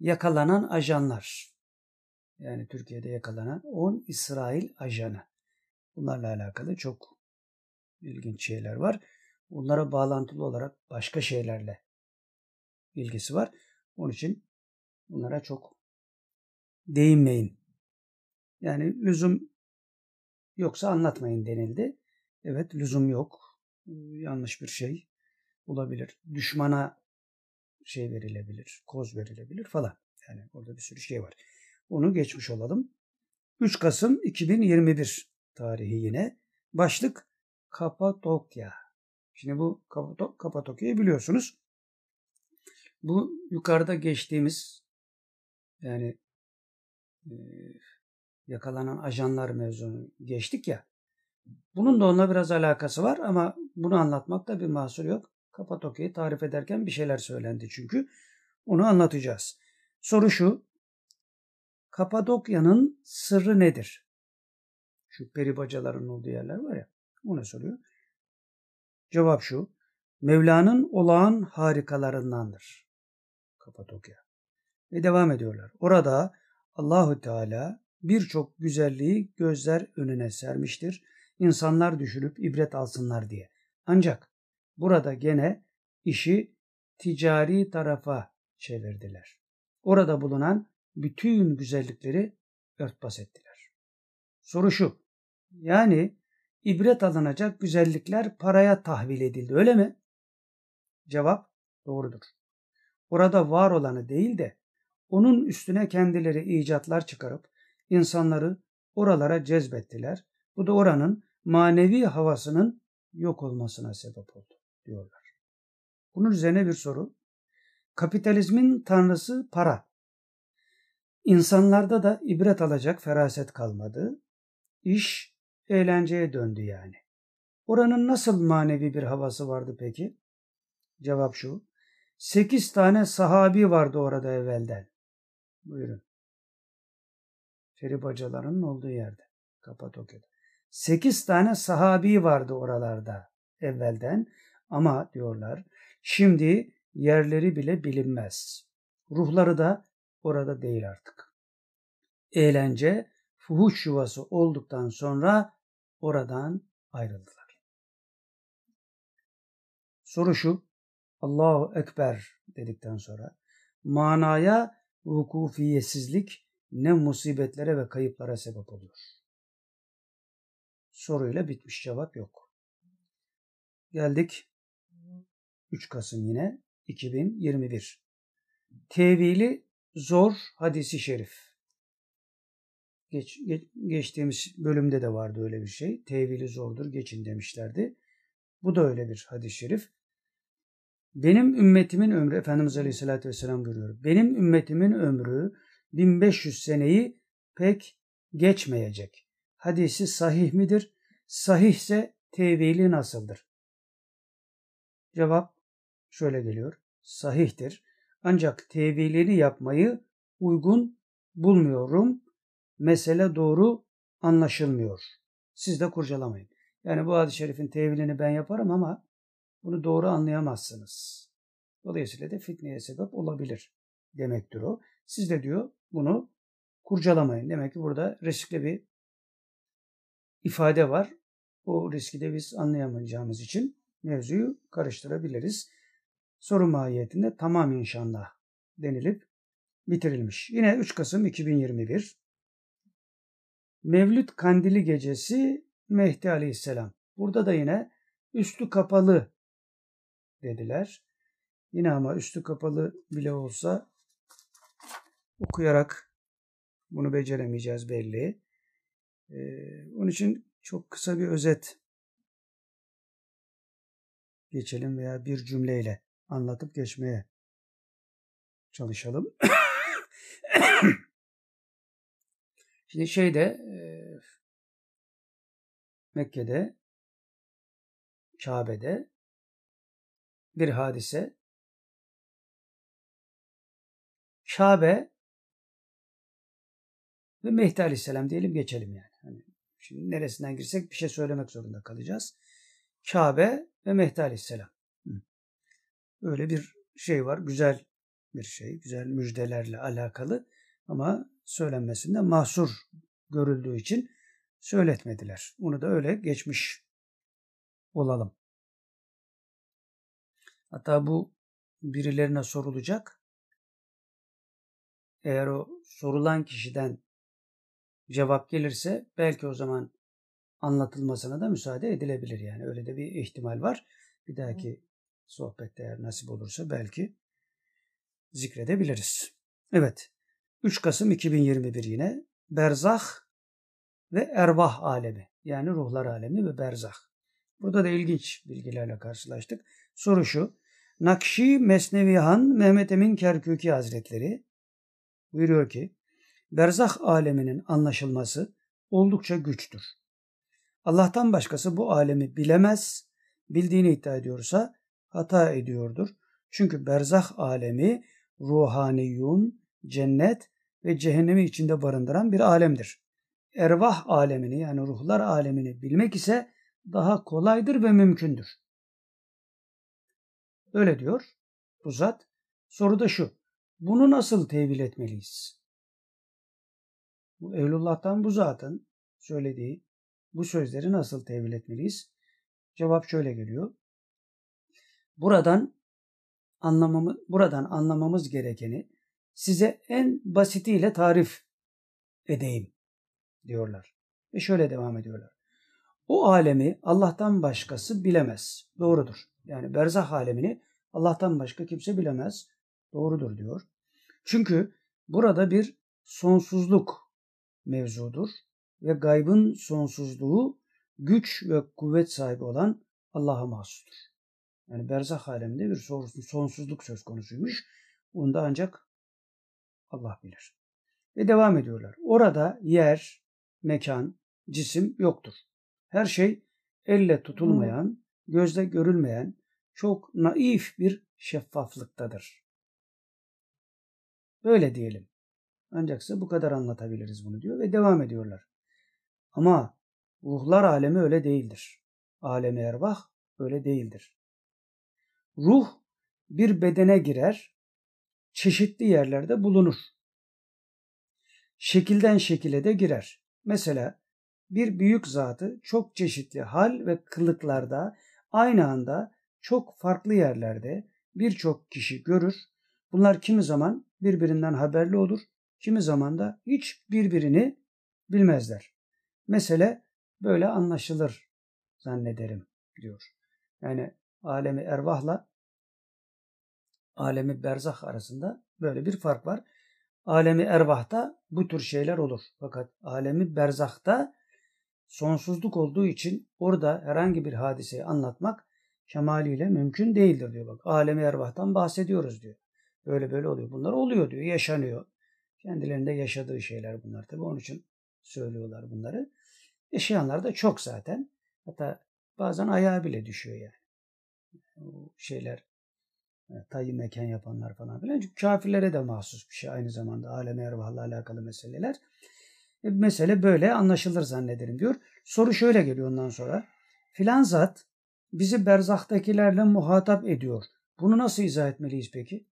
Yakalanan ajanlar. Yani Türkiye'de yakalanan 10 İsrail ajanı. Bunlarla alakalı çok ilginç şeyler var. Bunlara bağlantılı olarak başka şeylerle ilgisi var. Onun için bunlara çok değinmeyin. Yani lüzum yoksa anlatmayın denildi. Evet lüzum yok. Yanlış bir şey olabilir. Düşmana şey verilebilir, koz verilebilir falan. Yani orada bir sürü şey var. Onu geçmiş olalım. 3 Kasım 2021 tarihi yine. Başlık Kapadokya. Şimdi bu Kapadokya'yı biliyorsunuz. Bu yukarıda geçtiğimiz yani e, yakalanan ajanlar mevzunu geçtik ya. Bunun da onunla biraz alakası var ama bunu anlatmakta bir mahsur yok. Kapadokya'yı tarif ederken bir şeyler söylendi çünkü. Onu anlatacağız. Soru şu. Kapadokya'nın sırrı nedir? Şu peribacaların olduğu yerler var ya. Ona soruyor. Cevap şu. Mevla'nın olağan harikalarındandır. Kapadokya. Ve devam ediyorlar. Orada Allahü Teala birçok güzelliği gözler önüne sermiştir. İnsanlar düşünüp ibret alsınlar diye. Ancak burada gene işi ticari tarafa çevirdiler. Orada bulunan bütün güzellikleri örtbas ettiler. Soru şu. Yani ibret alınacak güzellikler paraya tahvil edildi öyle mi? Cevap doğrudur. orada var olanı değil de onun üstüne kendileri icatlar çıkarıp insanları oralara cezbettiler. Bu da oranın manevi havasının yok olmasına sebep oldu diyorlar. Bunun üzerine bir soru. Kapitalizmin tanrısı para. İnsanlarda da ibret alacak feraset kalmadı. İş eğlenceye döndü yani. Oranın nasıl manevi bir havası vardı peki? Cevap şu. Sekiz tane sahabi vardı orada evvelden. Buyurun. Feri bacalarının olduğu yerde. Kapadokya'da. Sekiz tane sahabi vardı oralarda evvelden. Ama diyorlar şimdi yerleri bile bilinmez. Ruhları da orada değil artık. Eğlence, fuhuş yuvası olduktan sonra oradan ayrıldılar. Soru şu, Allahu Ekber dedikten sonra manaya vukufiyetsizlik ne musibetlere ve kayıplara sebep oluyor. Soruyla bitmiş cevap yok. Geldik 3 Kasım yine 2021. Tevili zor hadisi şerif. Geç, geç, geçtiğimiz bölümde de vardı öyle bir şey. Tevili zordur geçin demişlerdi. Bu da öyle bir hadis-i şerif. Benim ümmetimin ömrü, Efendimiz Aleyhisselatü Vesselam buyuruyor. Benim ümmetimin ömrü 1500 seneyi pek geçmeyecek. Hadisi sahih midir? Sahihse tevili nasıldır? Cevap şöyle geliyor. Sahihtir. Ancak tevilini yapmayı uygun bulmuyorum. Mesele doğru anlaşılmıyor. Siz de kurcalamayın. Yani bu hadis-i şerifin tevilini ben yaparım ama bunu doğru anlayamazsınız. Dolayısıyla da fitneye sebep olabilir demektir o. Siz de diyor bunu kurcalamayın. Demek ki burada riskli bir ifade var. O riski de biz anlayamayacağımız için mevzuyu karıştırabiliriz. Soru mahiyetinde tamam inşallah denilip bitirilmiş. Yine 3 Kasım 2021 Mevlüt Kandili Gecesi Mehdi Aleyhisselam. Burada da yine üstü kapalı dediler. Yine ama üstü kapalı bile olsa okuyarak bunu beceremeyeceğiz belli. Ee, onun için çok kısa bir özet geçelim veya bir cümleyle anlatıp geçmeye çalışalım. Şimdi şeyde Mekke'de Kabe'de bir hadise Kabe ve Mehdi Aleyhisselam diyelim geçelim yani. Hani şimdi neresinden girsek bir şey söylemek zorunda kalacağız. Kabe ve Mehdi Aleyhisselam. Öyle bir şey var. Güzel bir şey. Güzel müjdelerle alakalı. Ama söylenmesinde mahsur görüldüğü için söyletmediler. Onu da öyle geçmiş olalım. Hatta bu birilerine sorulacak. Eğer o sorulan kişiden cevap gelirse belki o zaman anlatılmasına da müsaade edilebilir yani. Öyle de bir ihtimal var. Bir dahaki sohbette eğer nasip olursa belki zikredebiliriz. Evet. 3 Kasım 2021 yine Berzah ve Ervah alemi yani ruhlar alemi ve Berzah. Burada da ilginç bilgilerle karşılaştık. Soru şu. Nakşi Mesnevihan Mehmet Emin Kerküki Hazretleri buyuruyor ki Berzah aleminin anlaşılması oldukça güçtür. Allah'tan başkası bu alemi bilemez, bildiğini iddia ediyorsa hata ediyordur. Çünkü berzah alemi ruhaniyun, cennet ve cehennemi içinde barındıran bir alemdir. Ervah alemini yani ruhlar alemini bilmek ise daha kolaydır ve mümkündür. Öyle diyor bu zat. Soru da şu. Bunu nasıl tevil etmeliyiz? Bu Evlullah'tan bu zatın söylediği bu sözleri nasıl tevil etmeliyiz? Cevap şöyle geliyor. Buradan anlamamı, buradan anlamamız gerekeni size en basitiyle tarif edeyim diyorlar. Ve şöyle devam ediyorlar. O alemi Allah'tan başkası bilemez. Doğrudur. Yani berzah alemini Allah'tan başka kimse bilemez. Doğrudur diyor. Çünkü burada bir sonsuzluk mevzudur ve gaybın sonsuzluğu güç ve kuvvet sahibi olan Allah'a mahsustur. Yani berzah aleminde bir sonsuzluk söz konusuymuş. Onu da ancak Allah bilir. Ve devam ediyorlar. Orada yer, mekan, cisim yoktur. Her şey elle tutulmayan, gözle görülmeyen, çok naif bir şeffaflıktadır. Böyle diyelim. Ancak size bu kadar anlatabiliriz bunu diyor ve devam ediyorlar. Ama ruhlar alemi öyle değildir. Alemi erbah öyle değildir. Ruh bir bedene girer, çeşitli yerlerde bulunur. Şekilden şekile de girer. Mesela bir büyük zatı çok çeşitli hal ve kılıklarda aynı anda çok farklı yerlerde birçok kişi görür. Bunlar kimi zaman birbirinden haberli olur, kimi zaman da hiç birbirini bilmezler. Mesele böyle anlaşılır zannederim diyor. Yani alemi ervahla alemi berzah arasında böyle bir fark var. Alemi ervahta bu tür şeyler olur. Fakat alemi berzahta sonsuzluk olduğu için orada herhangi bir hadiseyi anlatmak kemaliyle mümkün değildir diyor. Bak alemi ervahtan bahsediyoruz diyor. Böyle böyle oluyor. Bunlar oluyor diyor. Yaşanıyor. Kendilerinde yaşadığı şeyler bunlar tabii. Onun için söylüyorlar bunları. Yaşayanlar da çok zaten. Hatta bazen ayağı bile düşüyor yani. O şeyler tayyi mekan yapanlar falan filan. Çünkü kafirlere de mahsus bir şey aynı zamanda alem ervahla alakalı meseleler. E, mesele böyle anlaşılır zannederim diyor. Soru şöyle geliyor ondan sonra. Filan zat bizi berzahtakilerle muhatap ediyor. Bunu nasıl izah etmeliyiz peki?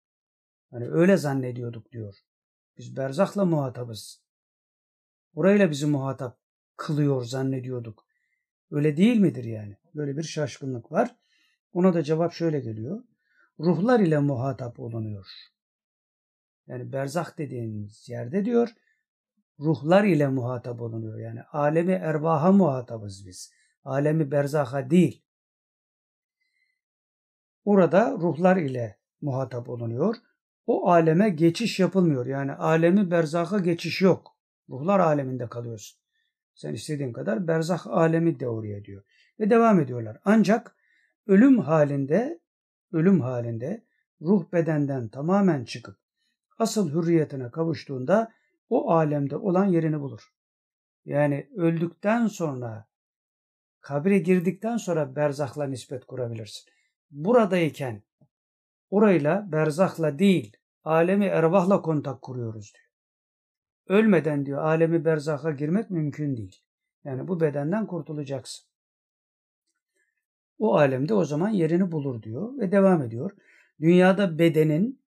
Hani öyle zannediyorduk diyor. Biz berzahla muhatabız. Orayla bizi muhatap kılıyor zannediyorduk. Öyle değil midir yani? Böyle bir şaşkınlık var. Ona da cevap şöyle geliyor. Ruhlar ile muhatap olunuyor. Yani berzah dediğimiz yerde diyor ruhlar ile muhatap olunuyor. Yani alemi ervaha muhatabız biz. Alemi berzaha değil. Orada ruhlar ile muhatap olunuyor. O aleme geçiş yapılmıyor. Yani alemi berzaha geçiş yok. Ruhlar aleminde kalıyorsun. Sen istediğin kadar berzah alemi de oraya diyor. Ve devam ediyorlar. Ancak ölüm halinde ölüm halinde ruh bedenden tamamen çıkıp asıl hürriyetine kavuştuğunda o alemde olan yerini bulur. Yani öldükten sonra kabre girdikten sonra berzahla nispet kurabilirsin. Buradayken orayla berzahla değil alemi ervahla kontak kuruyoruz diyor. Ölmeden diyor alemi berzaha girmek mümkün değil. Yani bu bedenden kurtulacaksın. O alemde o zaman yerini bulur diyor ve devam ediyor. Dünyada bedenin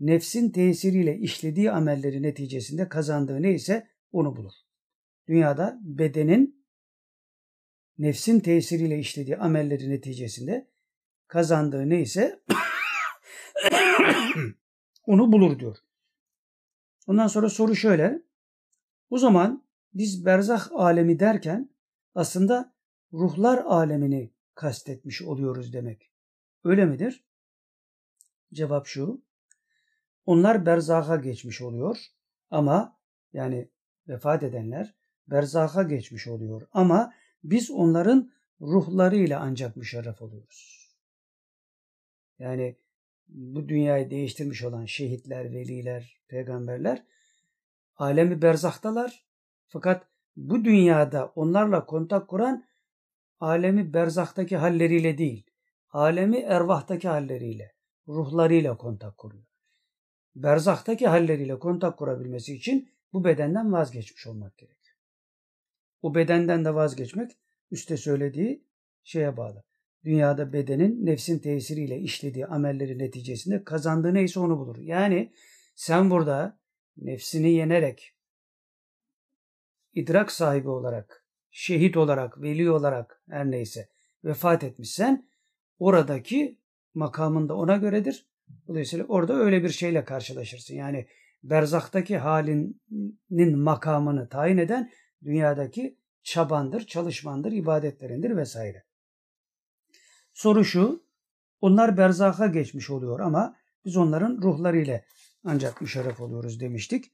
nefsin tesiriyle işlediği amelleri neticesinde kazandığı neyse onu bulur. Dünyada bedenin nefsin tesiriyle işlediği amelleri neticesinde kazandığı neyse onu bulur diyor. Ondan sonra soru şöyle. O zaman biz berzah alemi derken aslında ruhlar alemini kastetmiş oluyoruz demek. Öyle midir? Cevap şu. Onlar berzaha geçmiş oluyor ama yani vefat edenler berzaha geçmiş oluyor ama biz onların ruhlarıyla ancak müşerref oluyoruz. Yani bu dünyayı değiştirmiş olan şehitler, veliler, peygamberler alemi berzahtalar. Fakat bu dünyada onlarla kontak kuran alemi berzahtaki halleriyle değil, alemi ervahtaki halleriyle, ruhlarıyla kontak kuruyor. Berzahtaki halleriyle kontak kurabilmesi için bu bedenden vazgeçmiş olmak gerekiyor. O bedenden de vazgeçmek üste söylediği şeye bağlı. Dünyada bedenin nefsin tesiriyle işlediği amelleri neticesinde kazandığı neyse onu bulur. Yani sen burada nefsini yenerek idrak sahibi olarak, şehit olarak, veli olarak her neyse vefat etmişsen oradaki makamın da ona göredir. Dolayısıyla orada öyle bir şeyle karşılaşırsın. Yani berzaktaki halinin makamını tayin eden dünyadaki çabandır, çalışmandır, ibadetlerindir vesaire. Soru şu, onlar berzaka geçmiş oluyor ama Biz onların ruhları ile ancak müşerref oluyoruz demiştik.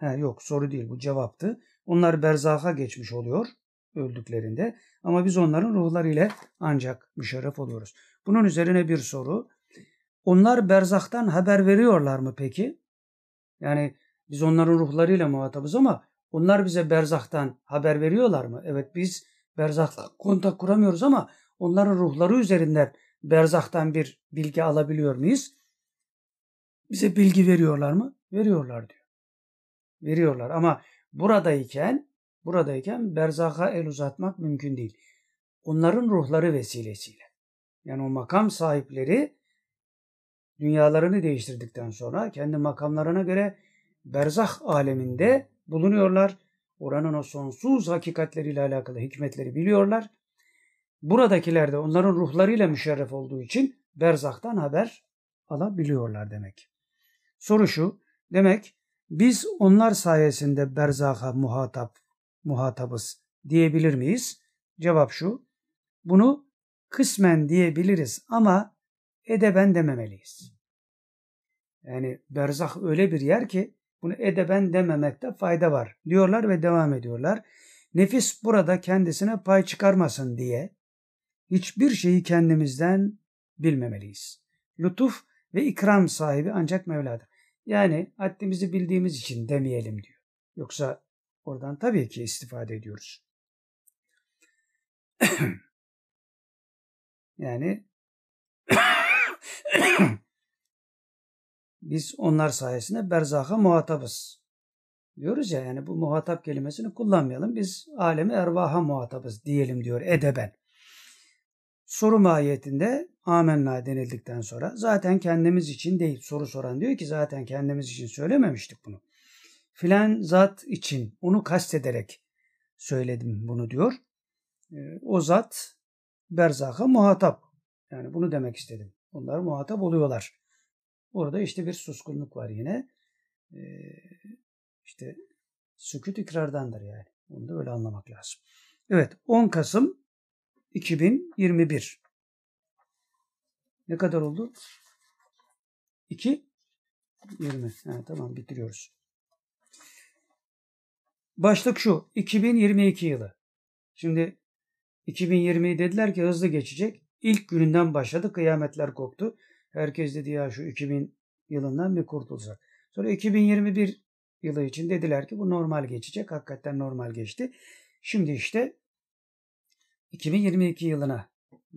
Ha, yok soru değil bu cevaptı. Onlar berzaka geçmiş oluyor öldüklerinde ama biz onların ruhları ile ancak müşerref oluyoruz. Bunun üzerine bir soru. Onlar berzaktan haber veriyorlar mı peki? Yani biz onların ruhlarıyla muhatabız ama onlar bize berzaktan haber veriyorlar mı? Evet biz berzakla kontak kuramıyoruz ama onların ruhları üzerinden berzaktan bir bilgi alabiliyor muyuz? Bize bilgi veriyorlar mı? Veriyorlar diyor. Veriyorlar ama buradayken buradayken berzaka el uzatmak mümkün değil. Onların ruhları vesilesiyle. Yani o makam sahipleri dünyalarını değiştirdikten sonra kendi makamlarına göre berzah aleminde bulunuyorlar. Oranın o sonsuz hakikatleriyle alakalı hikmetleri biliyorlar. Buradakiler de onların ruhlarıyla müşerref olduğu için berzaktan haber alabiliyorlar demek. Soru şu, demek biz onlar sayesinde berzaka muhatap, muhatabız diyebilir miyiz? Cevap şu, bunu kısmen diyebiliriz ama edeben dememeliyiz. Yani berzah öyle bir yer ki bunu edeben dememekte fayda var diyorlar ve devam ediyorlar. Nefis burada kendisine pay çıkarmasın diye hiçbir şeyi kendimizden bilmemeliyiz. Lütuf ve ikram sahibi ancak Mevla'dır. Yani haddimizi bildiğimiz için demeyelim diyor. Yoksa oradan tabii ki istifade ediyoruz. yani biz onlar sayesinde berzaka muhatabız. Diyoruz ya yani bu muhatap kelimesini kullanmayalım. Biz alemi ervaha muhatabız diyelim diyor edeben. Soru mahiyetinde amenna denildikten sonra zaten kendimiz için değil soru soran diyor ki zaten kendimiz için söylememiştik bunu. Filan zat için onu kastederek söyledim bunu diyor. O zat berzaka muhatap. Yani bunu demek istedim. Onlar muhatap oluyorlar. Orada işte bir suskunluk var yine. Ee, işte sükut ikrardandır yani. Onu da öyle anlamak lazım. Evet 10 Kasım 2021. Ne kadar oldu? 2 20. Ha, tamam bitiriyoruz. Başlık şu. 2022 yılı. Şimdi 2020 dediler ki hızlı geçecek. İlk gününden başladı. Kıyametler koptu. Herkes dedi ya şu 2000 yılından bir kurtulsak. Sonra 2021 yılı için dediler ki bu normal geçecek. Hakikaten normal geçti. Şimdi işte 2022 yılına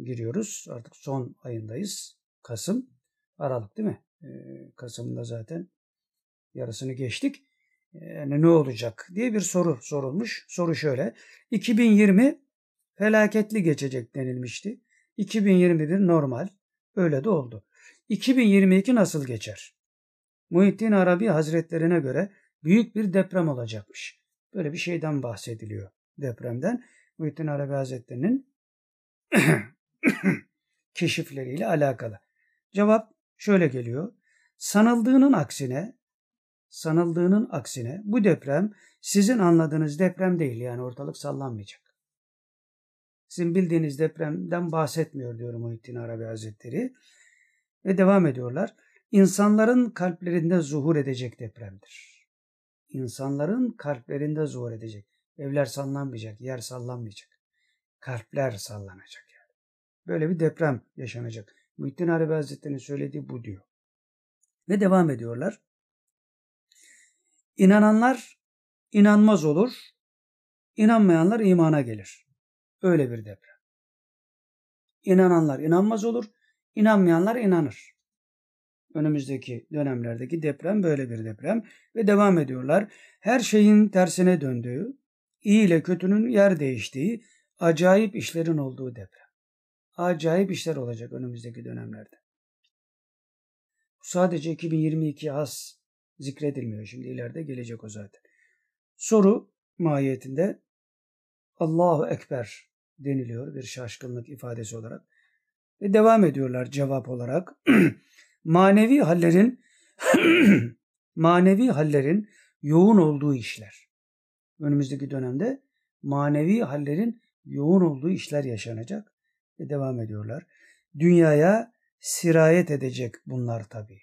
giriyoruz. Artık son ayındayız. Kasım, Aralık değil mi? Ee, Kasım'da zaten yarısını geçtik. Yani ne olacak diye bir soru sorulmuş. Soru şöyle. 2020 felaketli geçecek denilmişti. 2021 normal. Öyle de oldu. 2022 nasıl geçer? Muhittin Arabi Hazretlerine göre büyük bir deprem olacakmış. Böyle bir şeyden bahsediliyor depremden. Muhittin Arabi Hazretleri'nin keşifleriyle alakalı. Cevap şöyle geliyor. Sanıldığının aksine sanıldığının aksine bu deprem sizin anladığınız deprem değil yani ortalık sallanmayacak. Sizin bildiğiniz depremden bahsetmiyor diyor Muhittin Arabi Hazretleri. Ve devam ediyorlar. İnsanların kalplerinde zuhur edecek depremdir. İnsanların kalplerinde zuhur edecek. Evler sallanmayacak, yer sallanmayacak. Kalpler sallanacak yani. Böyle bir deprem yaşanacak. Muhittin Arabi Hazretleri'nin söylediği bu diyor. Ve devam ediyorlar. İnananlar inanmaz olur. İnanmayanlar imana gelir. Öyle bir deprem. İnananlar inanmaz olur. İnanmayanlar inanır. Önümüzdeki dönemlerdeki deprem böyle bir deprem ve devam ediyorlar. Her şeyin tersine döndüğü, iyi ile kötünün yer değiştiği, acayip işlerin olduğu deprem. Acayip işler olacak önümüzdeki dönemlerde. Bu sadece 2022 has zikredilmiyor. Şimdi ileride gelecek o zaten. Soru mahiyetinde Allahu Ekber deniliyor bir şaşkınlık ifadesi olarak. Ve devam ediyorlar cevap olarak. manevi hallerin manevi hallerin yoğun olduğu işler. Önümüzdeki dönemde manevi hallerin yoğun olduğu işler yaşanacak ve devam ediyorlar. dünyaya sirayet edecek bunlar tabii.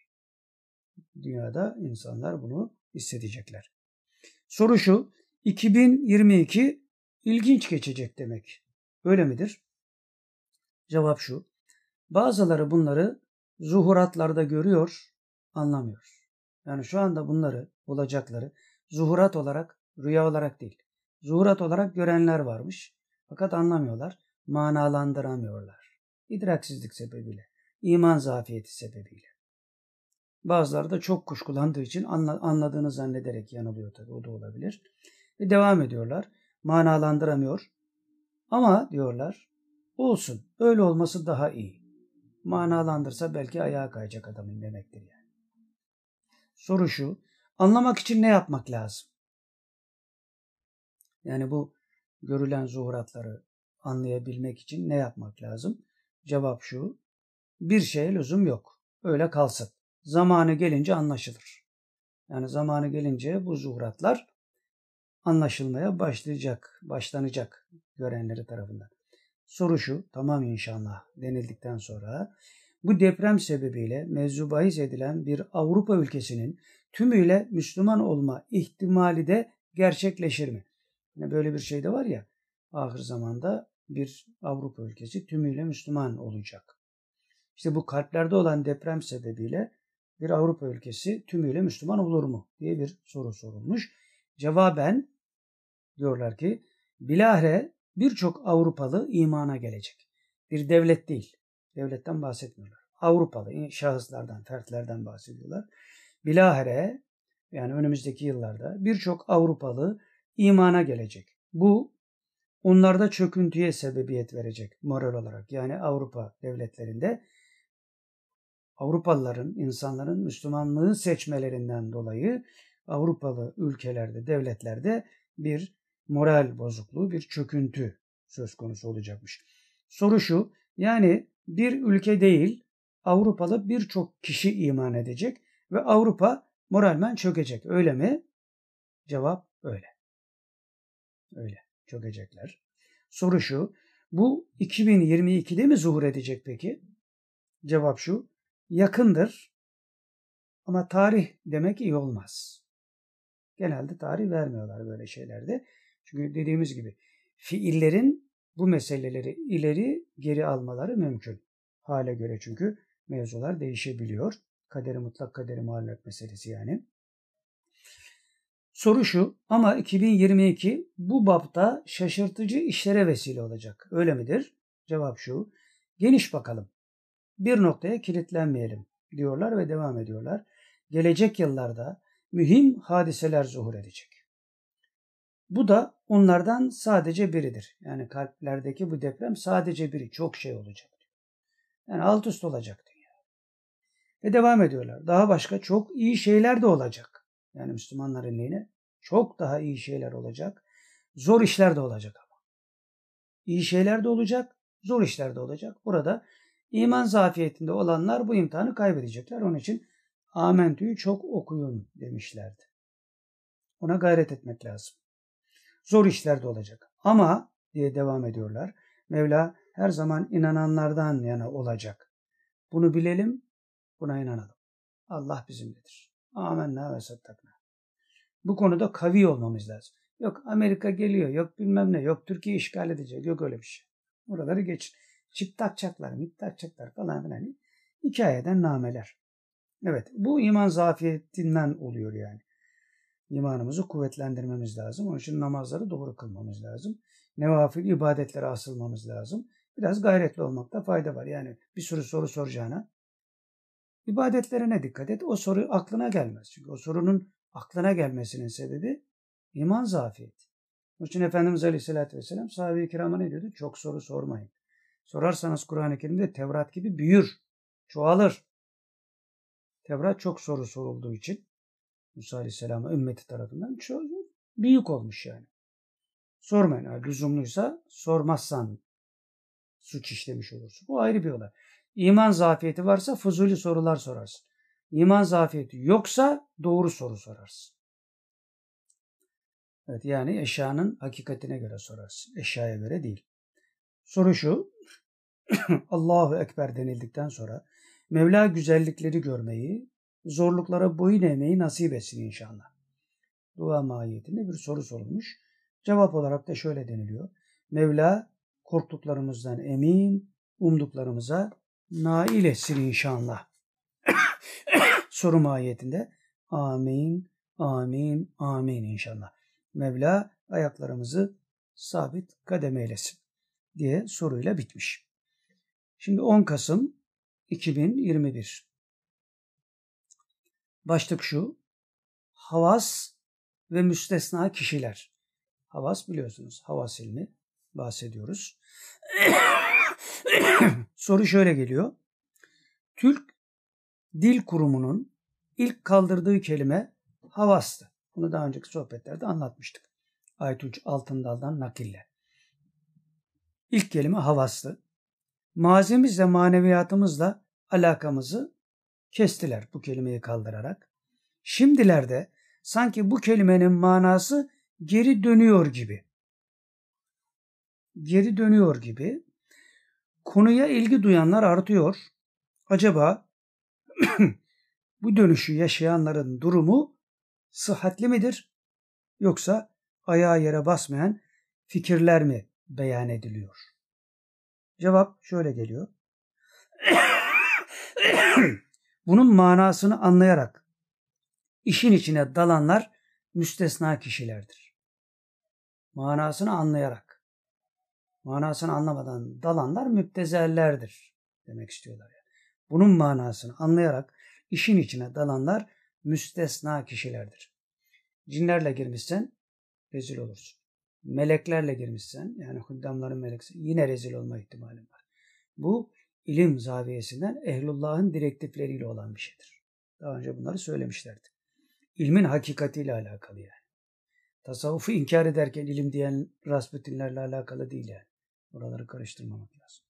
Dünyada insanlar bunu hissedecekler. Soru şu, 2022 ilginç geçecek demek. Öyle midir? Cevap şu, bazıları bunları zuhuratlarda görüyor, anlamıyor. Yani şu anda bunları, olacakları zuhurat olarak, rüya olarak değil, zuhurat olarak görenler varmış. Fakat anlamıyorlar, manalandıramıyorlar. İdraksizlik sebebiyle, iman zafiyeti sebebiyle. Bazıları da çok kuşkulandığı için anladığını zannederek yanılıyor tabii. O da olabilir. Ve devam ediyorlar. Manalandıramıyor. Ama diyorlar olsun. Öyle olması daha iyi. Manalandırsa belki ayağa kayacak adamın demektir yani. Soru şu. Anlamak için ne yapmak lazım? Yani bu görülen zuhuratları anlayabilmek için ne yapmak lazım? Cevap şu. Bir şeye lüzum yok. Öyle kalsın. Zamanı gelince anlaşılır. Yani zamanı gelince bu zuhuratlar anlaşılmaya başlayacak, başlanacak görenleri tarafından. Soru şu, tamam inşallah denildikten sonra bu deprem sebebiyle mevzu edilen bir Avrupa ülkesinin tümüyle Müslüman olma ihtimali de gerçekleşir mi? Yani böyle bir şey de var ya, ahir zamanda bir Avrupa ülkesi tümüyle Müslüman olacak. İşte bu kalplerde olan deprem sebebiyle bir Avrupa ülkesi tümüyle Müslüman olur mu diye bir soru sorulmuş. Cevaben diyorlar ki bilahare birçok Avrupalı imana gelecek. Bir devlet değil. Devletten bahsetmiyorlar. Avrupalı şahıslardan, fertlerden bahsediyorlar. Bilahare yani önümüzdeki yıllarda birçok Avrupalı imana gelecek. Bu onlarda çöküntüye sebebiyet verecek moral olarak. Yani Avrupa devletlerinde Avrupalıların, insanların Müslümanlığı seçmelerinden dolayı Avrupalı ülkelerde, devletlerde bir moral bozukluğu, bir çöküntü söz konusu olacakmış. Soru şu, yani bir ülke değil, Avrupalı birçok kişi iman edecek ve Avrupa moralmen çökecek. Öyle mi? Cevap öyle. Öyle. Çökecekler. Soru şu, bu 2022'de mi zuhur edecek peki? Cevap şu, yakındır ama tarih demek iyi olmaz. Genelde tarih vermiyorlar böyle şeylerde. Çünkü dediğimiz gibi fiillerin bu meseleleri ileri geri almaları mümkün. Hale göre çünkü mevzular değişebiliyor. Kaderi mutlak kaderi muallak meselesi yani. Soru şu ama 2022 bu bapta şaşırtıcı işlere vesile olacak. Öyle midir? Cevap şu. Geniş bakalım bir noktaya kilitlenmeyelim diyorlar ve devam ediyorlar. Gelecek yıllarda mühim hadiseler zuhur edecek. Bu da onlardan sadece biridir. Yani kalplerdeki bu deprem sadece biri. Çok şey olacak. Yani alt üst olacak dünya. Ve devam ediyorlar. Daha başka çok iyi şeyler de olacak. Yani Müslümanların lehine çok daha iyi şeyler olacak. Zor işler de olacak ama. İyi şeyler de olacak, zor işler de olacak. Burada İman zafiyetinde olanlar bu imtihanı kaybedecekler. Onun için Amentü'yü çok okuyun demişlerdi. Ona gayret etmek lazım. Zor işler de olacak. Ama diye devam ediyorlar. Mevla her zaman inananlardan yana olacak. Bunu bilelim, buna inanalım. Allah bizimledir. Amenna ve sattakna. Bu konuda kavi olmamız lazım. Yok Amerika geliyor, yok bilmem ne, yok Türkiye işgal edecek, yok öyle bir şey. Oraları geçin. Çip takacaklar, mit takacaklar falan filan. Hikayeden nameler. Evet bu iman zafiyetinden oluyor yani. İmanımızı kuvvetlendirmemiz lazım. Onun için namazları doğru kılmamız lazım. Nevafil ibadetlere asılmamız lazım. Biraz gayretli olmakta fayda var. Yani bir sürü soru soracağına ibadetlerine dikkat et. O soru aklına gelmez. Çünkü o sorunun aklına gelmesinin sebebi iman zafiyeti. Onun için Efendimiz Aleyhisselatü Vesselam sahabe-i kirama ne diyordu? Çok soru sormayın. Sorarsanız Kur'an-ı Kerim'de Tevrat gibi büyür, çoğalır. Tevrat çok soru sorulduğu için Musa Aleyhisselam'a ümmeti tarafından çok büyük olmuş yani. Sormayın. Yani lüzumluysa sormazsan suç işlemiş olursun. Bu ayrı bir olay. İman zafiyeti varsa fuzuli sorular sorarsın. İman zafiyeti yoksa doğru soru sorarsın. Evet yani eşyanın hakikatine göre sorarsın. Eşyaya göre değil. Soru şu. Allahu Ekber denildikten sonra Mevla güzellikleri görmeyi, zorluklara boyun eğmeyi nasip etsin inşallah. Dua mahiyetinde bir soru sorulmuş. Cevap olarak da şöyle deniliyor. Mevla korktuklarımızdan emin, umduklarımıza nail etsin inşallah. soru mahiyetinde amin, amin, amin inşallah. Mevla ayaklarımızı sabit kadem eylesin diye soruyla bitmiş. Şimdi 10 Kasım 2021. Başlık şu. Havas ve müstesna kişiler. Havas biliyorsunuz. Havas ilmi bahsediyoruz. Soru şöyle geliyor. Türk Dil Kurumu'nun ilk kaldırdığı kelime havastı. Bunu daha önceki sohbetlerde anlatmıştık. Aytunç Altındal'dan nakille. İlk kelime havastı. Mazimizle maneviyatımızla alakamızı kestiler bu kelimeyi kaldırarak. Şimdilerde sanki bu kelimenin manası geri dönüyor gibi. Geri dönüyor gibi. Konuya ilgi duyanlar artıyor. Acaba bu dönüşü yaşayanların durumu sıhhatli midir? Yoksa ayağı yere basmayan fikirler mi beyan ediliyor? Cevap şöyle geliyor. Bunun manasını anlayarak işin içine dalanlar müstesna kişilerdir. Manasını anlayarak, manasını anlamadan dalanlar müptezellerdir demek istiyorlar. Yani. Bunun manasını anlayarak işin içine dalanlar müstesna kişilerdir. Cinlerle girmişsen rezil olursun. Meleklerle girmişsen yani huddamların meleksi yine rezil olma ihtimalin var. Bu ilim zaviyesinden ehlullahın direktifleriyle olan bir şeydir. Daha önce bunları söylemişlerdi. İlmin hakikatiyle alakalı yani. Tasavvufu inkar ederken ilim diyen Rasputinlerle alakalı değil yani. Oraları karıştırmamak lazım.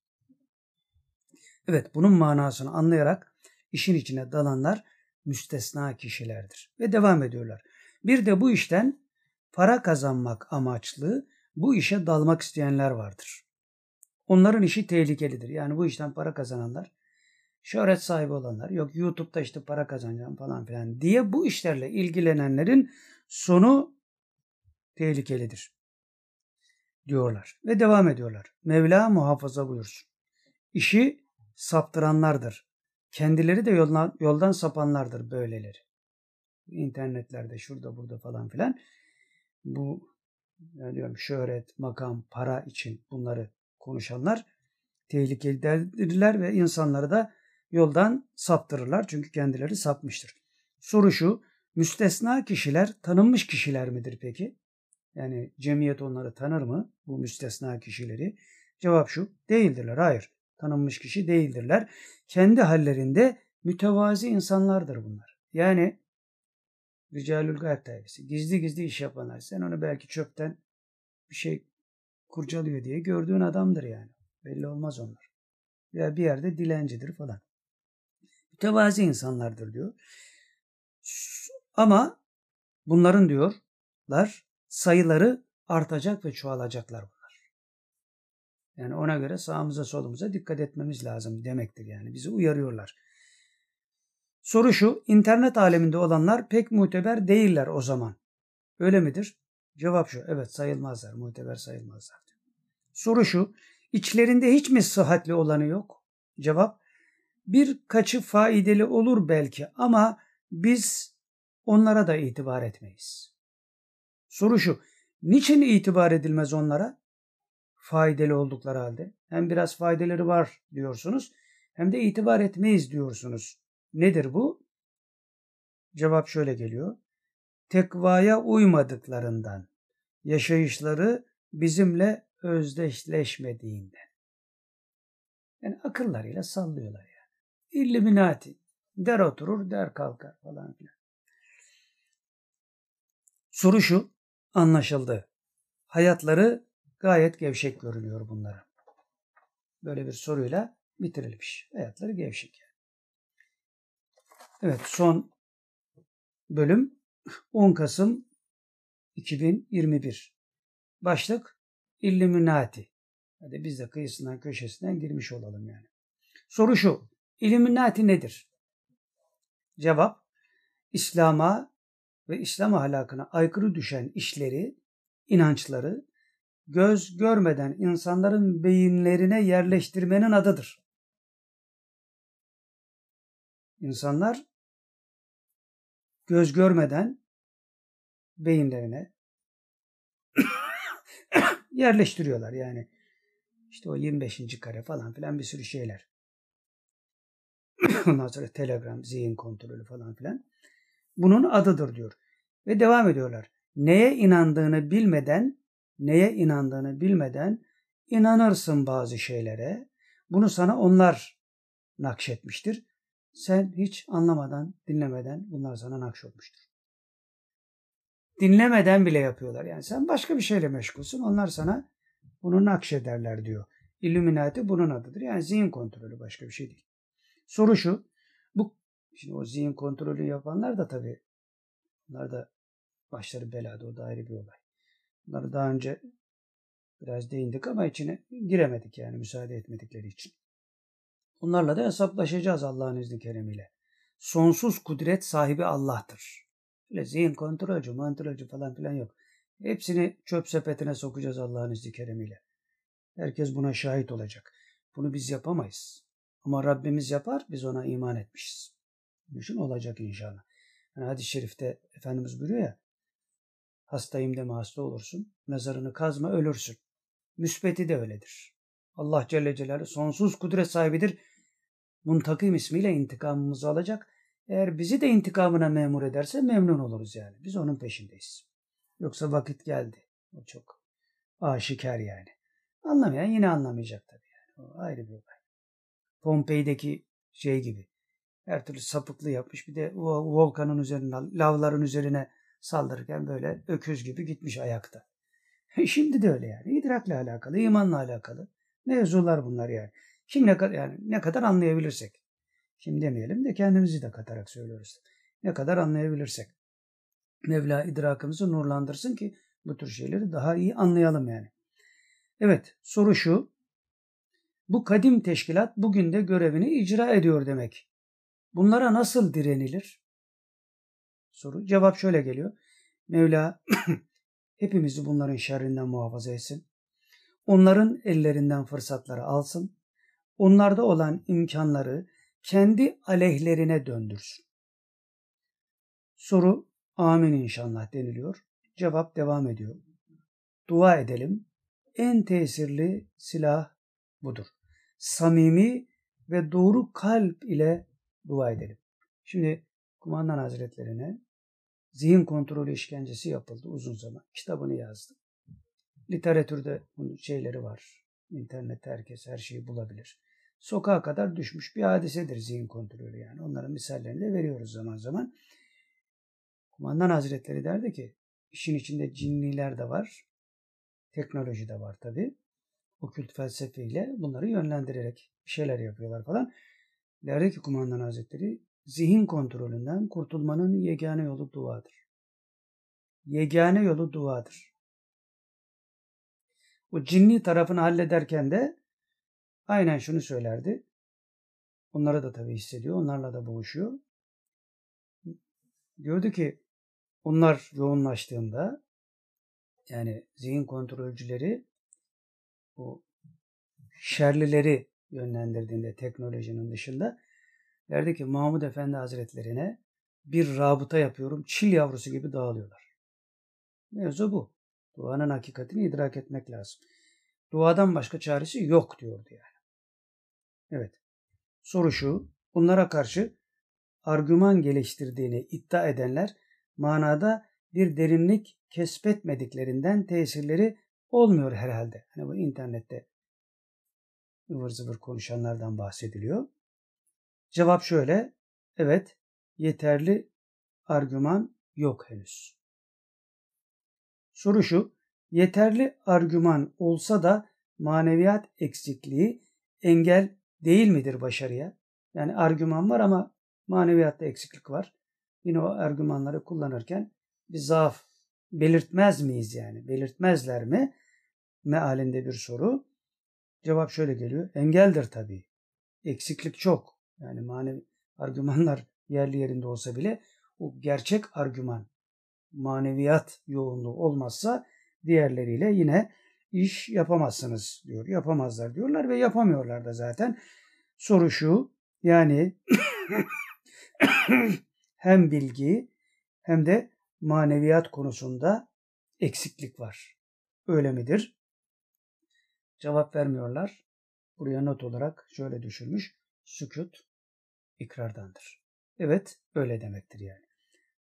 Evet bunun manasını anlayarak işin içine dalanlar müstesna kişilerdir. Ve devam ediyorlar. Bir de bu işten para kazanmak amaçlı bu işe dalmak isteyenler vardır. Onların işi tehlikelidir. Yani bu işten para kazananlar, şöhret sahibi olanlar, yok YouTube'da işte para kazanacağım falan filan diye bu işlerle ilgilenenlerin sonu tehlikelidir diyorlar. Ve devam ediyorlar. Mevla muhafaza buyursun. İşi saptıranlardır. Kendileri de yoldan, yoldan sapanlardır böyleleri. İnternetlerde şurada burada falan filan bu yani diyorum şöhret, makam, para için bunları konuşanlar tehlikelidirler ve insanları da yoldan saptırırlar. Çünkü kendileri sapmıştır. Soru şu, müstesna kişiler tanınmış kişiler midir peki? Yani cemiyet onları tanır mı bu müstesna kişileri? Cevap şu, değildirler. Hayır, tanınmış kişi değildirler. Kendi hallerinde mütevazi insanlardır bunlar. Yani Ricalül Gayb tayfesi. Gizli gizli iş yapanlar. Sen onu belki çöpten bir şey kurcalıyor diye gördüğün adamdır yani. Belli olmaz onlar. Ya bir yerde dilencidir falan. Mütevazi insanlardır diyor. Ama bunların diyorlar sayıları artacak ve çoğalacaklar bunlar. Yani ona göre sağımıza solumuza dikkat etmemiz lazım demektir yani. Bizi uyarıyorlar. Soru şu, internet aleminde olanlar pek muteber değiller o zaman. Öyle midir? Cevap şu, evet sayılmazlar, muteber sayılmazlar. Soru şu, içlerinde hiç mi sıhhatli olanı yok? Cevap, birkaçı faydalı olur belki ama biz onlara da itibar etmeyiz. Soru şu, niçin itibar edilmez onlara? Faydalı oldukları halde. Hem biraz faydaları var diyorsunuz hem de itibar etmeyiz diyorsunuz. Nedir bu? Cevap şöyle geliyor. Tekvaya uymadıklarından, yaşayışları bizimle özdeşleşmediğinden. Yani akıllarıyla sallıyorlar yani. İlluminati. Der oturur, der kalkar falan filan. Soru şu, anlaşıldı. Hayatları gayet gevşek görünüyor bunlara. Böyle bir soruyla bitirilmiş. Hayatları gevşek. Evet son bölüm 10 Kasım 2021. Başlık Illuminati. Hadi biz de kıyısından köşesinden girmiş olalım yani. Soru şu. İlluminati nedir? Cevap. İslam'a ve İslam ahlakına aykırı düşen işleri, inançları göz görmeden insanların beyinlerine yerleştirmenin adıdır. İnsanlar göz görmeden beyinlerine yerleştiriyorlar yani. İşte o 25. kare falan filan bir sürü şeyler. Ondan sonra telegram, zihin kontrolü falan filan. Bunun adıdır diyor. Ve devam ediyorlar. Neye inandığını bilmeden, neye inandığını bilmeden inanırsın bazı şeylere. Bunu sana onlar nakşetmiştir. Sen hiç anlamadan, dinlemeden bunlar sana nakşolmuştur. Dinlemeden bile yapıyorlar. Yani sen başka bir şeyle meşgulsün. Onlar sana bunu nakşederler diyor. Illuminati bunun adıdır. Yani zihin kontrolü başka bir şey değil. Soru şu. Şimdi o zihin kontrolü yapanlar da tabii bunlar da başları belada o da ayrı bir olay. Bunları daha önce biraz değindik ama içine giremedik yani müsaade etmedikleri için. Bunlarla da hesaplaşacağız Allah'ın izni keremiyle. Sonsuz kudret sahibi Allah'tır. Öyle zihin kontrolcü, mantolacı falan filan yok. Hepsini çöp sepetine sokacağız Allah'ın izni keremiyle. Herkes buna şahit olacak. Bunu biz yapamayız. Ama Rabbimiz yapar, biz ona iman etmişiz. Düşün olacak inşallah. Yani hadis-i şerifte Efendimiz buyuruyor ya, hastayım deme hasta olursun, mezarını kazma ölürsün. Müsbeti de öyledir. Allah Celle Celaluhu sonsuz kudret sahibidir. Muntakim ismiyle intikamımızı alacak. Eğer bizi de intikamına memur ederse memnun oluruz yani. Biz onun peşindeyiz. Yoksa vakit geldi. O çok aşikar yani. Anlamayan yine anlamayacak tabii yani. O ayrı bir olay. Pompei'deki şey gibi. Her türlü sapıklı yapmış. Bir de volkanın üzerine, lavların üzerine saldırırken böyle öküz gibi gitmiş ayakta. Şimdi de öyle yani. İdrakla alakalı, imanla alakalı mevzular bunlar yani. Şimdi ne kadar yani ne kadar anlayabilirsek. Şimdi demeyelim de kendimizi de katarak söylüyoruz. Ne kadar anlayabilirsek. Mevla idrakımızı nurlandırsın ki bu tür şeyleri daha iyi anlayalım yani. Evet soru şu. Bu kadim teşkilat bugün de görevini icra ediyor demek. Bunlara nasıl direnilir? Soru. Cevap şöyle geliyor. Mevla hepimizi bunların şerrinden muhafaza etsin. Onların ellerinden fırsatları alsın. Onlarda olan imkanları kendi aleyhlerine döndürsün. Soru amin inşallah deniliyor. Cevap devam ediyor. Dua edelim. En tesirli silah budur. Samimi ve doğru kalp ile dua edelim. Şimdi kumandan hazretlerine zihin kontrolü işkencesi yapıldı uzun zaman. Kitabını yazdı. Literatürde bunun şeyleri var. İnternette herkes her şeyi bulabilir. Sokağa kadar düşmüş bir hadisedir zihin kontrolü yani. Onların misallerini de veriyoruz zaman zaman. Kumandan Hazretleri derdi ki işin içinde cinniler de var. Teknoloji de var tabi. Okült felsefeyle bunları yönlendirerek bir şeyler yapıyorlar falan. Derdi ki kumandan hazretleri zihin kontrolünden kurtulmanın yegane yolu duadır. Yegane yolu duadır. O cinni tarafını hallederken de aynen şunu söylerdi. Onları da tabii hissediyor. Onlarla da boğuşuyor. Diyordu ki onlar yoğunlaştığında yani zihin kontrolcüleri bu şerlileri yönlendirdiğinde teknolojinin dışında derdi ki Mahmud Efendi Hazretlerine bir rabıta yapıyorum. Çil yavrusu gibi dağılıyorlar. Mevzu bu. Duanın hakikatini idrak etmek lazım. Duadan başka çaresi yok diyordu yani. Evet. Soru şu. Bunlara karşı argüman geliştirdiğini iddia edenler manada bir derinlik kesbetmediklerinden tesirleri olmuyor herhalde. Hani bu internette ıvır zıvır konuşanlardan bahsediliyor. Cevap şöyle. Evet, yeterli argüman yok henüz. Soru şu. Yeterli argüman olsa da maneviyat eksikliği engel değil midir başarıya? Yani argüman var ama maneviyatta eksiklik var. Yine o argümanları kullanırken bir zaaf belirtmez miyiz yani? Belirtmezler mi? Mealinde bir soru. Cevap şöyle geliyor. Engeldir tabii. Eksiklik çok. Yani manevi argümanlar yerli yerinde olsa bile o gerçek argüman maneviyat yoğunluğu olmazsa diğerleriyle yine iş yapamazsınız diyor. Yapamazlar diyorlar ve yapamıyorlar da zaten. Soru şu yani hem bilgi hem de maneviyat konusunda eksiklik var. Öyle midir? Cevap vermiyorlar. Buraya not olarak şöyle düşürmüş. Sükut ikrardandır. Evet öyle demektir yani.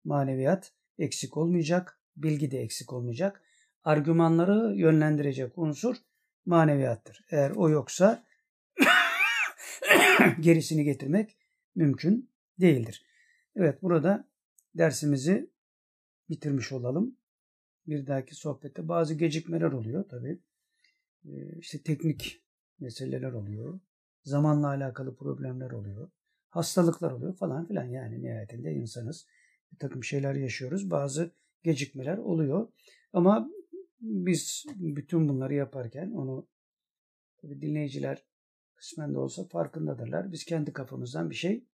Maneviyat eksik olmayacak, bilgi de eksik olmayacak. Argümanları yönlendirecek unsur maneviyattır. Eğer o yoksa gerisini getirmek mümkün değildir. Evet burada dersimizi bitirmiş olalım. Bir dahaki sohbette bazı gecikmeler oluyor tabii. Ee, işte teknik meseleler oluyor. Zamanla alakalı problemler oluyor. Hastalıklar oluyor falan filan. Yani nihayetinde insanız. Bir takım şeyler yaşıyoruz. Bazı gecikmeler oluyor. Ama biz bütün bunları yaparken onu dinleyiciler kısmen de olsa farkındadırlar. Biz kendi kafamızdan bir şey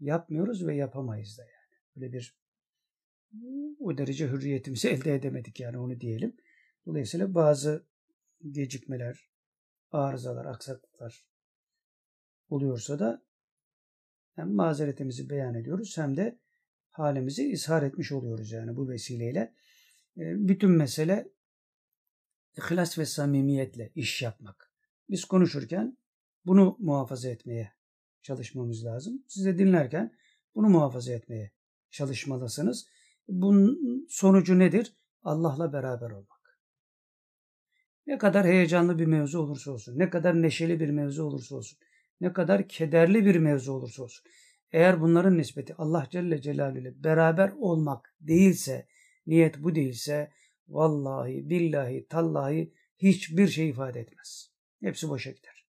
yapmıyoruz ve yapamayız da yani. Böyle bir o derece hürriyetimizi elde edemedik yani onu diyelim. Dolayısıyla bazı gecikmeler, arızalar, aksaklıklar oluyorsa da hem mazeretimizi beyan ediyoruz hem de halimizi ishar etmiş oluyoruz yani bu vesileyle. Bütün mesele ihlas ve samimiyetle iş yapmak. Biz konuşurken bunu muhafaza etmeye çalışmamız lazım. Size dinlerken bunu muhafaza etmeye çalışmalısınız. Bunun sonucu nedir? Allah'la beraber olmak. Ne kadar heyecanlı bir mevzu olursa olsun, ne kadar neşeli bir mevzu olursa olsun, ne kadar kederli bir mevzu olursa olsun. Eğer bunların nispeti Allah Celle Celaluhu ile beraber olmak değilse, niyet bu değilse, vallahi, billahi, tallahi hiçbir şey ifade etmez. Hepsi boşa gider.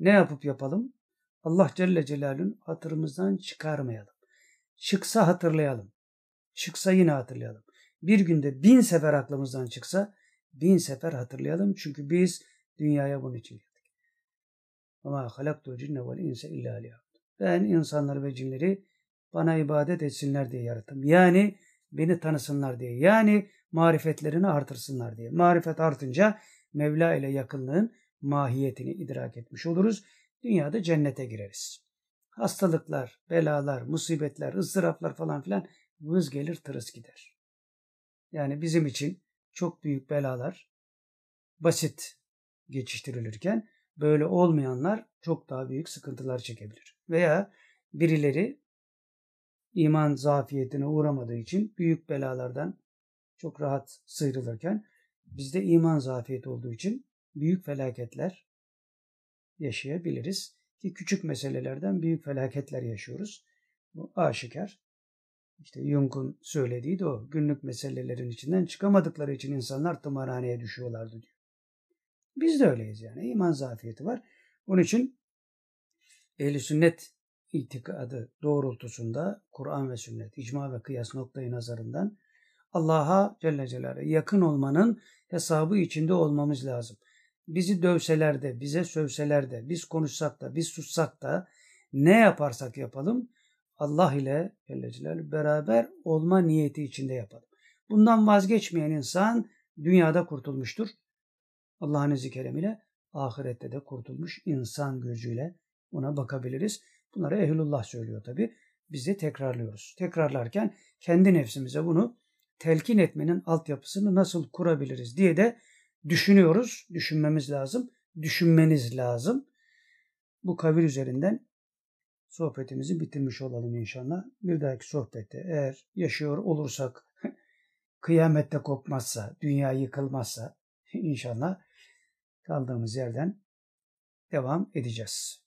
Ne yapıp yapalım? Allah Celle Celaluhu'nun hatırımızdan çıkarmayalım. Çıksa hatırlayalım. Çıksa yine hatırlayalım. Bir günde bin sefer aklımızdan çıksa bin sefer hatırlayalım. Çünkü biz dünyaya bunun için geldik. Ama halaktu cinne vel insa illa Ben insanları ve cinleri bana ibadet etsinler diye yarattım. Yani beni tanısınlar diye. Yani marifetlerini artırsınlar diye. Marifet artınca Mevla ile yakınlığın mahiyetini idrak etmiş oluruz. Dünyada cennete gireriz. Hastalıklar, belalar, musibetler, ızdıraplar falan filan vız gelir tırıs gider. Yani bizim için çok büyük belalar basit geçiştirilirken böyle olmayanlar çok daha büyük sıkıntılar çekebilir. Veya birileri iman zafiyetine uğramadığı için büyük belalardan çok rahat sıyrılırken bizde iman zafiyeti olduğu için büyük felaketler yaşayabiliriz. Ki küçük meselelerden büyük felaketler yaşıyoruz. Bu aşikar. İşte Jung'un söylediği de o. Günlük meselelerin içinden çıkamadıkları için insanlar tımarhaneye düşüyorlardı diyor. Biz de öyleyiz yani. İman zafiyeti var. Onun için ehl sünnet itikadı doğrultusunda Kur'an ve sünnet, icma ve kıyas noktayı nazarından Allah'a Celle Celaluhu yakın olmanın hesabı içinde olmamız lazım. Bizi dövseler de, bize sövseler de, biz konuşsak da, biz sussak da ne yaparsak yapalım Allah ile Celle Celaluhu beraber olma niyeti içinde yapalım. Bundan vazgeçmeyen insan dünyada kurtulmuştur. Allah'ın izni keremiyle ahirette de kurtulmuş insan gözüyle ona bakabiliriz. Bunları ehlullah söylüyor tabi. Biz de tekrarlıyoruz. Tekrarlarken kendi nefsimize bunu telkin etmenin altyapısını nasıl kurabiliriz diye de düşünüyoruz. Düşünmemiz lazım. Düşünmeniz lazım. Bu kavir üzerinden sohbetimizi bitirmiş olalım inşallah. Bir dahaki sohbette eğer yaşıyor olursak kıyamette kopmazsa, dünya yıkılmazsa inşallah kaldığımız yerden devam edeceğiz.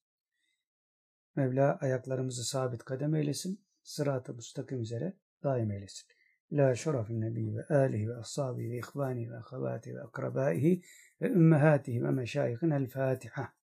Mevla ayaklarımızı sabit kadem eylesin. Sırat-ı müstakim üzere daim eylesin. La şerefin nebi ve alihi ve ashabi ve ihvani ve ahavati ve akrabaihi ve ümmehatihi ve meşayihin el Fatiha.